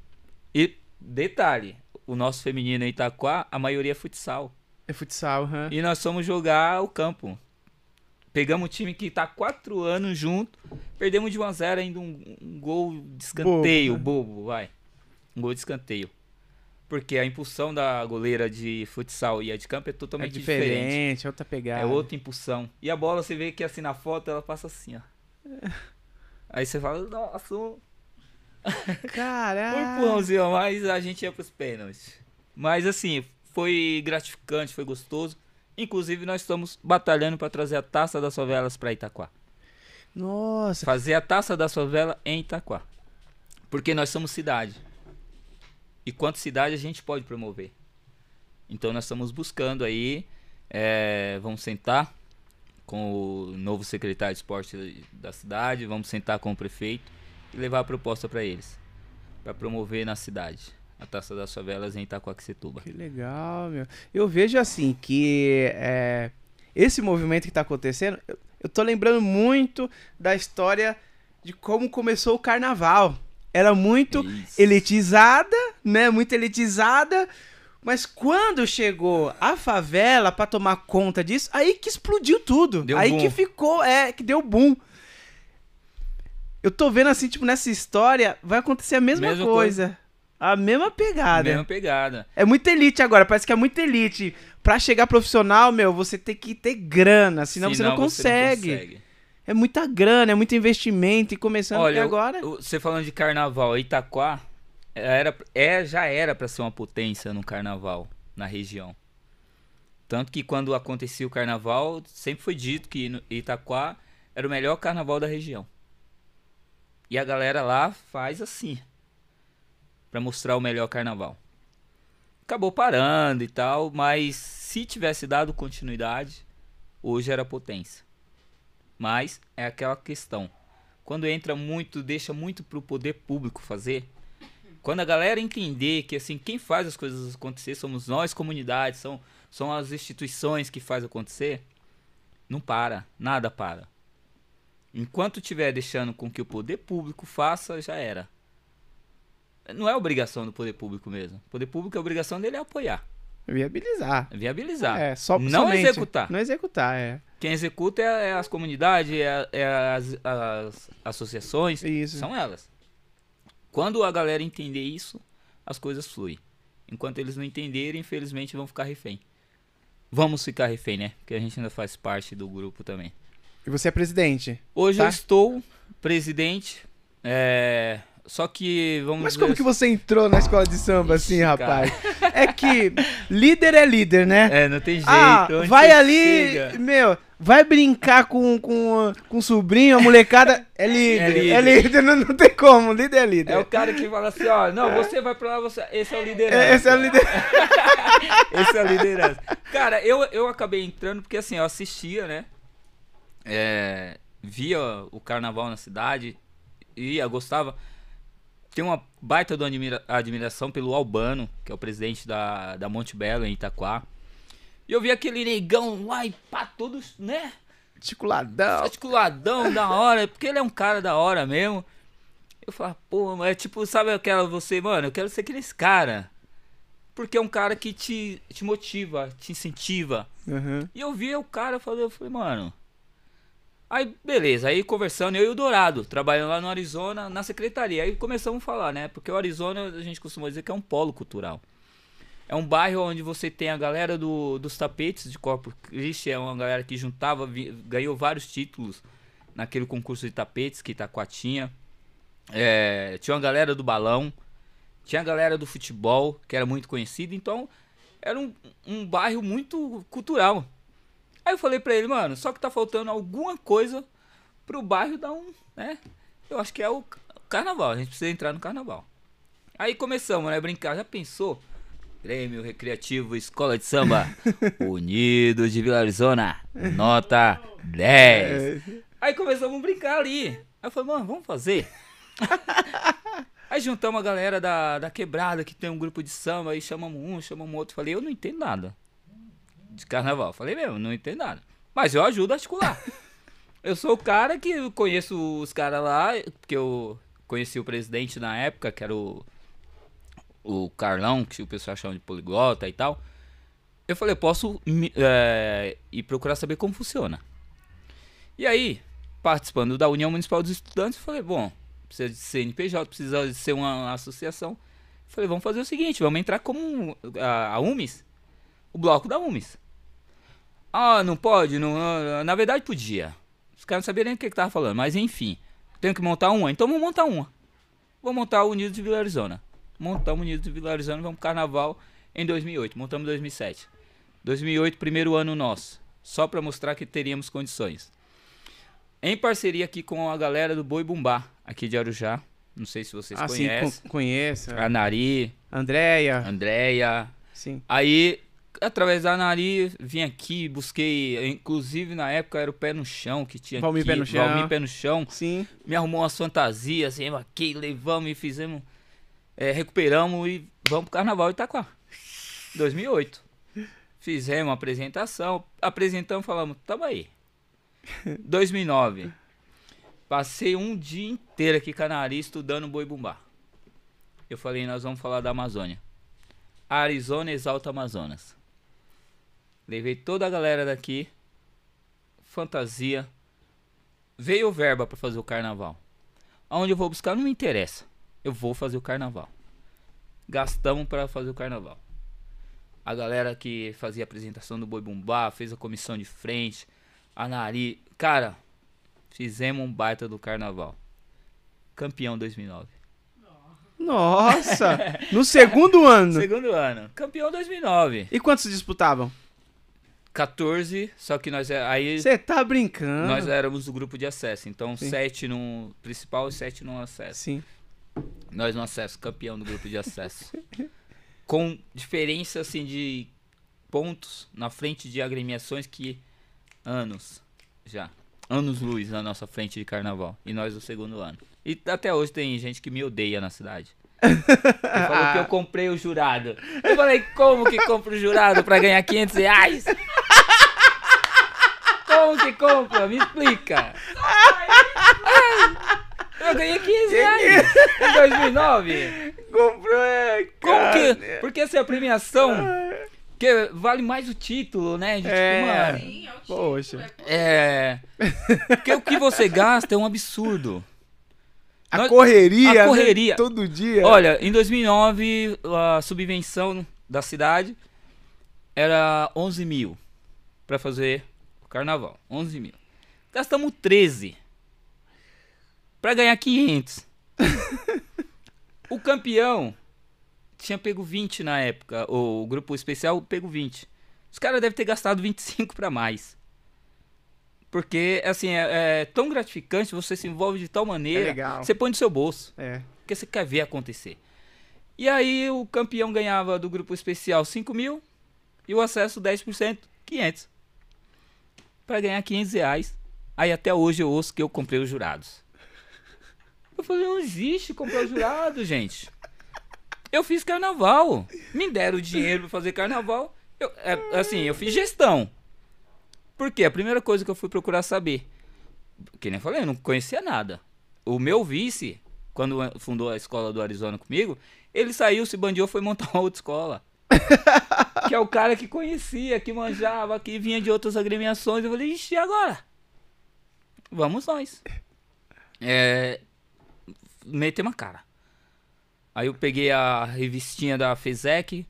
E, detalhe, o nosso feminino em Itaquá, a maioria é futsal. É futsal, hã? E nós fomos jogar o campo. Pegamos um time que tá quatro anos junto, perdemos de 1 a 0 ainda um, um gol de escanteio, Bobo, bobo, vai. Um gol de escanteio. Porque a impulsão da goleira de futsal e a de campo é É totalmente diferente, diferente. é outra pegada. É outra impulsão. E a bola você vê que assim na foto ela passa assim, ó. Aí você fala, nossa, um um Caralho. empurrãozinho, mas a gente ia pros pênaltis. Mas assim, foi gratificante, foi gostoso. Inclusive, nós estamos batalhando para trazer a taça das favelas para Itaquá. Nossa. Fazer a taça da favela em Itaquá. Porque nós somos cidade. E quanto cidade a gente pode promover. Então nós estamos buscando aí. é, vamos sentar com o novo secretário de esporte da cidade. Vamos sentar com o prefeito e levar a proposta para eles. Para promover na cidade a taça das favelas em Itacoaxetuba. Que legal, meu. Eu vejo assim que é, esse movimento que tá acontecendo, eu, eu tô lembrando muito da história de como começou o carnaval. Era muito Isso. elitizada, né? Muito elitizada. Mas quando chegou a favela pra tomar conta disso, aí que explodiu tudo. Deu aí boom. que ficou, é, que deu boom. Eu tô vendo assim, tipo, nessa história, vai acontecer a mesma, Mesma coisa. A mesma pegada. Mesma pegada. É muito elite agora, parece que é muito elite. Pra chegar profissional, meu, você tem que ter grana, senão, você, não consegue. É muita grana, é muito investimento e começando Olha, e agora. você falando de carnaval, Itaquá era, é, já era para ser uma potência no carnaval na região. Tanto que quando acontecia o carnaval, sempre foi dito que Itaquá era o melhor carnaval da região. E a galera lá faz assim, Pra mostrar o melhor carnaval. Acabou parando e tal, mas se tivesse dado continuidade, hoje era potência. Mas é aquela questão. Quando entra muito, deixa muito pro poder público fazer. Quando a galera entender que assim, quem faz as coisas acontecer somos nós, comunidades, são, são as instituições que faz acontecer, não para, nada para. Enquanto tiver deixando com que o poder público faça, já era. Não é obrigação do poder público mesmo. O poder público, a obrigação dele é apoiar, Viabilizar. viabilizar. É, só Não executar. Não executar, é. Quem executa é, é as comunidades, é, é as, as associações, Isso. são elas. Quando a galera entender isso, as coisas fluem. Enquanto eles não entenderem, infelizmente vão ficar refém. Vamos ficar refém, né? Porque a gente ainda faz parte do grupo também. E você é presidente. Hoje Tá. eu estou presidente, é... só que vamos Mas como que você entrou na escola de samba assim, Ixi, rapaz? É que líder é líder, né? É, não tem jeito. ah, vai ali, chega- meu, vai brincar com, com, com o sobrinho, a molecada é líder. É líder, É líder. não, não tem como, líder é líder. É o cara que fala assim, ó, não, você vai pra lá, você... esse é o É, liderança. esse é o líder. Esse é a liderança. Cara, eu, eu acabei entrando porque assim, eu assistia, né? É, via o carnaval na cidade, ia, gostava. Tem uma baita admira- admiração pelo Albano, que é o presidente da, da Monte Belo, em Itaquá. E eu vi aquele negão lá e pá, todos, né? Articuladão. articuladão, da hora, porque ele é um cara da hora mesmo. Eu falo, pô, mas é tipo, sabe aquela você, mano, eu quero ser aquele cara. Porque é um cara que te, te motiva, te incentiva. Uhum. E eu vi o cara, eu falei, eu falei, mano. Aí, beleza, aí conversando, eu e o Dourado, trabalhando lá no Arizona, na secretaria. Aí começamos a falar, né? Porque o Arizona, a gente costuma dizer que é um polo cultural. É um bairro onde você tem a galera do, dos tapetes de Corpus Christi, é uma galera que juntava, ganhou vários títulos naquele concurso de tapetes que Itaquá tinha. É, tinha uma galera do balão, tinha a galera do futebol, que era muito conhecida, então era um, um bairro muito cultural. Aí eu falei pra ele, mano, só que tá faltando alguma coisa pro bairro dar um, né? Eu acho que é o ca- carnaval, a gente precisa entrar no carnaval. Aí começamos, né, brincar, já pensou? Grêmio Recreativo Escola de Samba Unidos de Vila Arizona, nota 10. Aí começamos a brincar ali. Aí eu falei, mano, vamos fazer. Aí juntamos a galera da, da quebrada, que tem um grupo de samba, aí chamamos um, chamamos outro. Falei, eu não entendo nada de carnaval. Falei mesmo, não entendo nada. Mas eu ajudo a articular. eu sou o cara que conheço os caras lá, porque eu conheci o presidente na época, que era o, o Carlão, que o pessoal chama de poliglota e tal. Eu falei, posso é, ir procurar saber como funciona. E aí, participando da União Municipal dos Estudantes, eu falei, bom, precisa de CNPJ, precisa de ser uma associação. Eu falei, vamos fazer o seguinte, vamos entrar como a, a UMIS, o bloco da UMIS. Ah, não pode? Não, ah, na verdade podia. Os caras não sabiam nem o que que tava falando, mas enfim. Tenho que montar uma? Então vamos montar uma. Vou montar o Unidos de Vila Arizona. Montamos o Unidos de Vila Arizona, vamos pro carnaval em 2008. Montamos em 2007. 2008, primeiro ano nosso. Só pra mostrar que teríamos condições. Em parceria aqui com a galera do Boi Bumbá, aqui de Arujá. Não sei se vocês Ah, sim, conhecem. con- conheço. A Nari, Andréia. Andréia, Sim. Aí, através da Nari, vim aqui, busquei, inclusive na época era o Pé no Chão que tinha Valmir aqui, Pé no Chão. Valmir Pé no Chão, Sim. me arrumou umas fantasias, assim, aqui, levamos e fizemos, é, recuperamos e vamos pro Carnaval Itaquá, 2008. Fizemos uma apresentação, apresentamos, falamos, tamo aí. 2009, passei um dia inteiro aqui com a Nari estudando boi bumbá. Eu falei, nós vamos falar da Amazônia. Arizona exalta Amazonas. Levei toda a galera daqui. Fantasia. Veio verba pra fazer o carnaval. Aonde eu vou buscar não me interessa. Eu vou fazer o carnaval. Gastamos pra fazer o carnaval. A galera que fazia a apresentação do Boi Bumbá, fez a comissão de frente, a Nari. Cara, fizemos um baita do carnaval. Campeão 2009. Nossa! no segundo ano. Segundo ano. Campeão 2009. E quantos disputavam? 14, só que nós é- aí Você tá brincando. nós éramos o grupo de acesso. Então, Sim. 7 no principal e 7 no acesso. Sim. Nós no acesso, campeão do grupo de acesso. Com diferença assim de pontos na frente de agremiações que anos já. Anos luz na nossa frente de carnaval. E nós no segundo ano. E até hoje tem gente que me odeia na cidade. Ele falou que eu comprei o jurado. Eu falei, como que compra o jurado pra ganhar 500 reais? Como que compra? Me explica. Eu ganhei 15 reais em 2009. Comprou, é. Como que? Porque essa é a premiação que vale mais o título, né? De, É. tipo, mano, Sim, é o Poxa. é. Porque o que você gasta é um absurdo. A Nós- correria. a né? correria. Todo dia. Olha, em 2009, a subvenção da cidade era 11 mil pra fazer o carnaval. 11 mil. Gastamos 13 pra ganhar 500. o campeão tinha pego 20 na época. O grupo especial pegou 20. Os caras devem ter gastado 25 pra mais. Porque, assim, é, é tão gratificante, você se envolve de tal maneira. É. Você põe no seu bolso. É. Porque você quer ver acontecer. E aí o campeão ganhava do grupo especial 5 mil e o acesso 10%, 500. Pra ganhar 500 reais. Aí até hoje eu ouço que eu comprei os jurados. Eu falei, não existe comprar os jurados, gente. Eu fiz carnaval. Me deram dinheiro pra fazer carnaval. Eu, é, assim, eu fiz gestão. Por quê? A primeira coisa que eu fui procurar saber. Que nem eu falei, eu não conhecia nada. O meu vice, quando fundou a escola do Arizona comigo, ele saiu, se bandiou, foi montar uma outra escola. que é o cara que conhecia, que manjava, que vinha de outras agremiações. Eu falei, ixi, e agora? Vamos nós. É. Metemos a cara. Aí eu peguei a revistinha da FESEC,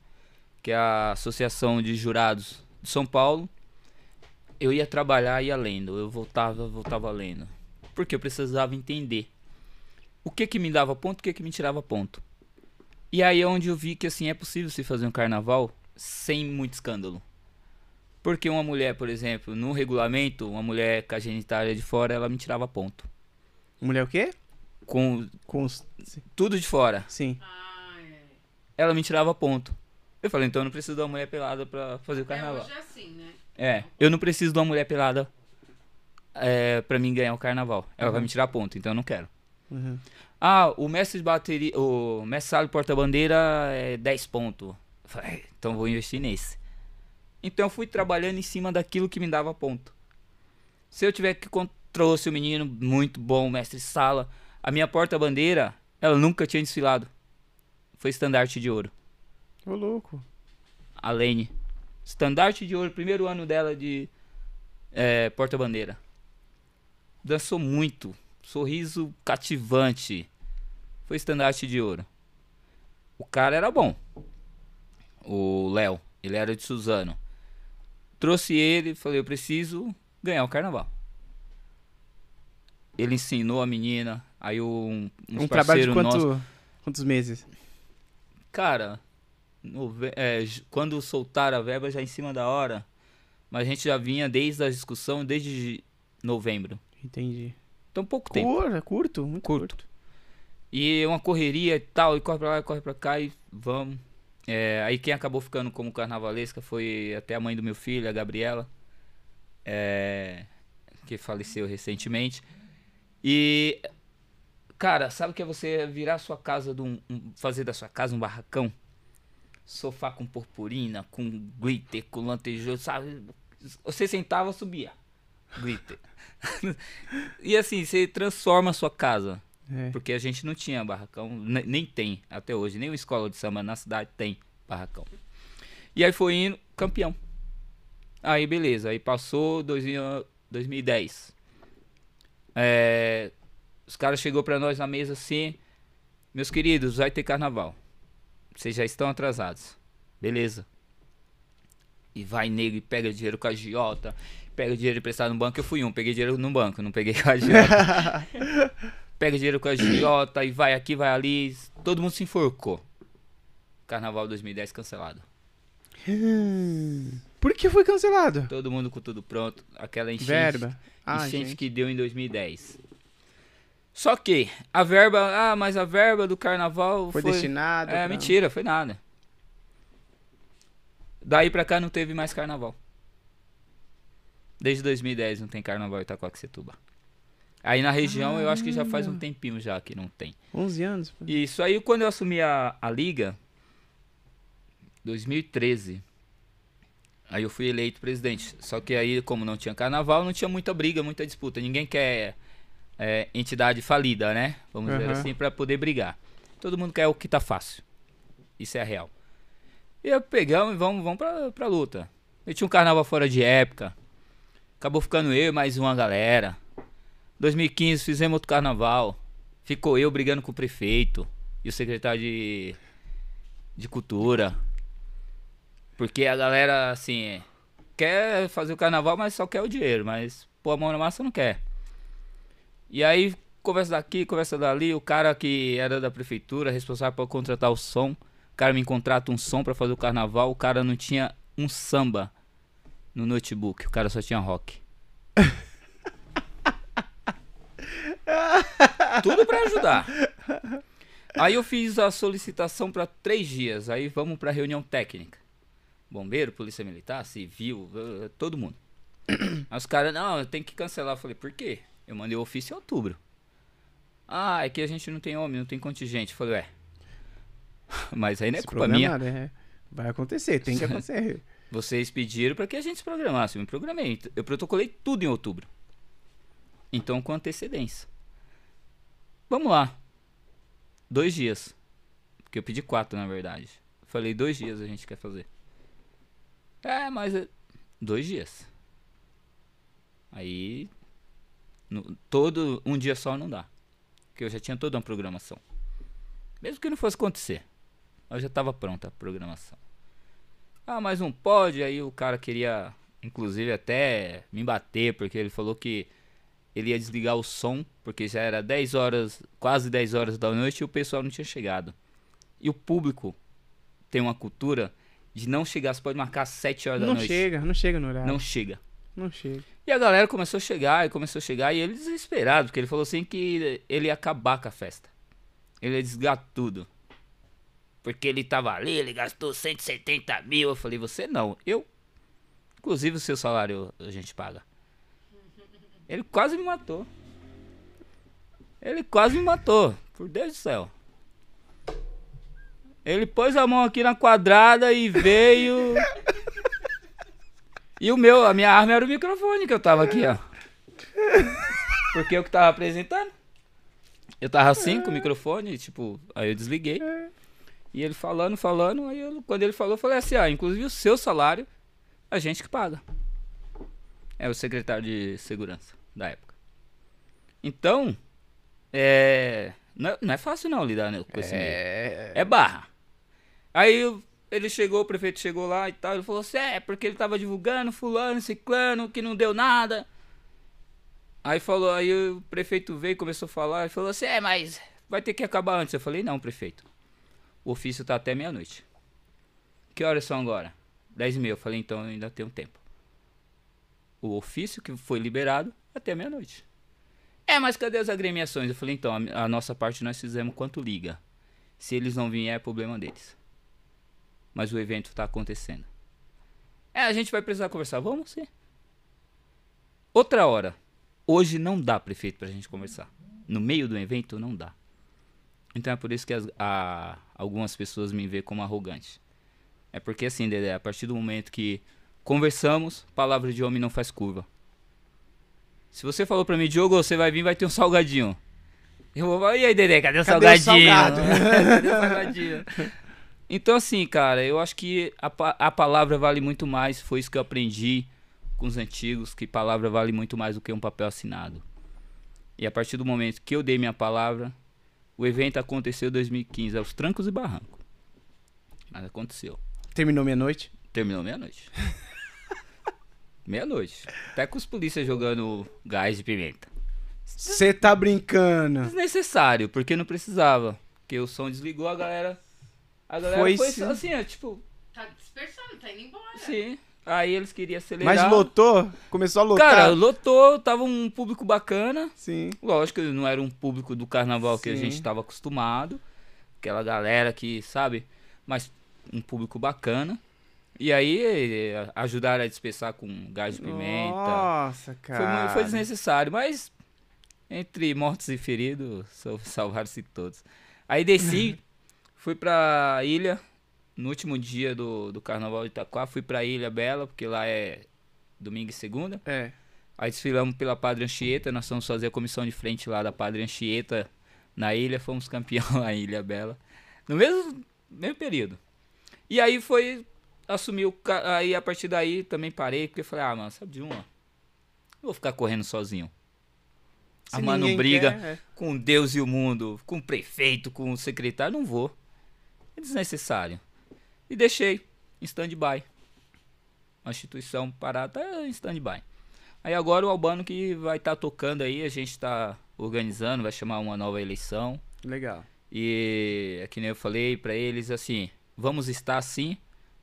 que é a Associação de Jurados de São Paulo. Eu ia trabalhar e ia lendo. Eu voltava, voltava lendo. Porque eu precisava entender o que que me dava ponto, o que que me tirava ponto. E aí é onde eu vi que assim é possível se fazer um carnaval sem muito escândalo. Porque uma mulher, por exemplo, no regulamento, uma mulher com a genitália de fora, ela me tirava ponto. Mulher o quê? Com Com os... tudo de fora, Sim. Ah, é. ela me tirava ponto. Eu falei, então eu não preciso de uma mulher pelada pra fazer o É, carnaval. hoje é assim, né? É, eu não preciso de uma mulher pelada é, pra mim ganhar o carnaval. Ela vai me tirar ponto, então eu não quero. Uhum. Ah, o mestre de bateria, o mestre sala de porta-bandeira é 10 pontos. Eu falei, "É, então vou investir nesse. Então eu fui trabalhando em cima daquilo que me dava ponto. Se eu tiver que trouxe o menino muito bom, mestre sala, a minha porta-bandeira, ela nunca tinha desfilado. Foi estandarte de ouro. Ô, louco. A Lene. Estandarte de ouro, primeiro ano dela de é, porta-bandeira. Dançou muito. Sorriso cativante. Foi estandarte de ouro. O cara era bom. O Léo. Ele era de Suzano. Trouxe ele, falei, eu preciso ganhar o carnaval. Ele ensinou a menina. Aí um, uns Um trabalho de quanto, nossos- quantos meses? Cara, é, quando soltaram a verba já em cima da hora, mas a gente já vinha desde a discussão desde novembro. Entendi. Então pouco tempo. Curto, curto, muito Curto. curto. E uma correria e tal, e corre pra lá, corre pra cá e vamos. É, aí quem acabou ficando como carnavalesca foi até a mãe do meu filho, a Gabriela, é, que faleceu recentemente. E, cara, sabe o que é você virar sua casa, de um, um- fazer da sua casa um barracão? Sofá com purpurina, com glitter, com lantejoso, sabe? Você sentava, subia. Glitter. e assim, você transforma a sua casa. É. Porque a gente não tinha barracão, ne- nem tem até hoje, nem uma escola de samba na cidade tem barracão. E aí foi indo, campeão. Aí beleza, aí passou 2000 2010. É, os caras chegou pra nós na mesa assim, meus queridos, vai ter carnaval. Vocês já estão atrasados. Beleza. E vai nego e pega dinheiro com a giota, pega dinheiro emprestado no banco. Eu fui um, peguei dinheiro no banco, não peguei com a giota pega dinheiro com a giota e vai aqui, vai ali. Todo mundo se enforcou. Carnaval 2010 cancelado. Por que foi cancelado? Todo mundo com tudo pronto. Aquela enchente, Verba. Ah, enchente gente. que deu em 2010. Só que a verba, ah, mas a verba do carnaval Foi, foi, destinado. É, pra- mentira, foi nada. Daí pra cá não teve mais carnaval. Desde 2010 não tem carnaval em Itacoaxetuba. Aí na região eu acho que já faz um tempinho já que não tem. 11 anos. pô. Isso aí quando eu assumi a, a liga, 2013. Aí eu fui eleito presidente. Só que aí, como não tinha carnaval, não tinha muita briga, muita disputa. Ninguém quer é, entidade falida, né? Vamos dizer Aham. assim, pra poder brigar. Todo mundo quer o que tá fácil. Isso é real. E eu pegamos e vamos, vamos pra, pra luta. Eu tinha um carnaval fora de época. Acabou ficando eu e mais uma galera. 2015 fizemos outro carnaval. Ficou eu brigando com o prefeito e o secretário de, de cultura. Porque a galera, assim, quer fazer o carnaval, mas só quer o dinheiro. Mas pôr a mão na massa não quer. E aí, conversa daqui, conversa dali. O cara que era da prefeitura, responsável por contratar o som. O cara me contrata um som pra fazer o carnaval. O cara não tinha um samba no notebook. O cara só tinha rock. Tudo pra ajudar. Aí eu fiz a solicitação pra três dias. Aí vamos pra reunião técnica. Bombeiro, polícia militar, civil, eh, todo mundo. Aí os caras, não, tem que cancelar. Eu falei, por quê? Eu mandei o ofício em outubro. Ah, é que a gente não tem homem, não tem contingente. Eu falei, ué. Mas aí não é Se culpa minha. programar, é. Vai acontecer, tem que acontecer. Vocês pediram para que a gente se programasse. Eu me programei. Eu protocolei tudo em outubro. Então, com antecedência. Vamos lá. Dois dias. Porque eu pedi quatro, na verdade. Falei, dois dias a gente quer fazer. É, mas. é- Dois dias. Aí. No- todo. Um dia só não dá. Porque eu já tinha toda uma programação. Mesmo que não fosse acontecer. Eu já estava pronta a programação. Ah, mas não pode. Aí o cara queria, inclusive, até me bater, porque ele falou que ele ia desligar o som, porque já era 10 horas, quase 10 horas da noite e o pessoal não tinha chegado. E o público tem uma cultura de não chegar, você pode marcar às 7 horas da Não noite. chega, não chega no horário. Não chega. Não chega. E a galera começou a chegar e começou a chegar e ele desesperado, porque ele falou assim que ele ia acabar com a festa. Ele ia desligar tudo. Porque ele tava ali, ele gastou 170 mil. Eu falei, você não, eu. Inclusive o seu salário a gente paga. Ele quase me matou. Ele quase me matou, por Deus do céu. Ele pôs a mão aqui na quadrada e veio. E o meu, a minha arma era o microfone que eu tava aqui, ó. Porque eu que tava apresentando. Eu tava assim com o microfone, tipo, aí eu desliguei. E ele falando, falando, aí eu, quando ele falou, eu falei assim, ah, inclusive o seu salário, a gente que paga. É o secretário de segurança da época. Então, é. Não é, não é fácil não lidar né, com esse meio. É. É barra. Aí eu- ele chegou, o prefeito chegou lá e tal, ele falou assim, é, porque ele tava divulgando fulano, ciclano, que não deu nada. Aí falou, aí o prefeito veio começou a falar, e falou assim, é, mas vai ter que acabar antes. Eu falei, não, prefeito. O ofício tá até meia-noite. Que horas são agora? Dez e meia. Eu falei, então ainda tem um tempo. O ofício que foi liberado até meia-noite. É, mas cadê as agremiações? Eu falei, então, a, a nossa parte nós fizemos quanto liga. Se eles não vierem, é problema deles. Mas o evento tá acontecendo. É, a gente vai precisar conversar. Vamos sim. Outra hora. Hoje não dá, prefeito, pra gente conversar. No meio do evento, não dá. Então é por isso que as- a- algumas pessoas me veem como arrogante. É porque assim, Dedé, a partir do momento que conversamos, palavra de homem não faz curva. Se você falou pra mim, Diogo, você vai vir, vai ter um salgadinho. Eu vou falar, e aí, Dedé, cadê o Cadê o salgadinho? salgado? cadê o salgadinho? Então, assim, cara, eu acho que a, a palavra vale muito mais. Foi isso que eu aprendi com os antigos, que palavra vale muito mais do que um papel assinado. E a partir do momento que eu dei minha palavra, o evento aconteceu em 2015, aos trancos e barrancos. Mas aconteceu. Terminou meia-noite? Terminou meia-noite. meia-noite. Até com os polícias jogando gás de pimenta. Você tá brincando. Desnecessário, porque não precisava. Porque o som desligou, a galera. A galera Foi foi, sim. assim, ó, tipo, Tá dispersando, tá indo embora. sim. Aí eles queriam acelerar. Mas lotou? Começou a lotar? Cara, lotou, tava um público bacana. Sim. Lógico que não era um público do carnaval que a Sim. gente estava acostumado. Aquela galera que, sabe? Mas um público bacana. E aí eh, ajudaram a dispersar com gás de pimenta. Nossa, Foi, cara. mu- foi desnecessário, mas entre mortos e feridos, sal- salvaram-se todos. Aí desci, fui pra ilha, no último dia do, do carnaval de Itaquá, fui pra Ilha Bela, porque lá é domingo e segunda. É. Aí desfilamos pela Padre Anchieta, nós fomos fazer a comissão de frente lá da Padre Anchieta na ilha, fomos campeão na Ilha Bela. No mesmo, mesmo período. E aí foi ca- aí a partir daí também parei, porque falei, ah, mano, sabe de uma? Não vou ficar correndo sozinho. Se Armando ninguém briga quer, é. com Deus e o mundo, com o prefeito, com o secretário, não vou. É desnecessário. E deixei em stand-by. A instituição parada tá em stand-by. Aí agora o Albano que vai estar tocando aí, a gente está organizando, vai chamar uma nova eleição. Legal. E é que nem eu falei pra eles assim, vamos estar sim,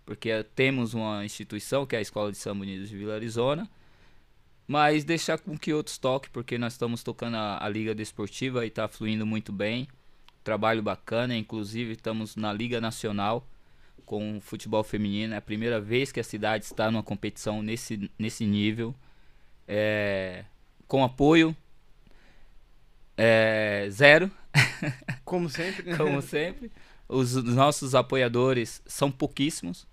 porque eh, temos uma instituição que é a Escola de Samba Unidos de Vila Arizona, mas deixar com que outros toquem, porque nós estamos tocando a, a Liga Desportiva e está fluindo muito bem. Trabalho bacana, inclusive estamos na Liga Nacional com futebol feminino. É a primeira vez que a cidade está numa competição nesse, nesse nível. É, com apoio é, zero, Como sempre. né? como sempre. Os nossos apoiadores são pouquíssimos.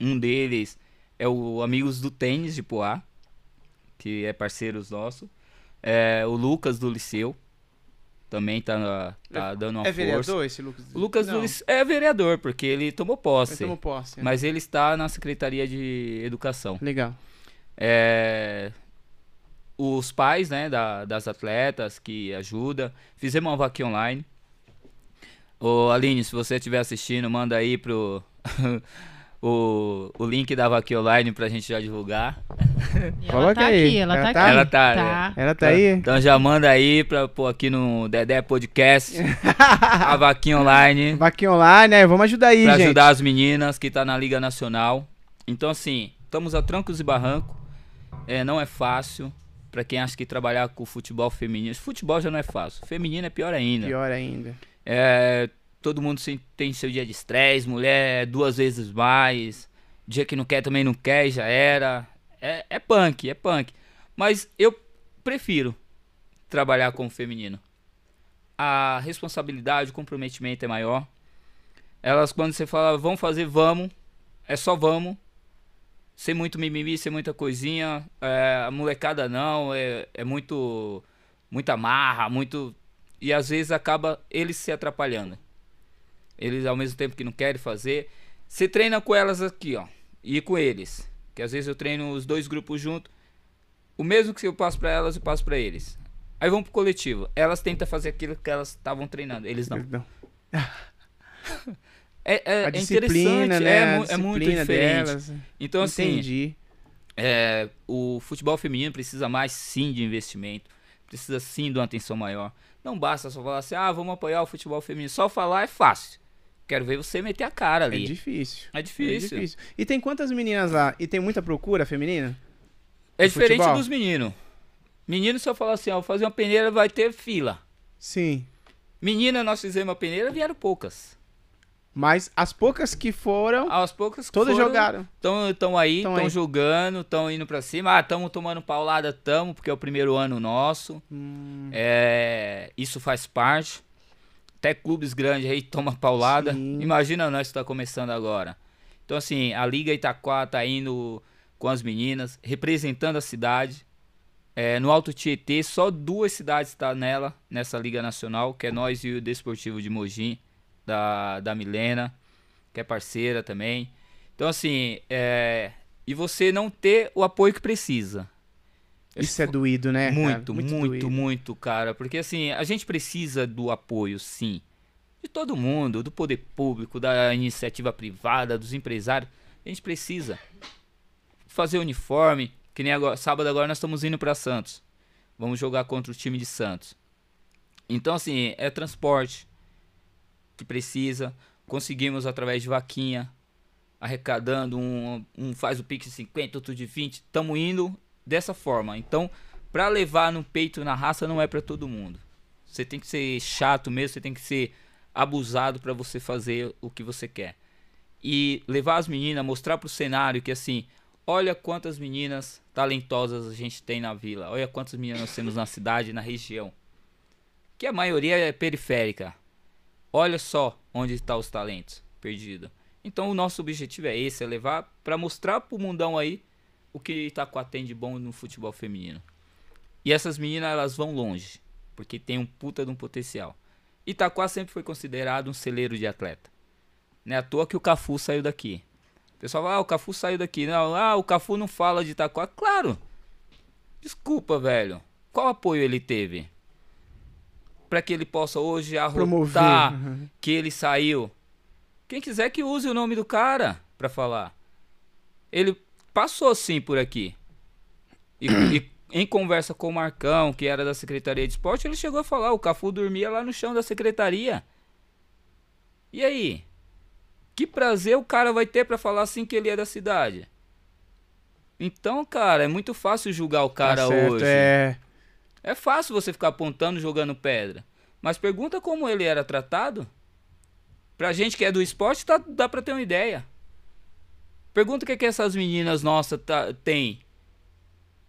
Um deles é o Amigos do Tênis de Poá, que é parceiros nosso. É, o Lucas do Liceu também tá, tá dando uma É força. vereador esse Lucas? Lucas Não, Liceu é vereador, porque ele tomou Ele posse. tomou posse. é. Mas ele está na Secretaria de Educação. Legal. É, os pais né, da- das atletas que ajudam. Fizemos uma vaquinha online. Ô Aline, se você estiver assistindo, manda aí pro o, o link da vaquinha online pra gente já divulgar. E ela Coloca tá aí. aqui, ela, Ela tá, tá aqui. aí? Ela tá, Ela tá aí? Então já manda aí pra pôr aqui no Dedé Podcast a vaquinha online Vaquinha online, né? Vamos ajudar aí, pra gente. ajudar as meninas que tá na Liga Nacional. Então assim, estamos a trancos e barrancos. É, não é fácil pra quem acha que trabalhar com futebol feminino. Futebol já não é fácil. Feminino é pior ainda. Pior ainda. É, todo mundo tem seu dia de estresse, mulher duas vezes mais. Dia que não quer também não quer já era. É, é punk, é punk. Mas eu prefiro trabalhar com o feminino. a responsabilidade, o comprometimento é maior. Elas, quando você fala, vamos fazer, vamos, é só vamos. Sem muito mimimi, sem muita coisinha. É, a molecada não, é, é muito. Muita marra, muito. E às vezes acaba eles se atrapalhando. Eles ao mesmo tempo que não querem fazer. Você treina com elas aqui, ó. E com eles. Que às vezes eu treino os dois grupos juntos. O mesmo que eu passo para elas, eu passo para eles. Aí vamos pro coletivo. Elas tentam fazer aquilo que elas estavam treinando. Eles não. Não. É, é, é interessante, né? é, é muito diferente. delas. Então, assim, Entendi. é, o futebol feminino precisa mais sim de investimento, precisa sim de uma atenção maior. Não basta só falar assim, ah, vamos apoiar o futebol feminino. Só falar é fácil. Quero ver você meter a cara É ali. difícil. É É difícil. difícil. E tem quantas meninas lá? E tem muita procura feminina? É diferente futebol? dos meninos. Menino, se eu falar assim, ó, vou fazer uma peneira, vai ter fila. Sim. Menina, nós fizemos uma peneira, vieram poucas. Mas as poucas que foram, Aos poucas que todas foram, jogaram. Estão aí, Tão estão jogando, estão indo pra cima. Ah, estamos tomando paulada, tamo, porque é o primeiro ano nosso. Hum, É, isso faz parte. Até clubes grandes aí tomam paulada. Sim. Imagina nós que está começando agora. Então, assim, a Liga Itaquá tá indo com as meninas, representando a cidade. É, no Alto Tietê, só duas cidades estão nela, nessa Liga Nacional, que é nós e o Desportivo de Mogi, da, da Milena, que é parceira também. Então, assim, é, e você não ter o apoio que precisa. Isso é doído, né? cara? Muito, muito, muito, cara. Porque assim, a gente precisa do apoio, sim. De todo mundo, do poder público, da iniciativa privada, dos empresários. A gente precisa fazer uniforme. Que nem agora, sábado agora nós estamos indo para Santos. Vamos jogar contra o time de Santos. Então, assim, é transporte que precisa. Conseguimos através de vaquinha, arrecadando. Um, um faz o Pix de 50, outro de 20. Estamos indo dessa forma. Então, pra levar no peito na raça não é pra todo mundo. Você tem que ser chato mesmo, você tem que ser abusado pra você fazer o que você quer. E levar as meninas, mostrar pro cenário que assim, olha quantas meninas talentosas a gente tem na vila, olha quantas meninas nós temos na cidade, na região. Que a maioria é periférica. Olha só onde estão os talentos perdidos. Então o nosso objetivo é esse, é levar pra mostrar pro mundão aí o que Itaquá tem de bom no futebol feminino. E essas meninas, elas vão longe, porque tem um puta de um potencial. Itaquá sempre foi considerado um celeiro de atleta. Não é à toa que o Cafu saiu daqui. O pessoal fala, ah, o Cafu saiu daqui. Não, ah, o Cafu não fala de Itaquá. Claro. Desculpa, velho. Qual apoio ele teve? Pra que ele possa hoje arrotar Uhum. que ele saiu. Quem quiser que use o nome do cara pra falar. Ele passou sim por aqui. E, e em conversa com o Marcão, que era da Secretaria de Esporte, ele chegou a falar: o Cafu dormia lá no chão da secretaria. E aí? Que prazer o cara vai ter pra falar assim que ele é da cidade? Então, cara, é muito fácil julgar o cara Tá certo, hoje. É. É fácil você ficar apontando, jogando pedra. Mas pergunta como ele era tratado. Pra gente que é do esporte, tá, dá pra ter uma ideia. Pergunta o que, que essas meninas nossas tá, têm.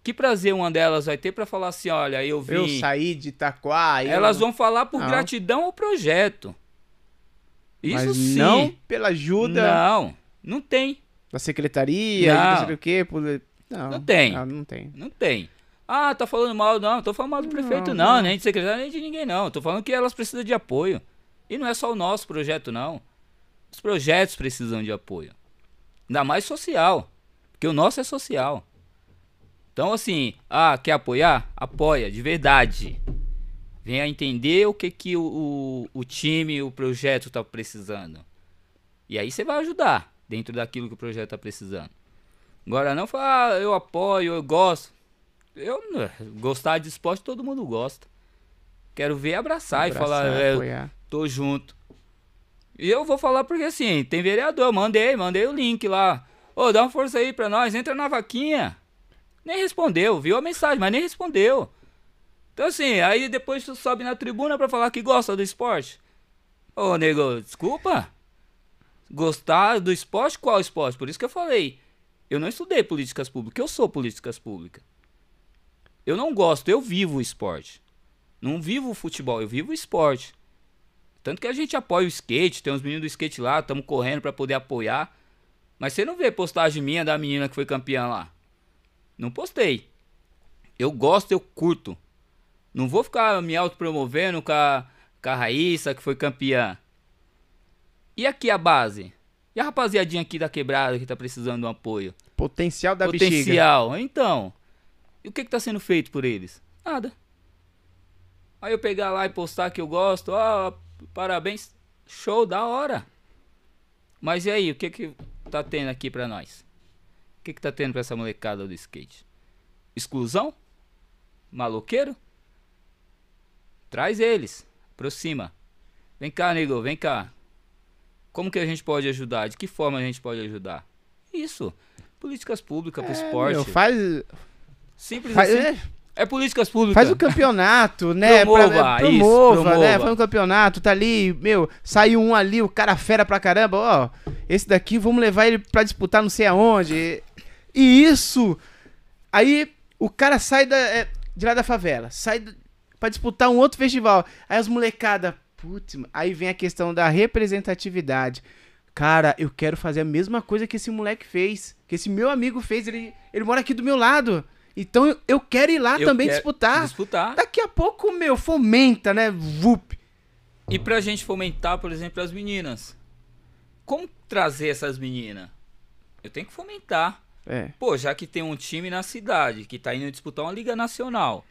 Que prazer uma delas vai ter pra falar assim, olha, eu vim... Eu saí de Itaquá. eu- Elas vão falar por Não. gratidão ao projeto. Isso Mas sim. não pela ajuda Não, não tem. da secretaria, Não. não sei o quê. por- Não, Não tem. Não, não tem. Não tem. Ah, tá falando mal, não. Tô falando mal do prefeito, Não, não, não. nem de secretário, nem de ninguém, não. Tô falando que elas precisam de apoio. E não é só o nosso projeto, não. Os projetos precisam de apoio. Ainda mais social. Porque o nosso é social. Então, assim, ah, quer apoiar? Apoia, de verdade. Venha entender o que, que o, o, o time, o projeto tá precisando. E aí você vai ajudar dentro daquilo que o projeto tá precisando. Agora não falar, ah, eu apoio, eu gosto. Eu não- gostar de esporte todo mundo gosta. Quero ver abraçar, e falar, Abraçar, é, tô junto. E eu vou falar porque assim, tem vereador, mandei, mandei o link lá. Ô, dá uma força aí pra nós, entra na vaquinha. Nem respondeu, viu a mensagem, mas nem respondeu. Então assim, aí depois tu sobe na tribuna pra falar que gosta do esporte. Ô, nego, desculpa. Gostar do esporte? Qual esporte? Por isso que eu falei. Eu não estudei políticas públicas, eu sou políticas públicas. Eu não gosto, eu vivo o esporte. Não vivo o futebol, eu vivo o esporte. Tanto que a gente apoia o skate, tem uns meninos do skate lá, estamos correndo para poder apoiar. Mas você não vê postagem minha da menina que foi campeã lá. Não postei. Eu gosto, eu curto. Não vou ficar me autopromovendo com a, com a Raíssa, que foi campeã. E aqui a base? E a rapaziadinha aqui da quebrada que tá precisando de um apoio? Potencial da bexiga. Potencial. Então, e o que que tá sendo feito por eles? Nada. Aí eu pegar lá e postar que eu gosto, ó, parabéns, show, da hora. Mas e aí, o que que tá tendo aqui pra nós? O que que tá tendo pra essa molecada do skate? Exclusão? Maloqueiro? Traz eles, aproxima. Vem cá, nego, vem cá. Como que a gente pode ajudar? De que forma a gente pode ajudar? Isso. Políticas públicas pro É, esporte. meu, faz, Simples faz, assim. é, É políticas públicas. faz o campeonato, né? Promova, pra, isso, promova, né? promova. Faz um campeonato, tá ali, meu, saiu um ali, o cara fera pra caramba, ó. Esse daqui, vamos levar ele pra disputar não sei aonde. E isso. Aí o cara sai da, é, de lá da favela, sai pra disputar um outro festival. Aí as molecada, putz, aí vem a questão da representatividade. Cara, eu quero fazer a mesma coisa que esse moleque fez, que esse meu amigo fez, ele, ele mora aqui do meu lado. Então eu, eu quero ir lá Eu também disputar. Disputar. Daqui a pouco, meu, fomenta, né? Vup. E pra gente fomentar, por exemplo, as meninas. Como trazer essas meninas? Eu tenho que fomentar. É. Pô, já que tem um time na cidade que tá indo disputar uma liga nacional.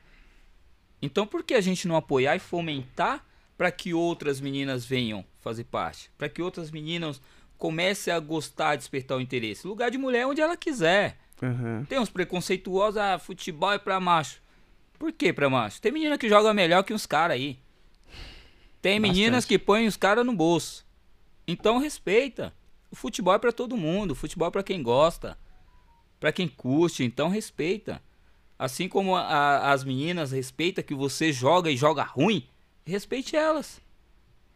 Então por que a gente não apoiar e fomentar para que outras meninas venham fazer parte? Para que outras meninas comecem a gostar, despertar o interesse. Lugar de mulher é onde ela quiser. Aham. Tem uns preconceituosos, ah, futebol é pra macho. Por que pra macho? Tem menina que joga melhor que uns caras aí. Tem meninas Bastante. que põem os caras no bolso. Então respeita. O futebol é pra todo mundo, o futebol é pra quem gosta, pra quem curte, então respeita. Assim como a- as meninas respeita que você joga e joga ruim, respeite elas.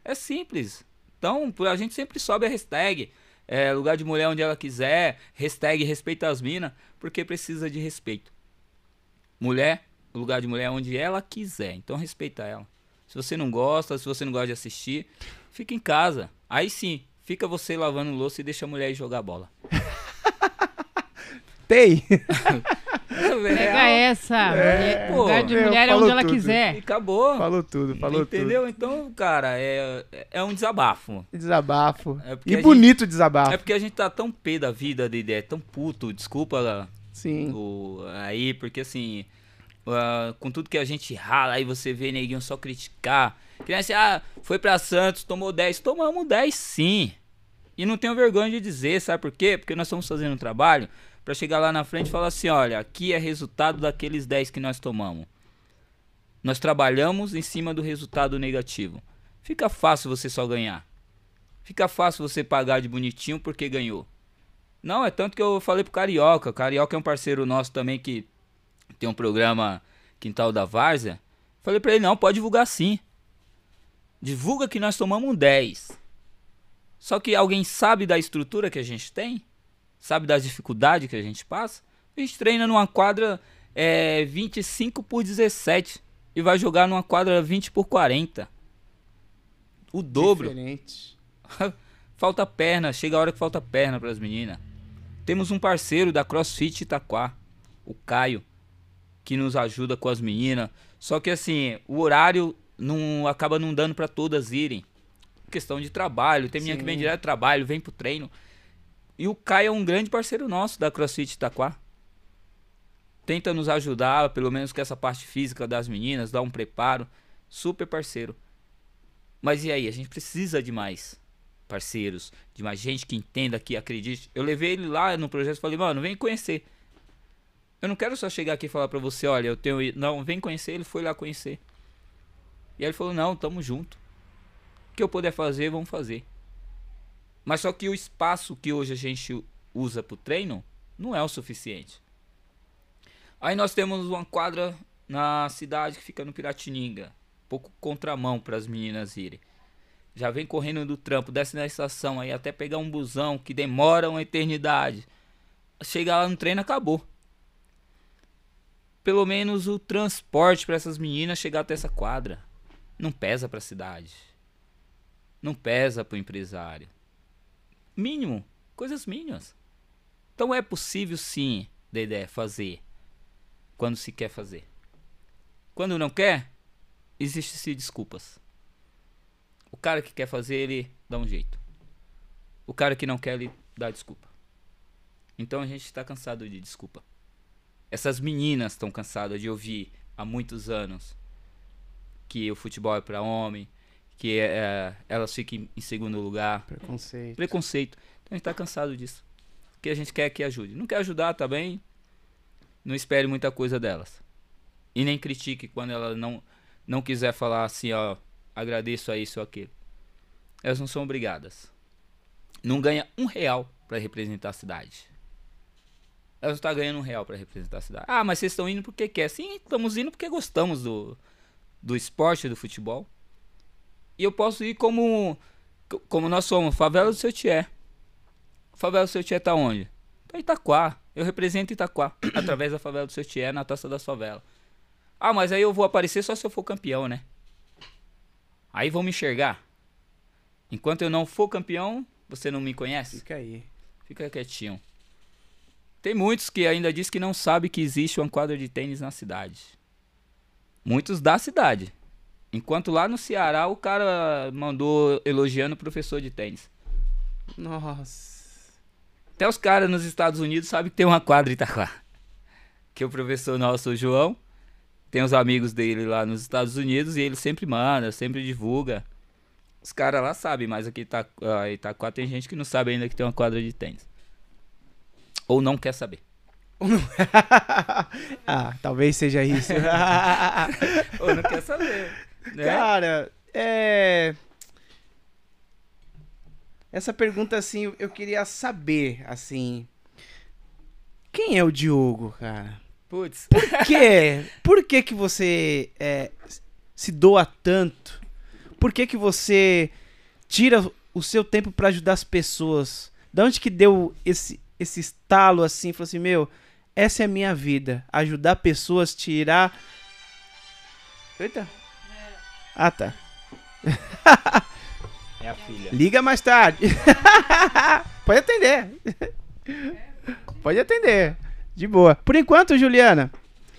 É simples. Então, a gente sempre sobe a hashtag. É, lugar de mulher onde ela quiser. Hashtag respeita as minas. Porque precisa de respeito. Mulher, lugar de mulher onde ela quiser. Então respeita ela. Se você não gosta, se você não gosta de assistir, fica em casa. Aí sim, fica você lavando louça e deixa a mulher jogar bola. Tem. Pega essa. É, mulher- lugar de meu, mulher é onde ela tudo. E quiser. acabou. falou tudo, falou Entendeu? Então, cara, é, é um desabafo. tudo. Desabafo. É e bonito desabafo. É porque a gente tá tão pé da vida, Dedé, tão puto, desculpa Sim. o, aí, porque assim, ah, com tudo que a gente rala, aí você vê neguinho só criticar. Que nem assim, ah, foi pra Santos, tomou 10. Tomamos 10 sim. E não tenho vergonha de dizer, sabe por quê? Porque nós estamos fazendo um trabalho pra chegar lá na frente e falar assim, olha, aqui é resultado daqueles 10 que nós tomamos. Nós trabalhamos em cima do resultado negativo. Fica fácil você só ganhar. Fica fácil você pagar de bonitinho porque ganhou. Não, é tanto que eu falei pro Carioca. Carioca é um parceiro nosso também que tem um programa Quintal da Várzea. Falei pra ele, não, pode divulgar sim. Divulga que nós tomamos um 10. Só que alguém sabe da estrutura que a gente tem? Sabe das dificuldades que a gente passa? A gente treina numa quadra é, 25 por 17 e vai jogar numa quadra 20 por 40. O dobro. Diferente. falta perna, chega a hora que falta perna para as meninas. Temos um parceiro da CrossFit Itaquá, o Caio, que nos ajuda com as meninas. Só que assim, o horário não acaba não dando para todas irem. Questão de trabalho, tem menina que vem direto do trabalho, vem pro treino. E o Caio é um grande parceiro nosso da CrossFit Itaquá. Tenta nos ajudar, pelo menos com essa parte física das meninas, dar um preparo. Super parceiro. Mas e aí? A gente precisa de mais parceiros, de mais gente que entenda, que acredite. Eu levei ele lá no projeto e falei, mano, vem conhecer. Eu não quero só chegar aqui e falar pra você, olha, eu tenho. Não, vem conhecer. Ele foi lá conhecer. E aí ele falou, não, tamo junto. O que eu puder fazer, vamos fazer. Mas só que o espaço que hoje a gente usa pro treino não é o suficiente. Aí nós temos uma quadra na cidade que fica no Piratininga. Pouco contramão para as meninas irem. Já vem correndo do trampo, desce na estação aí até pegar um busão que demora uma eternidade. Chega lá no treino, acabou. pelo menos o transporte para essas meninas chegar até essa quadra. Não pesa para a cidade. Não pesa para o empresário. Mínimo, coisas mínimas. Então é possível sim, Dedé, fazer quando se quer fazer. Quando não quer, existem desculpas. O cara que quer fazer, ele dá um jeito. O cara que não quer, ele dá desculpa. Então a gente está cansado de desculpa. Essas meninas estão cansadas de ouvir há muitos anos que o futebol é para homem, que é, é, elas fiquem em segundo lugar. Preconceito. Preconceito. Então a gente está cansado disso. O que a gente quer que ajude. Não quer ajudar, tá bem? Não espere muita coisa delas. E nem critique quando ela não, não quiser falar assim, ó, agradeço a isso ou aquilo. Elas não são obrigadas. Não ganha um real para representar a cidade. Elas não estão tá ganhando um real para representar a cidade. Ah, mas vocês estão indo porque quer. Sim, estamos indo porque gostamos do, do esporte, do futebol. E eu posso ir como como nós somos, favela do seu Tié. Favela do seu Tié tá onde? Tá em Itaquá. Eu represento Itaquá através da favela do seu Tié na taça da favela. Ah, mas aí eu vou aparecer só se eu for campeão, né? Aí vão me enxergar. Enquanto eu não for campeão, você não me conhece? Fica aí. Fica quietinho. Tem muitos que ainda diz que não sabe que existe uma quadra de tênis na cidade. Muitos da cidade. Enquanto lá no Ceará o cara mandou elogiando o professor de tênis. Nossa. Até os caras nos Estados Unidos sabem que tem uma quadra em Itaquá. Que o professor nosso, o João, tem os amigos dele lá nos Estados Unidos e ele sempre manda, sempre divulga. Os caras lá sabem, mas aqui em Itaquá tem gente que não sabe ainda que tem uma quadra de tênis. Ou não quer saber. ah, talvez seja isso. Ou não quer saber. Né? Cara, é. Essa pergunta, assim, eu queria saber, assim. Quem é o Diogo, cara? Putz. Por quê? Por que que você é, se doa tanto? Por que que você tira o seu tempo para ajudar as pessoas? Da onde que deu esse, esse estalo assim? Falou assim, meu, essa é a minha vida. Ajudar pessoas, tirar... Eita. Ah, tá. É a filha. Liga mais tarde. Pode atender. Pode atender. De boa. Por enquanto, Juliana,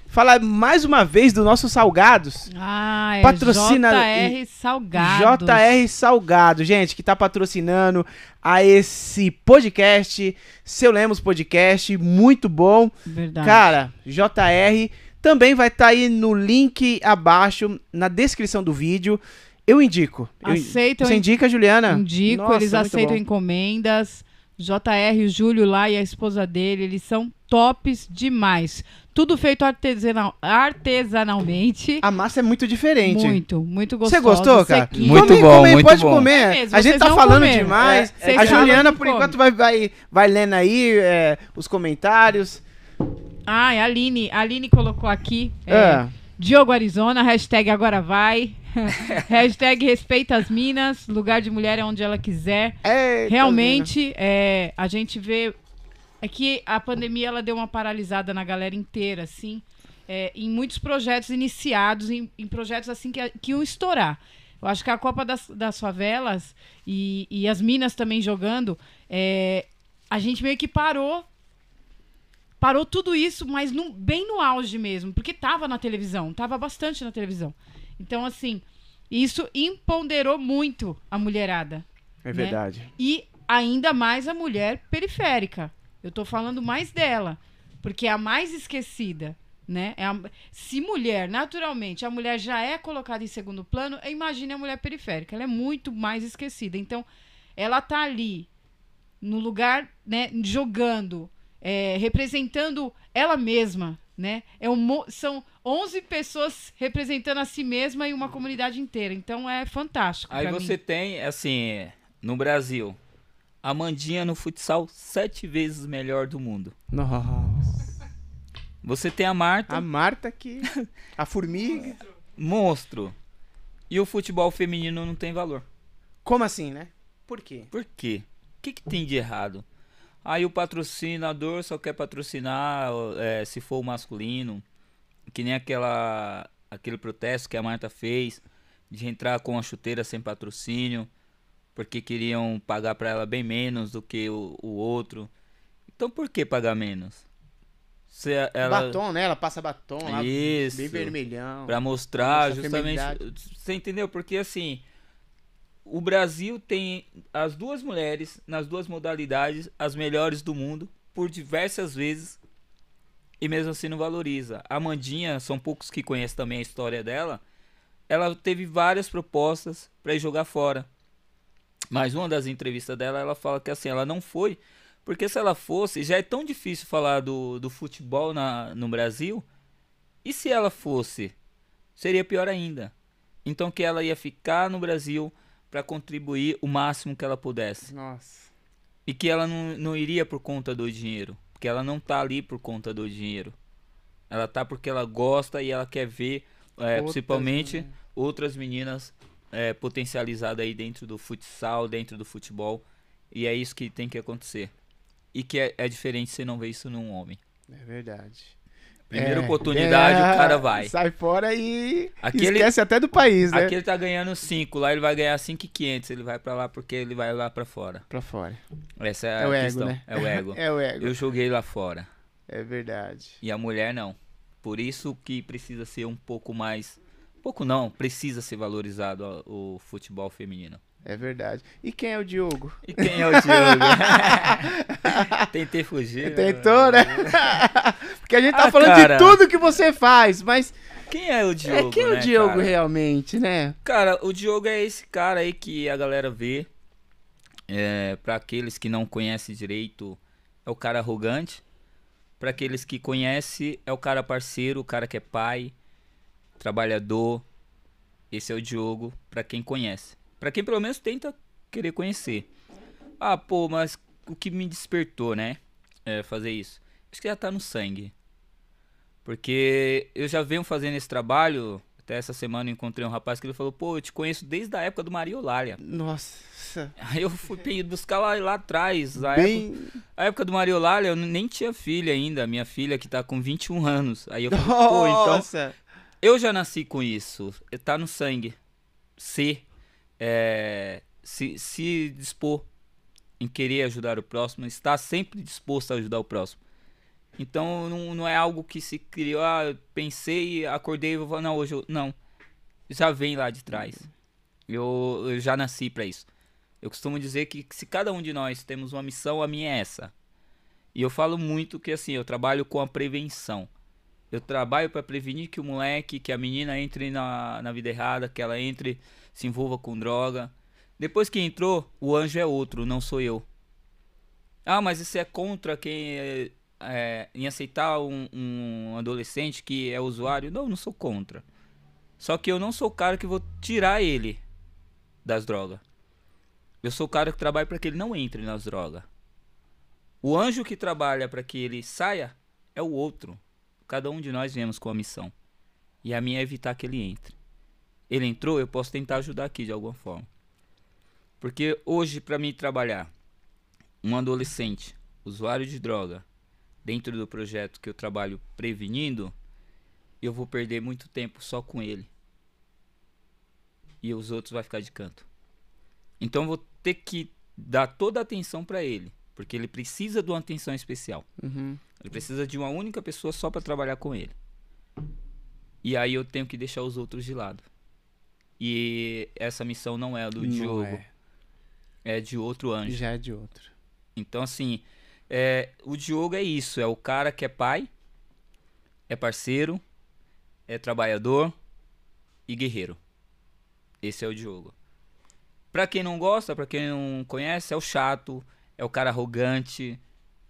fala mais uma vez dos nossos salgados. Ah, é Patrocina JR Salgados. JR Salgado, gente, que tá patrocinando a esse podcast, Seu Lemos Podcast, muito bom. Verdade. Cara, JR também vai estar tá aí no link abaixo, na descrição do vídeo. Eu indico. Aceitam. Você indica, Juliana? Indico, Nossa, eles aceitam bom. encomendas. JR, o Júlio lá e a esposa dele, eles são tops demais. Tudo feito artesanal, artesanalmente. A massa é muito diferente. Muito, muito gostosa. Você gostou, cara? Sequinha. Muito come, bom, come, muito pode bom. comer. É mesmo, a gente tá falando comer. demais. É, a Juliana, por enquanto, vai, vai, vai lendo aí é, os comentários. Ah, a Aline, a Aline colocou aqui. É, é. Diogo Arizona, hashtag agora vai. hashtag respeita as minas, lugar de mulher é onde ela quiser. Eita Realmente, é, a gente vê é que a pandemia ela deu uma paralisada na galera inteira, assim, é, em muitos projetos iniciados, em, em projetos assim que, que iam estourar. Eu acho que a Copa das, das Favelas e, e as Minas também jogando, é, a gente meio que parou. Parou tudo isso, mas no, bem no auge mesmo, porque tava na televisão, tava bastante na televisão. Então, assim, isso empoderou muito a mulherada. É né? verdade. E ainda mais a mulher periférica. Eu tô falando mais dela, porque é a mais esquecida, né? É a... Se mulher, naturalmente, a mulher já é colocada em segundo plano, imagine a mulher periférica. Ela é muito mais esquecida. Então, ela tá ali no lugar, né, jogando, é, representando ela mesma, né? É um, são 11 pessoas representando a si mesma e uma comunidade inteira. Então é fantástico. Aí você mim. tem, assim, no Brasil, a Mandinha no futsal sete vezes melhor do mundo. Nossa. Você tem a Marta. A Marta que. A formiga. Monstro. E o futebol feminino não tem valor. Como assim, né? Por quê? Por quê? O que, que tem de errado? Aí o patrocinador só quer patrocinar é, se for o masculino. que nem aquela aquele protesto que a Marta fez de entrar com a chuteira sem patrocínio, porque queriam pagar para ela bem menos do que o, o outro. Então por que pagar menos? Se ela... Batom, né? Ela passa batom lá, Isso. bem vermelhão. Pra mostrar justamente. Você entendeu? Porque assim. O Brasil tem as duas mulheres nas duas modalidades, as melhores do mundo, por diversas vezes. E mesmo assim não valoriza. A Mandinha, são poucos que conhecem também a história dela. Ela teve várias propostas pra ir jogar fora. Mas uma das entrevistas dela, ela fala que assim, ela não foi. Porque se ela fosse, já é tão difícil falar do, do futebol na, no Brasil. E se ela fosse? Seria pior ainda. Então que ela ia ficar no Brasil para contribuir o máximo que ela pudesse. Nossa. E que ela não, não iria por conta do dinheiro. Porque ela não tá ali por conta do dinheiro. Ela tá porque ela gosta e ela quer ver, é, Outras, principalmente, né? outras meninas é, potencializadas aí dentro do futsal, dentro do futebol. E é isso que tem que acontecer. E que é, é diferente você não ver isso num homem. É verdade. Primeira É, oportunidade, é, o cara vai. Sai fora e Aquele- esquece até do país, né? Aqui ele tá ganhando 5, lá ele vai ganhar 5,500. Ele vai pra lá porque ele vai lá pra fora. Pra fora. Essa é, É a o ego, questão. né? É o ego. É o ego. Eu joguei lá fora. É verdade. E a mulher não. Por isso que precisa ser um pouco mais. Pouco não, precisa ser valorizado ó, o futebol feminino. É verdade. E quem é o Diogo? E quem é o Diogo? Tentei fugir. Tentou, né? Porque a gente tá Ah, falando cara. de tudo que você faz, mas Quem é o Diogo? é quem é o né, Diogo cara? realmente, né? Cara, o Diogo é esse cara aí que a galera vê. É, para aqueles que não conhecem direito, é o cara arrogante. Para aqueles que conhecem, é o cara parceiro, o cara que é pai, trabalhador. Esse é o Diogo, para quem conhece. Para quem pelo menos tenta querer conhecer. Ah, pô, mas o que me despertou, né? É, fazer isso. Acho que já tá no sangue. Porque eu já venho fazendo esse trabalho. Até essa semana eu encontrei um rapaz que ele falou: pô, eu te conheço desde a época do Maria Olália. Nossa. Aí eu fui buscar lá, lá atrás. A, época, Bem. a época do Maria Olália eu nem tinha filha ainda. Minha filha que tá com 21 anos. Aí eu falei: pô, então. Eu já nasci com isso. Tá no sangue. Ser. é, se, se dispor em querer ajudar o próximo, estar sempre disposto a ajudar o próximo. Então não, não é algo que se criou, ah, pensei, acordei e vou falar, não, hoje eu. Não. Já vem lá de trás. Eu, eu já nasci pra isso. Eu costumo dizer que se cada um de nós temos uma missão, a minha é essa. E eu falo muito que assim, eu trabalho com a prevenção. Eu trabalho para prevenir que o moleque, que a menina entre na, na vida errada, que ela entre, se envolva com droga. Depois que entrou, o anjo é outro, não sou eu. Ah, mas isso é contra quem é, em aceitar um, um adolescente que é usuário? Não, não sou contra. Só que eu não sou o cara que vou tirar ele das drogas. Eu sou o cara que trabalha para que ele não entre nas drogas. O anjo que trabalha para que ele saia é o outro. Cada um de nós viemos com a missão. E a minha é evitar que ele entre. Ele entrou, eu posso tentar ajudar aqui de alguma forma. Porque hoje, para mim trabalhar um adolescente, usuário de droga, dentro do projeto que eu trabalho prevenindo, eu vou perder muito tempo só com ele. E os outros vai ficar de canto. Então eu vou ter que dar toda a atenção para ele, porque ele precisa de uma atenção especial. Uhum. Ele precisa de uma única pessoa só para trabalhar com ele. E aí eu tenho que deixar os outros de lado. E essa missão não é a do Não Diogo, é. é de outro anjo. Já é de outro. Então, assim, é, o Diogo é isso: é o cara que é pai, é parceiro, é trabalhador e guerreiro. Esse é o Diogo. Pra quem não gosta, pra quem não conhece, é o chato, é o cara arrogante,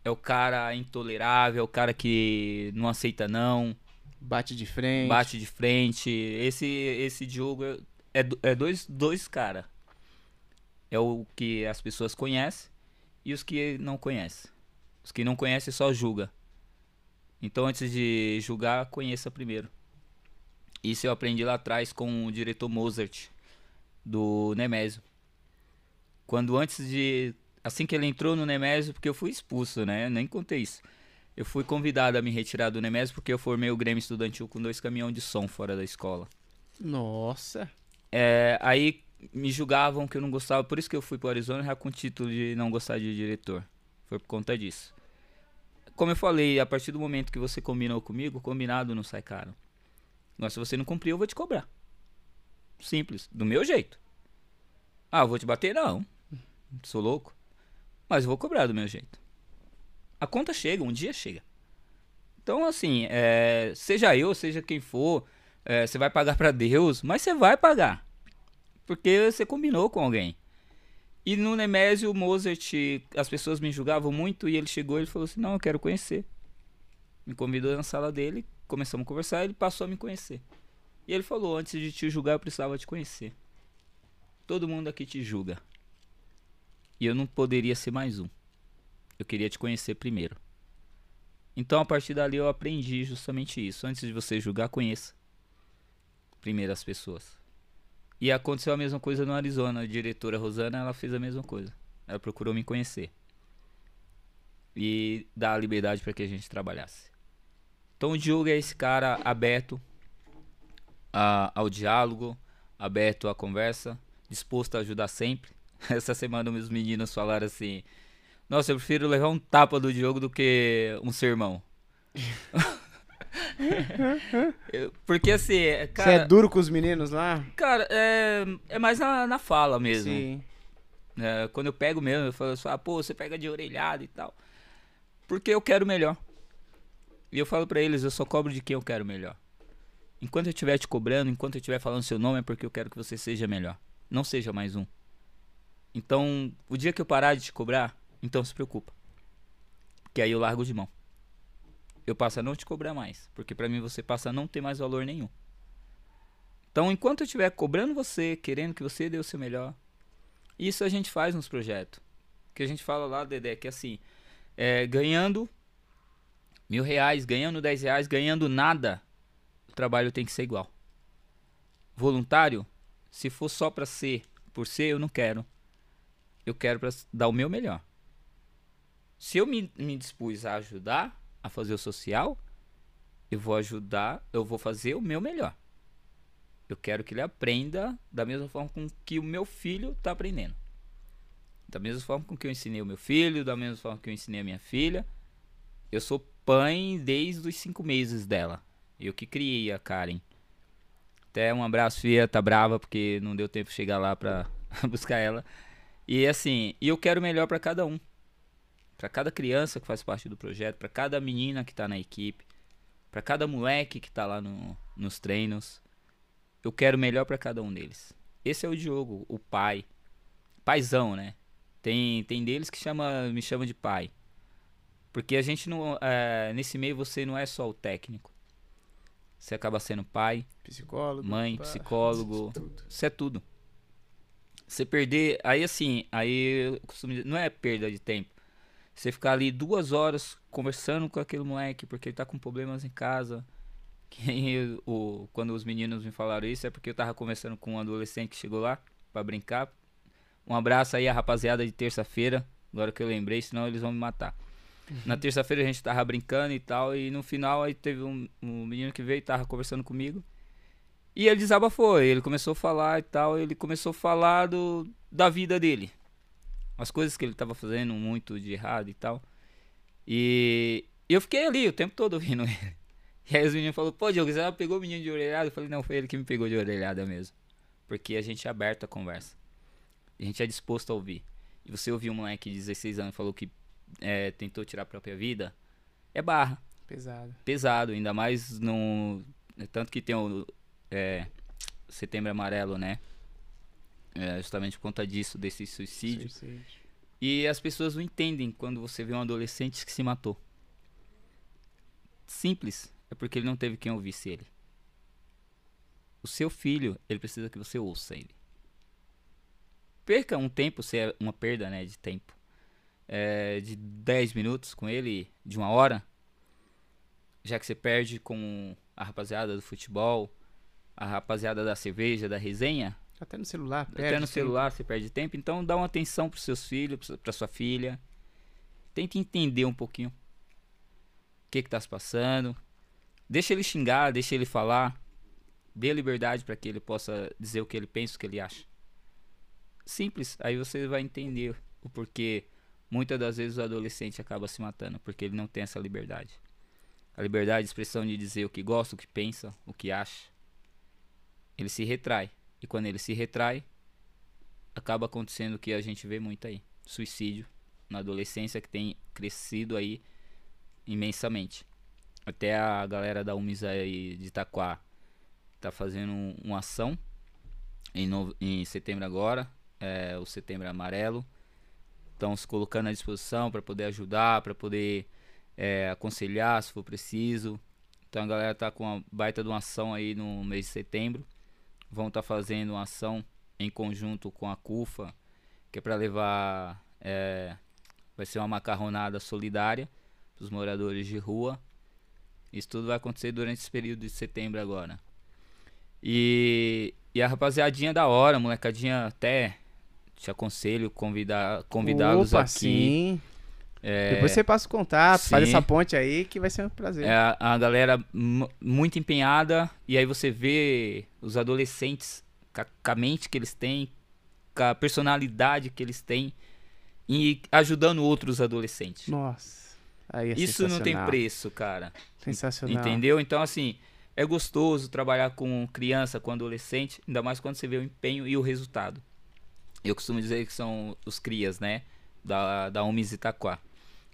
é o cara intolerável, é o cara que não aceita não, Bate de frente. bate de frente. Esse esse Diogo é, é, é dois, dois cara. É o que as pessoas conhecem e os que não conhecem. Os que não conhecem só julga. Então antes de julgar, conheça primeiro. Isso eu aprendi lá atrás com o diretor Mozart do Nemésio. Quando antes de assim que ele entrou no Nemésio, porque eu fui expulso, né? Eu nem contei isso. Eu fui convidado a me retirar do Nemésio porque eu formei o Grêmio Estudantil com dois caminhões de som fora da escola. Nossa. É, aí me julgavam que eu não gostava, por isso que eu fui pro Arizona já com o título de não gostar de diretor. Foi por conta disso. Como eu falei, a partir do momento que você combinou comigo, combinado não sai caro. Mas se você não cumprir, eu vou te cobrar. Simples, do meu jeito. Ah, eu vou te bater? Não. Sou louco. Mas eu vou cobrar do meu jeito. A conta chega, um dia chega. Então, assim, é, seja eu, seja quem for, é, você vai pagar para Deus, mas você vai pagar. Porque você combinou com alguém. E no Nemésio, Mozart, as pessoas me julgavam muito e ele chegou e falou assim: Não, eu quero conhecer. Me convidou na sala dele, começamos a conversar ele passou a me conhecer. E ele falou: Antes de te julgar, eu precisava te conhecer. Todo mundo aqui te julga. E eu não poderia ser mais um. Eu queria te conhecer primeiro. Então, a partir dali, eu aprendi justamente isso. Antes de você julgar, conheça primeiro as pessoas. E aconteceu a mesma coisa no Arizona. A diretora Rosana, ela fez a mesma coisa. Ela procurou me conhecer. E dar a liberdade para que a gente trabalhasse. Então o Diogo é esse cara aberto a, ao diálogo, aberto à conversa, disposto a ajudar sempre. Essa semana meus meninos falaram assim: Nossa, eu prefiro levar um tapa do Diogo do que um sermão. Eu- Porque assim, é, Você cara. é duro com os meninos lá? Cara, é, é mais na, na fala mesmo. Sim. É, quando eu pego mesmo, eu falo assim, ah, pô, você pega de orelhada e tal. Porque eu quero melhor. E eu falo pra eles, eu só cobro de quem eu quero melhor. Enquanto eu estiver te cobrando, enquanto eu estiver falando seu nome, é porque eu quero que você seja melhor. Não seja mais um. Então, o dia que eu parar de te cobrar, então se preocupa. Que aí eu largo de mão. Eu passo a não te cobrar mais. Porque pra mim você passa a não ter mais valor nenhum. Então, enquanto eu estiver cobrando você, querendo que você dê o seu melhor, isso a gente faz nos projetos. Que a gente fala lá, Dedé, que assim, é, ganhando mil reais, ganhando dez reais, ganhando nada, o trabalho tem que ser igual. Voluntário, se for só pra ser por ser, eu não quero. Eu quero pra dar o meu melhor. Se eu me, me dispus a ajudar a fazer o social, eu vou ajudar, eu vou fazer o meu melhor. Eu quero que ele aprenda da mesma forma com que o meu filho está aprendendo. Da mesma forma com que eu ensinei o meu filho, da mesma forma que eu ensinei a minha filha. Eu sou pai desde os cinco meses dela. Eu que criei a Karen. Até um abraço, Fia, tá brava porque não deu tempo de chegar lá pra buscar ela. E assim, eu quero melhor pra cada um. Pra cada criança que faz parte do projeto, pra cada menina que tá na equipe, pra cada moleque que tá lá no, nos treinos. Eu quero o melhor pra cada um deles. Esse é o Diogo, o pai. Paizão, né? Tem, tem deles que chama, me chamam de pai. Porque a gente não. é, nesse meio você não é só o técnico. Você acaba sendo pai, Psicólogo. mãe, pá, psicólogo. tudo. Isso é tudo. Você perder. Aí assim, aí eu costumo dizer, não é perda de tempo. Você ficar ali duas horas conversando com aquele moleque porque ele tá com problemas em casa. Que nem o, quando os meninos me falaram isso é porque eu tava conversando com um adolescente que chegou lá pra brincar. Um abraço aí a rapaziada de terça-feira. Agora que eu lembrei, senão eles vão me matar. Na terça-feira a gente tava brincando e tal, e no final aí teve um, um menino que veio e tava conversando comigo. E ele desabafou, ele começou a falar e tal, ele começou a falar do, da vida dele. As coisas que ele tava fazendo muito de errado e tal. E eu fiquei ali o tempo todo ouvindo ele. E aí os meninos falaram, pô, Diogo, você pegou o menino de orelhada? Eu falei, não, foi ele que me pegou de orelhada mesmo. Porque a gente é aberto à conversa. A gente é disposto a ouvir. E você ouvir um moleque de 16 anos falou que é, tentou tirar a própria vida, é barra Pesado. pesado, ainda mais no. Tanto que tem o é, Setembro Amarelo, né? É, justamente por conta disso, desse suicídio. Suicídio. E as pessoas não entendem quando você vê um adolescente que se matou. Simples. É porque ele não teve quem ouvisse ele. O seu filho, ele precisa que você ouça ele. Perca um tempo, se é uma perda né, de tempo. é, de 10 minutos com ele, de uma hora. Já que você perde com a rapaziada do futebol, a rapaziada da cerveja, da resenha, Até no celular, até perde no tempo. celular você perde tempo, então dá uma atenção pros seus filhos, pra sua filha. Tente entender um pouquinho. que que tá se passando. Deixa ele xingar, deixa ele falar. Dê liberdade para que ele possa dizer o que ele pensa, o que ele acha. Simples, aí você vai entender o porquê muitas das vezes o adolescente acaba se matando, porque ele não tem essa liberdade. A liberdade de expressão de dizer o que gosta, o que pensa, o que acha. Ele se retrai. E quando ele se retrai, acaba acontecendo o que a gente vê muito aí: suicídio na adolescência que tem crescido aí imensamente. Até a galera da Umisa aí de Itaquá tá fazendo um, uma ação em, no, em setembro agora, é, o setembro amarelo. Estão se colocando à disposição para poder ajudar, para poder é, aconselhar se for preciso. Então a galera tá com uma baita de uma ação aí no mês de setembro. Vão estar tá fazendo uma ação em conjunto com a CUFA, que é para levar. É, vai ser uma macarronada solidária para os moradores de rua. Isso tudo vai acontecer durante esse período de setembro agora. E, e a rapaziadinha da hora, molecadinha até te aconselho convidar convidá-los aqui. Sim. É, Depois você passa o contato, sim. faz essa ponte aí que vai ser um prazer. É a, galera muito empenhada e aí você vê os adolescentes com a, mente que eles têm, com a personalidade que eles têm e ajudando outros adolescentes. Nossa. É Isso não tem preço, cara. Sensacional. Entendeu? Então, assim, é gostoso trabalhar com criança, com adolescente, ainda mais quando você vê o empenho e o resultado. Eu costumo dizer que são os crias, né? Da, da UMIS Itaquá,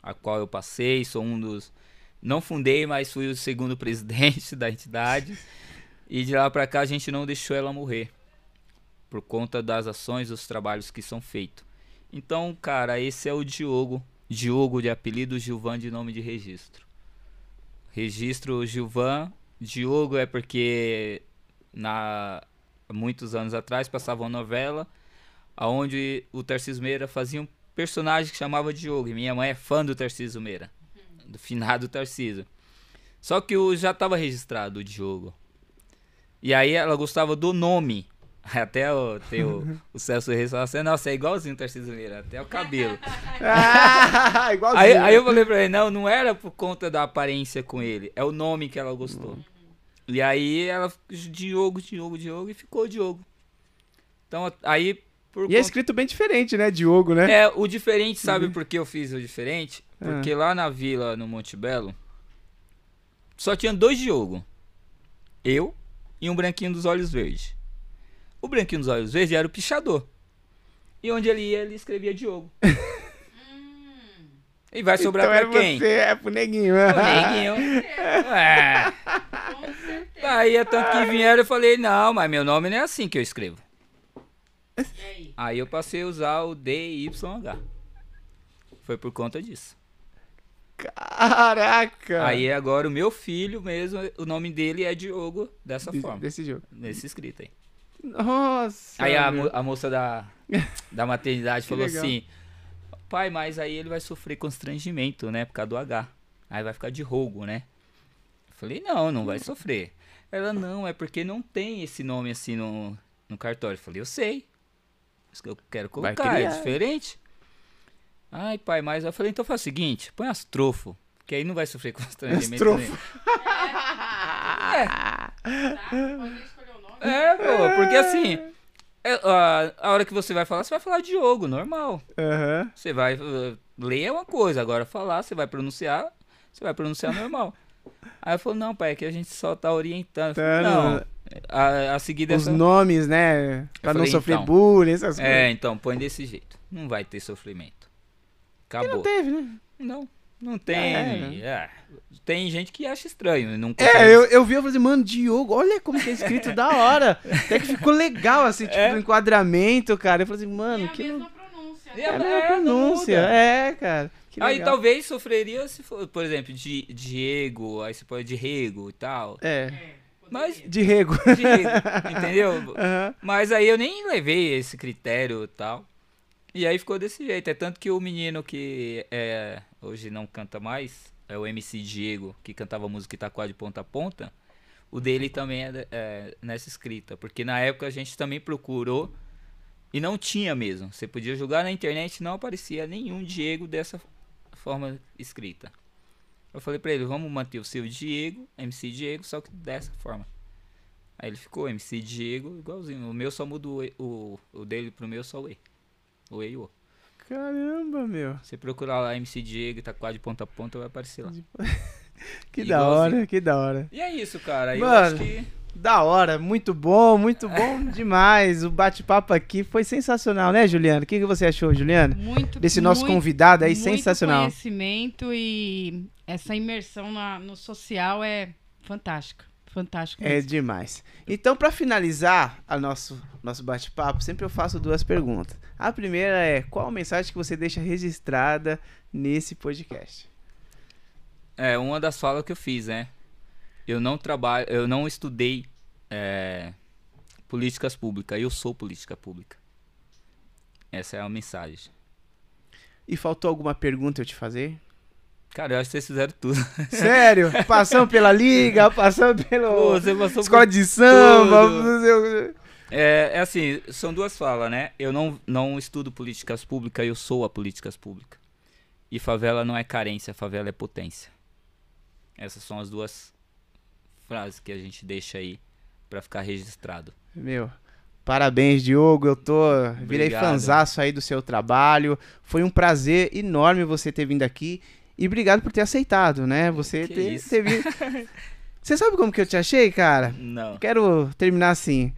a qual eu passei, sou um dos. Não fundei, mas fui o segundo presidente da entidade. E de lá para cá a gente não deixou ela morrer. Por conta das ações, dos trabalhos que são feitos. Então, cara, esse é o Diogo. Diogo de apelido, Gilvan de nome de registro. Registro Gilvan. Diogo é porque na muitos anos atrás passava uma novela onde o Tarcísio Meira fazia um personagem que chamava Diogo. E minha mãe é fã do Tarcísio Meira, do finado Tarcísio. Só que o, já estava registrado o Diogo. E aí ela gostava do nome. Até o, tem o, o Celso Reis falou assim, nossa, é igualzinho o Tarcísio Meira, até o cabelo. ah, igualzinho. Aí, aí, eu falei pra ele, não, não era por conta da aparência com ele, é o nome que ela gostou. Uhum. E aí ela, Diogo, Diogo, Diogo, e ficou Diogo. Então aí e é conta... é escrito bem diferente, né? Diogo, né? É, o diferente, sabe uhum. por que eu fiz o diferente? Porque ah. lá na vila, no Monte Belo, só tinha dois Diogo. Eu e um branquinho dos olhos verdes. O branquinho dos olhos verdes era o pichador. E onde ele ia, ele escrevia Diogo. e vai sobrar então pra é quem? Você, é pro neguinho. O neguinho. é. Aí, é tanto que vieram, eu falei, não, mas meu nome não é assim que eu escrevo. Aí? aí? eu passei a usar o DYH. Foi por conta disso. Caraca! Aí agora o meu filho mesmo, o nome dele é Diogo dessa de, forma. Desse jogo. Nesse escrito aí. Nossa! Aí a, a moça da, da maternidade falou legal. assim: Pai, mas aí ele vai sofrer constrangimento, né? Por causa do H. Aí vai ficar de rogo, né? Eu falei: Não, não vai sofrer. Ela: Não, é porque não tem esse nome assim no, no cartório. Eu falei: Eu sei eu quero colocar, é diferente. Ai, pai, mas eu falei, então faz o seguinte, põe astrofo, que aí não vai sofrer constrangimento astrofo. É. é. pô, porque assim, é, a, a, hora que você vai falar, você vai falar Diogo, normal. Uhum. Você vai uh, ler é uma coisa, agora falar, você vai pronunciar, você vai pronunciar normal. Aí eu falei, não, pai, é que a gente só tá orientando. Falei, não, a, a seguir dessa... Os nomes, né? Pra falei, não sofrer então, bullying, essas é, coisas. É, então, põe desse jeito. Não vai ter sofrimento. Acabou. E não teve, né? Não, não tem. É, né? é. Tem gente que acha estranho. Não é, eu, eu vi, eu falei assim, mano, Diogo, olha como que é escrito da hora. Até que ficou legal, assim, tipo, é. enquadramento, cara. Eu falei assim, mano, é que. Não... Pronúncia, né? É a mesma pronúncia, é, cara. Aí talvez sofreria se for, por exemplo, de Diego, aí você pode de Rego e tal. É. é. Mas. De rego. De rego, entendeu? Uhum. Mas aí eu nem levei esse critério e tal. E aí ficou desse jeito. É tanto que o menino que é, hoje não canta mais, é o MC Diego, que cantava música Itaquá de ponta a ponta. O dele também é, é nessa escrita. Porque na época a gente também procurou e não tinha mesmo. Você podia jogar na internet não aparecia nenhum Diego dessa forma escrita. Eu falei pra ele, vamos manter o seu Diego, MC Diego, só que dessa forma. Aí ele ficou MC Diego, igualzinho. O meu só muda o, o, o dele pro meu só o E. O E e o O. Caramba, meu. Você procurar lá MC Diego, tá quase de ponta a ponta, vai aparecer lá. Que da Igualzinho. hora, que da hora. E é isso, cara. Aí Eu Mano. acho que. Da hora, muito bom, muito bom demais. O bate-papo aqui foi sensacional, né, Juliana? O que, que você achou, Juliana? Muito Desse nosso muito, convidado aí, muito sensacional. conhecimento e essa imersão na- no social é fantástica. Fantástico. É mesmo. demais. Então, pra finalizar a nosso, nosso bate-papo, sempre eu faço duas perguntas. A primeira é: qual a mensagem que você deixa registrada nesse podcast? É uma das falas que eu fiz, né? Eu não trabalho, eu não estudei é, políticas públicas, eu sou política pública. Essa é a mensagem. E faltou alguma pergunta eu te fazer? Cara, eu acho que vocês fizeram tudo. Sério? Passamos pela liga, passamos pelo Pô, você passou escola de samba, quê. É, é assim, são duas falas, né? Eu não, não estudo políticas públicas, eu sou a políticas públicas. E favela não é carência, favela é potência. Essas são as duas frases que a gente deixa aí pra ficar registrado. Meu, parabéns, Diogo. Eu tô. Virei Obrigado. fanzaço aí do seu trabalho. Foi um prazer enorme você ter vindo aqui. E obrigado por ter aceitado, né? Você Que ter, ter vindo. Você sabe como que eu te achei, cara? Não. Quero terminar assim.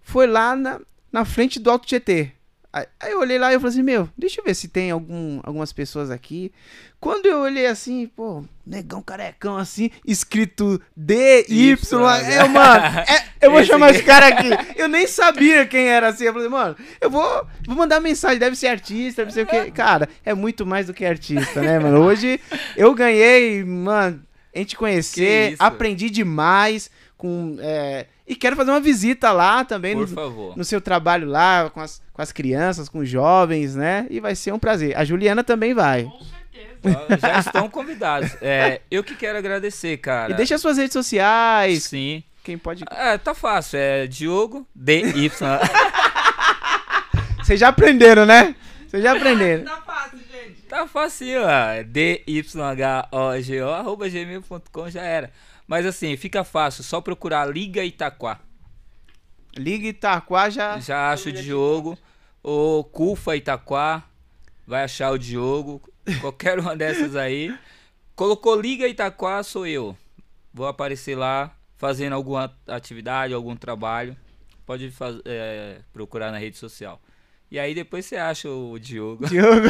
Foi lá na, na frente do Alto Tietê. Aí, aí eu olhei lá e eu falei assim, meu, deixa eu ver se tem algum, algumas pessoas aqui. Quando eu olhei assim, pô, negão carecão assim, escrito D, Y, Y, é, mano, é, eu vou Esse chamar aqui. esse cara aqui. Eu nem sabia quem era assim. Eu falei, mano, eu vou, vou mandar mensagem, deve ser artista, deve ser o quê. Cara, é muito mais do que artista, né, mano? Hoje eu ganhei, mano, a gente conhecer, aprendi demais com. é, e quero fazer uma visita lá também Por no, favor. no seu trabalho lá, com as, com as crianças, com os jovens, né? E vai ser um prazer. A Juliana também vai. Com certeza. Já estão convidados. É, eu que quero agradecer, cara. E deixa as suas redes sociais. Sim. Quem pode. É, tá fácil. É Diogo DY. Vocês já aprenderam, né? Vocês já aprenderam. Tá fácil, gente. Tá fácil, ó. D-Y-H-O-G-O, arroba gmail.com já era. Mas assim, fica fácil, só procurar Liga Itaquá. Liga Itaquá já. Já acha o Diogo. Ou Cufa Itaquá, vai achar o Diogo. Qualquer uma dessas aí. Colocou Liga Itaquá, sou eu. Vou aparecer lá fazendo alguma atividade, algum trabalho. Pode faz- é, procurar na rede social. E aí depois você acha o Diogo. Diogo.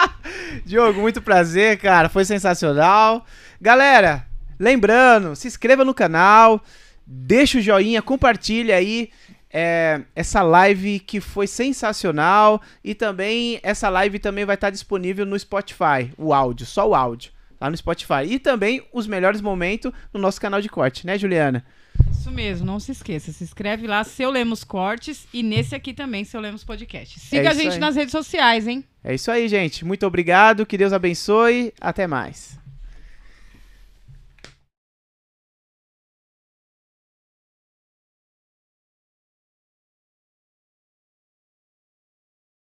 Diogo, muito prazer, cara. Foi sensacional. Galera, lembrando, se inscreva no canal, deixa o joinha, compartilha aí é, essa live que foi sensacional. E também, essa live também vai estar disponível no Spotify, o áudio, só o áudio, lá no Spotify. E também os melhores momentos no nosso canal de corte, né, Juliana? Isso mesmo, não se esqueça. Se inscreve lá, Seu Lemos Cortes. E nesse aqui também, Seu Lemos Podcast. Siga a isso gente aí. nas redes sociais, hein? É isso aí, gente. Muito obrigado, que Deus abençoe. Até mais.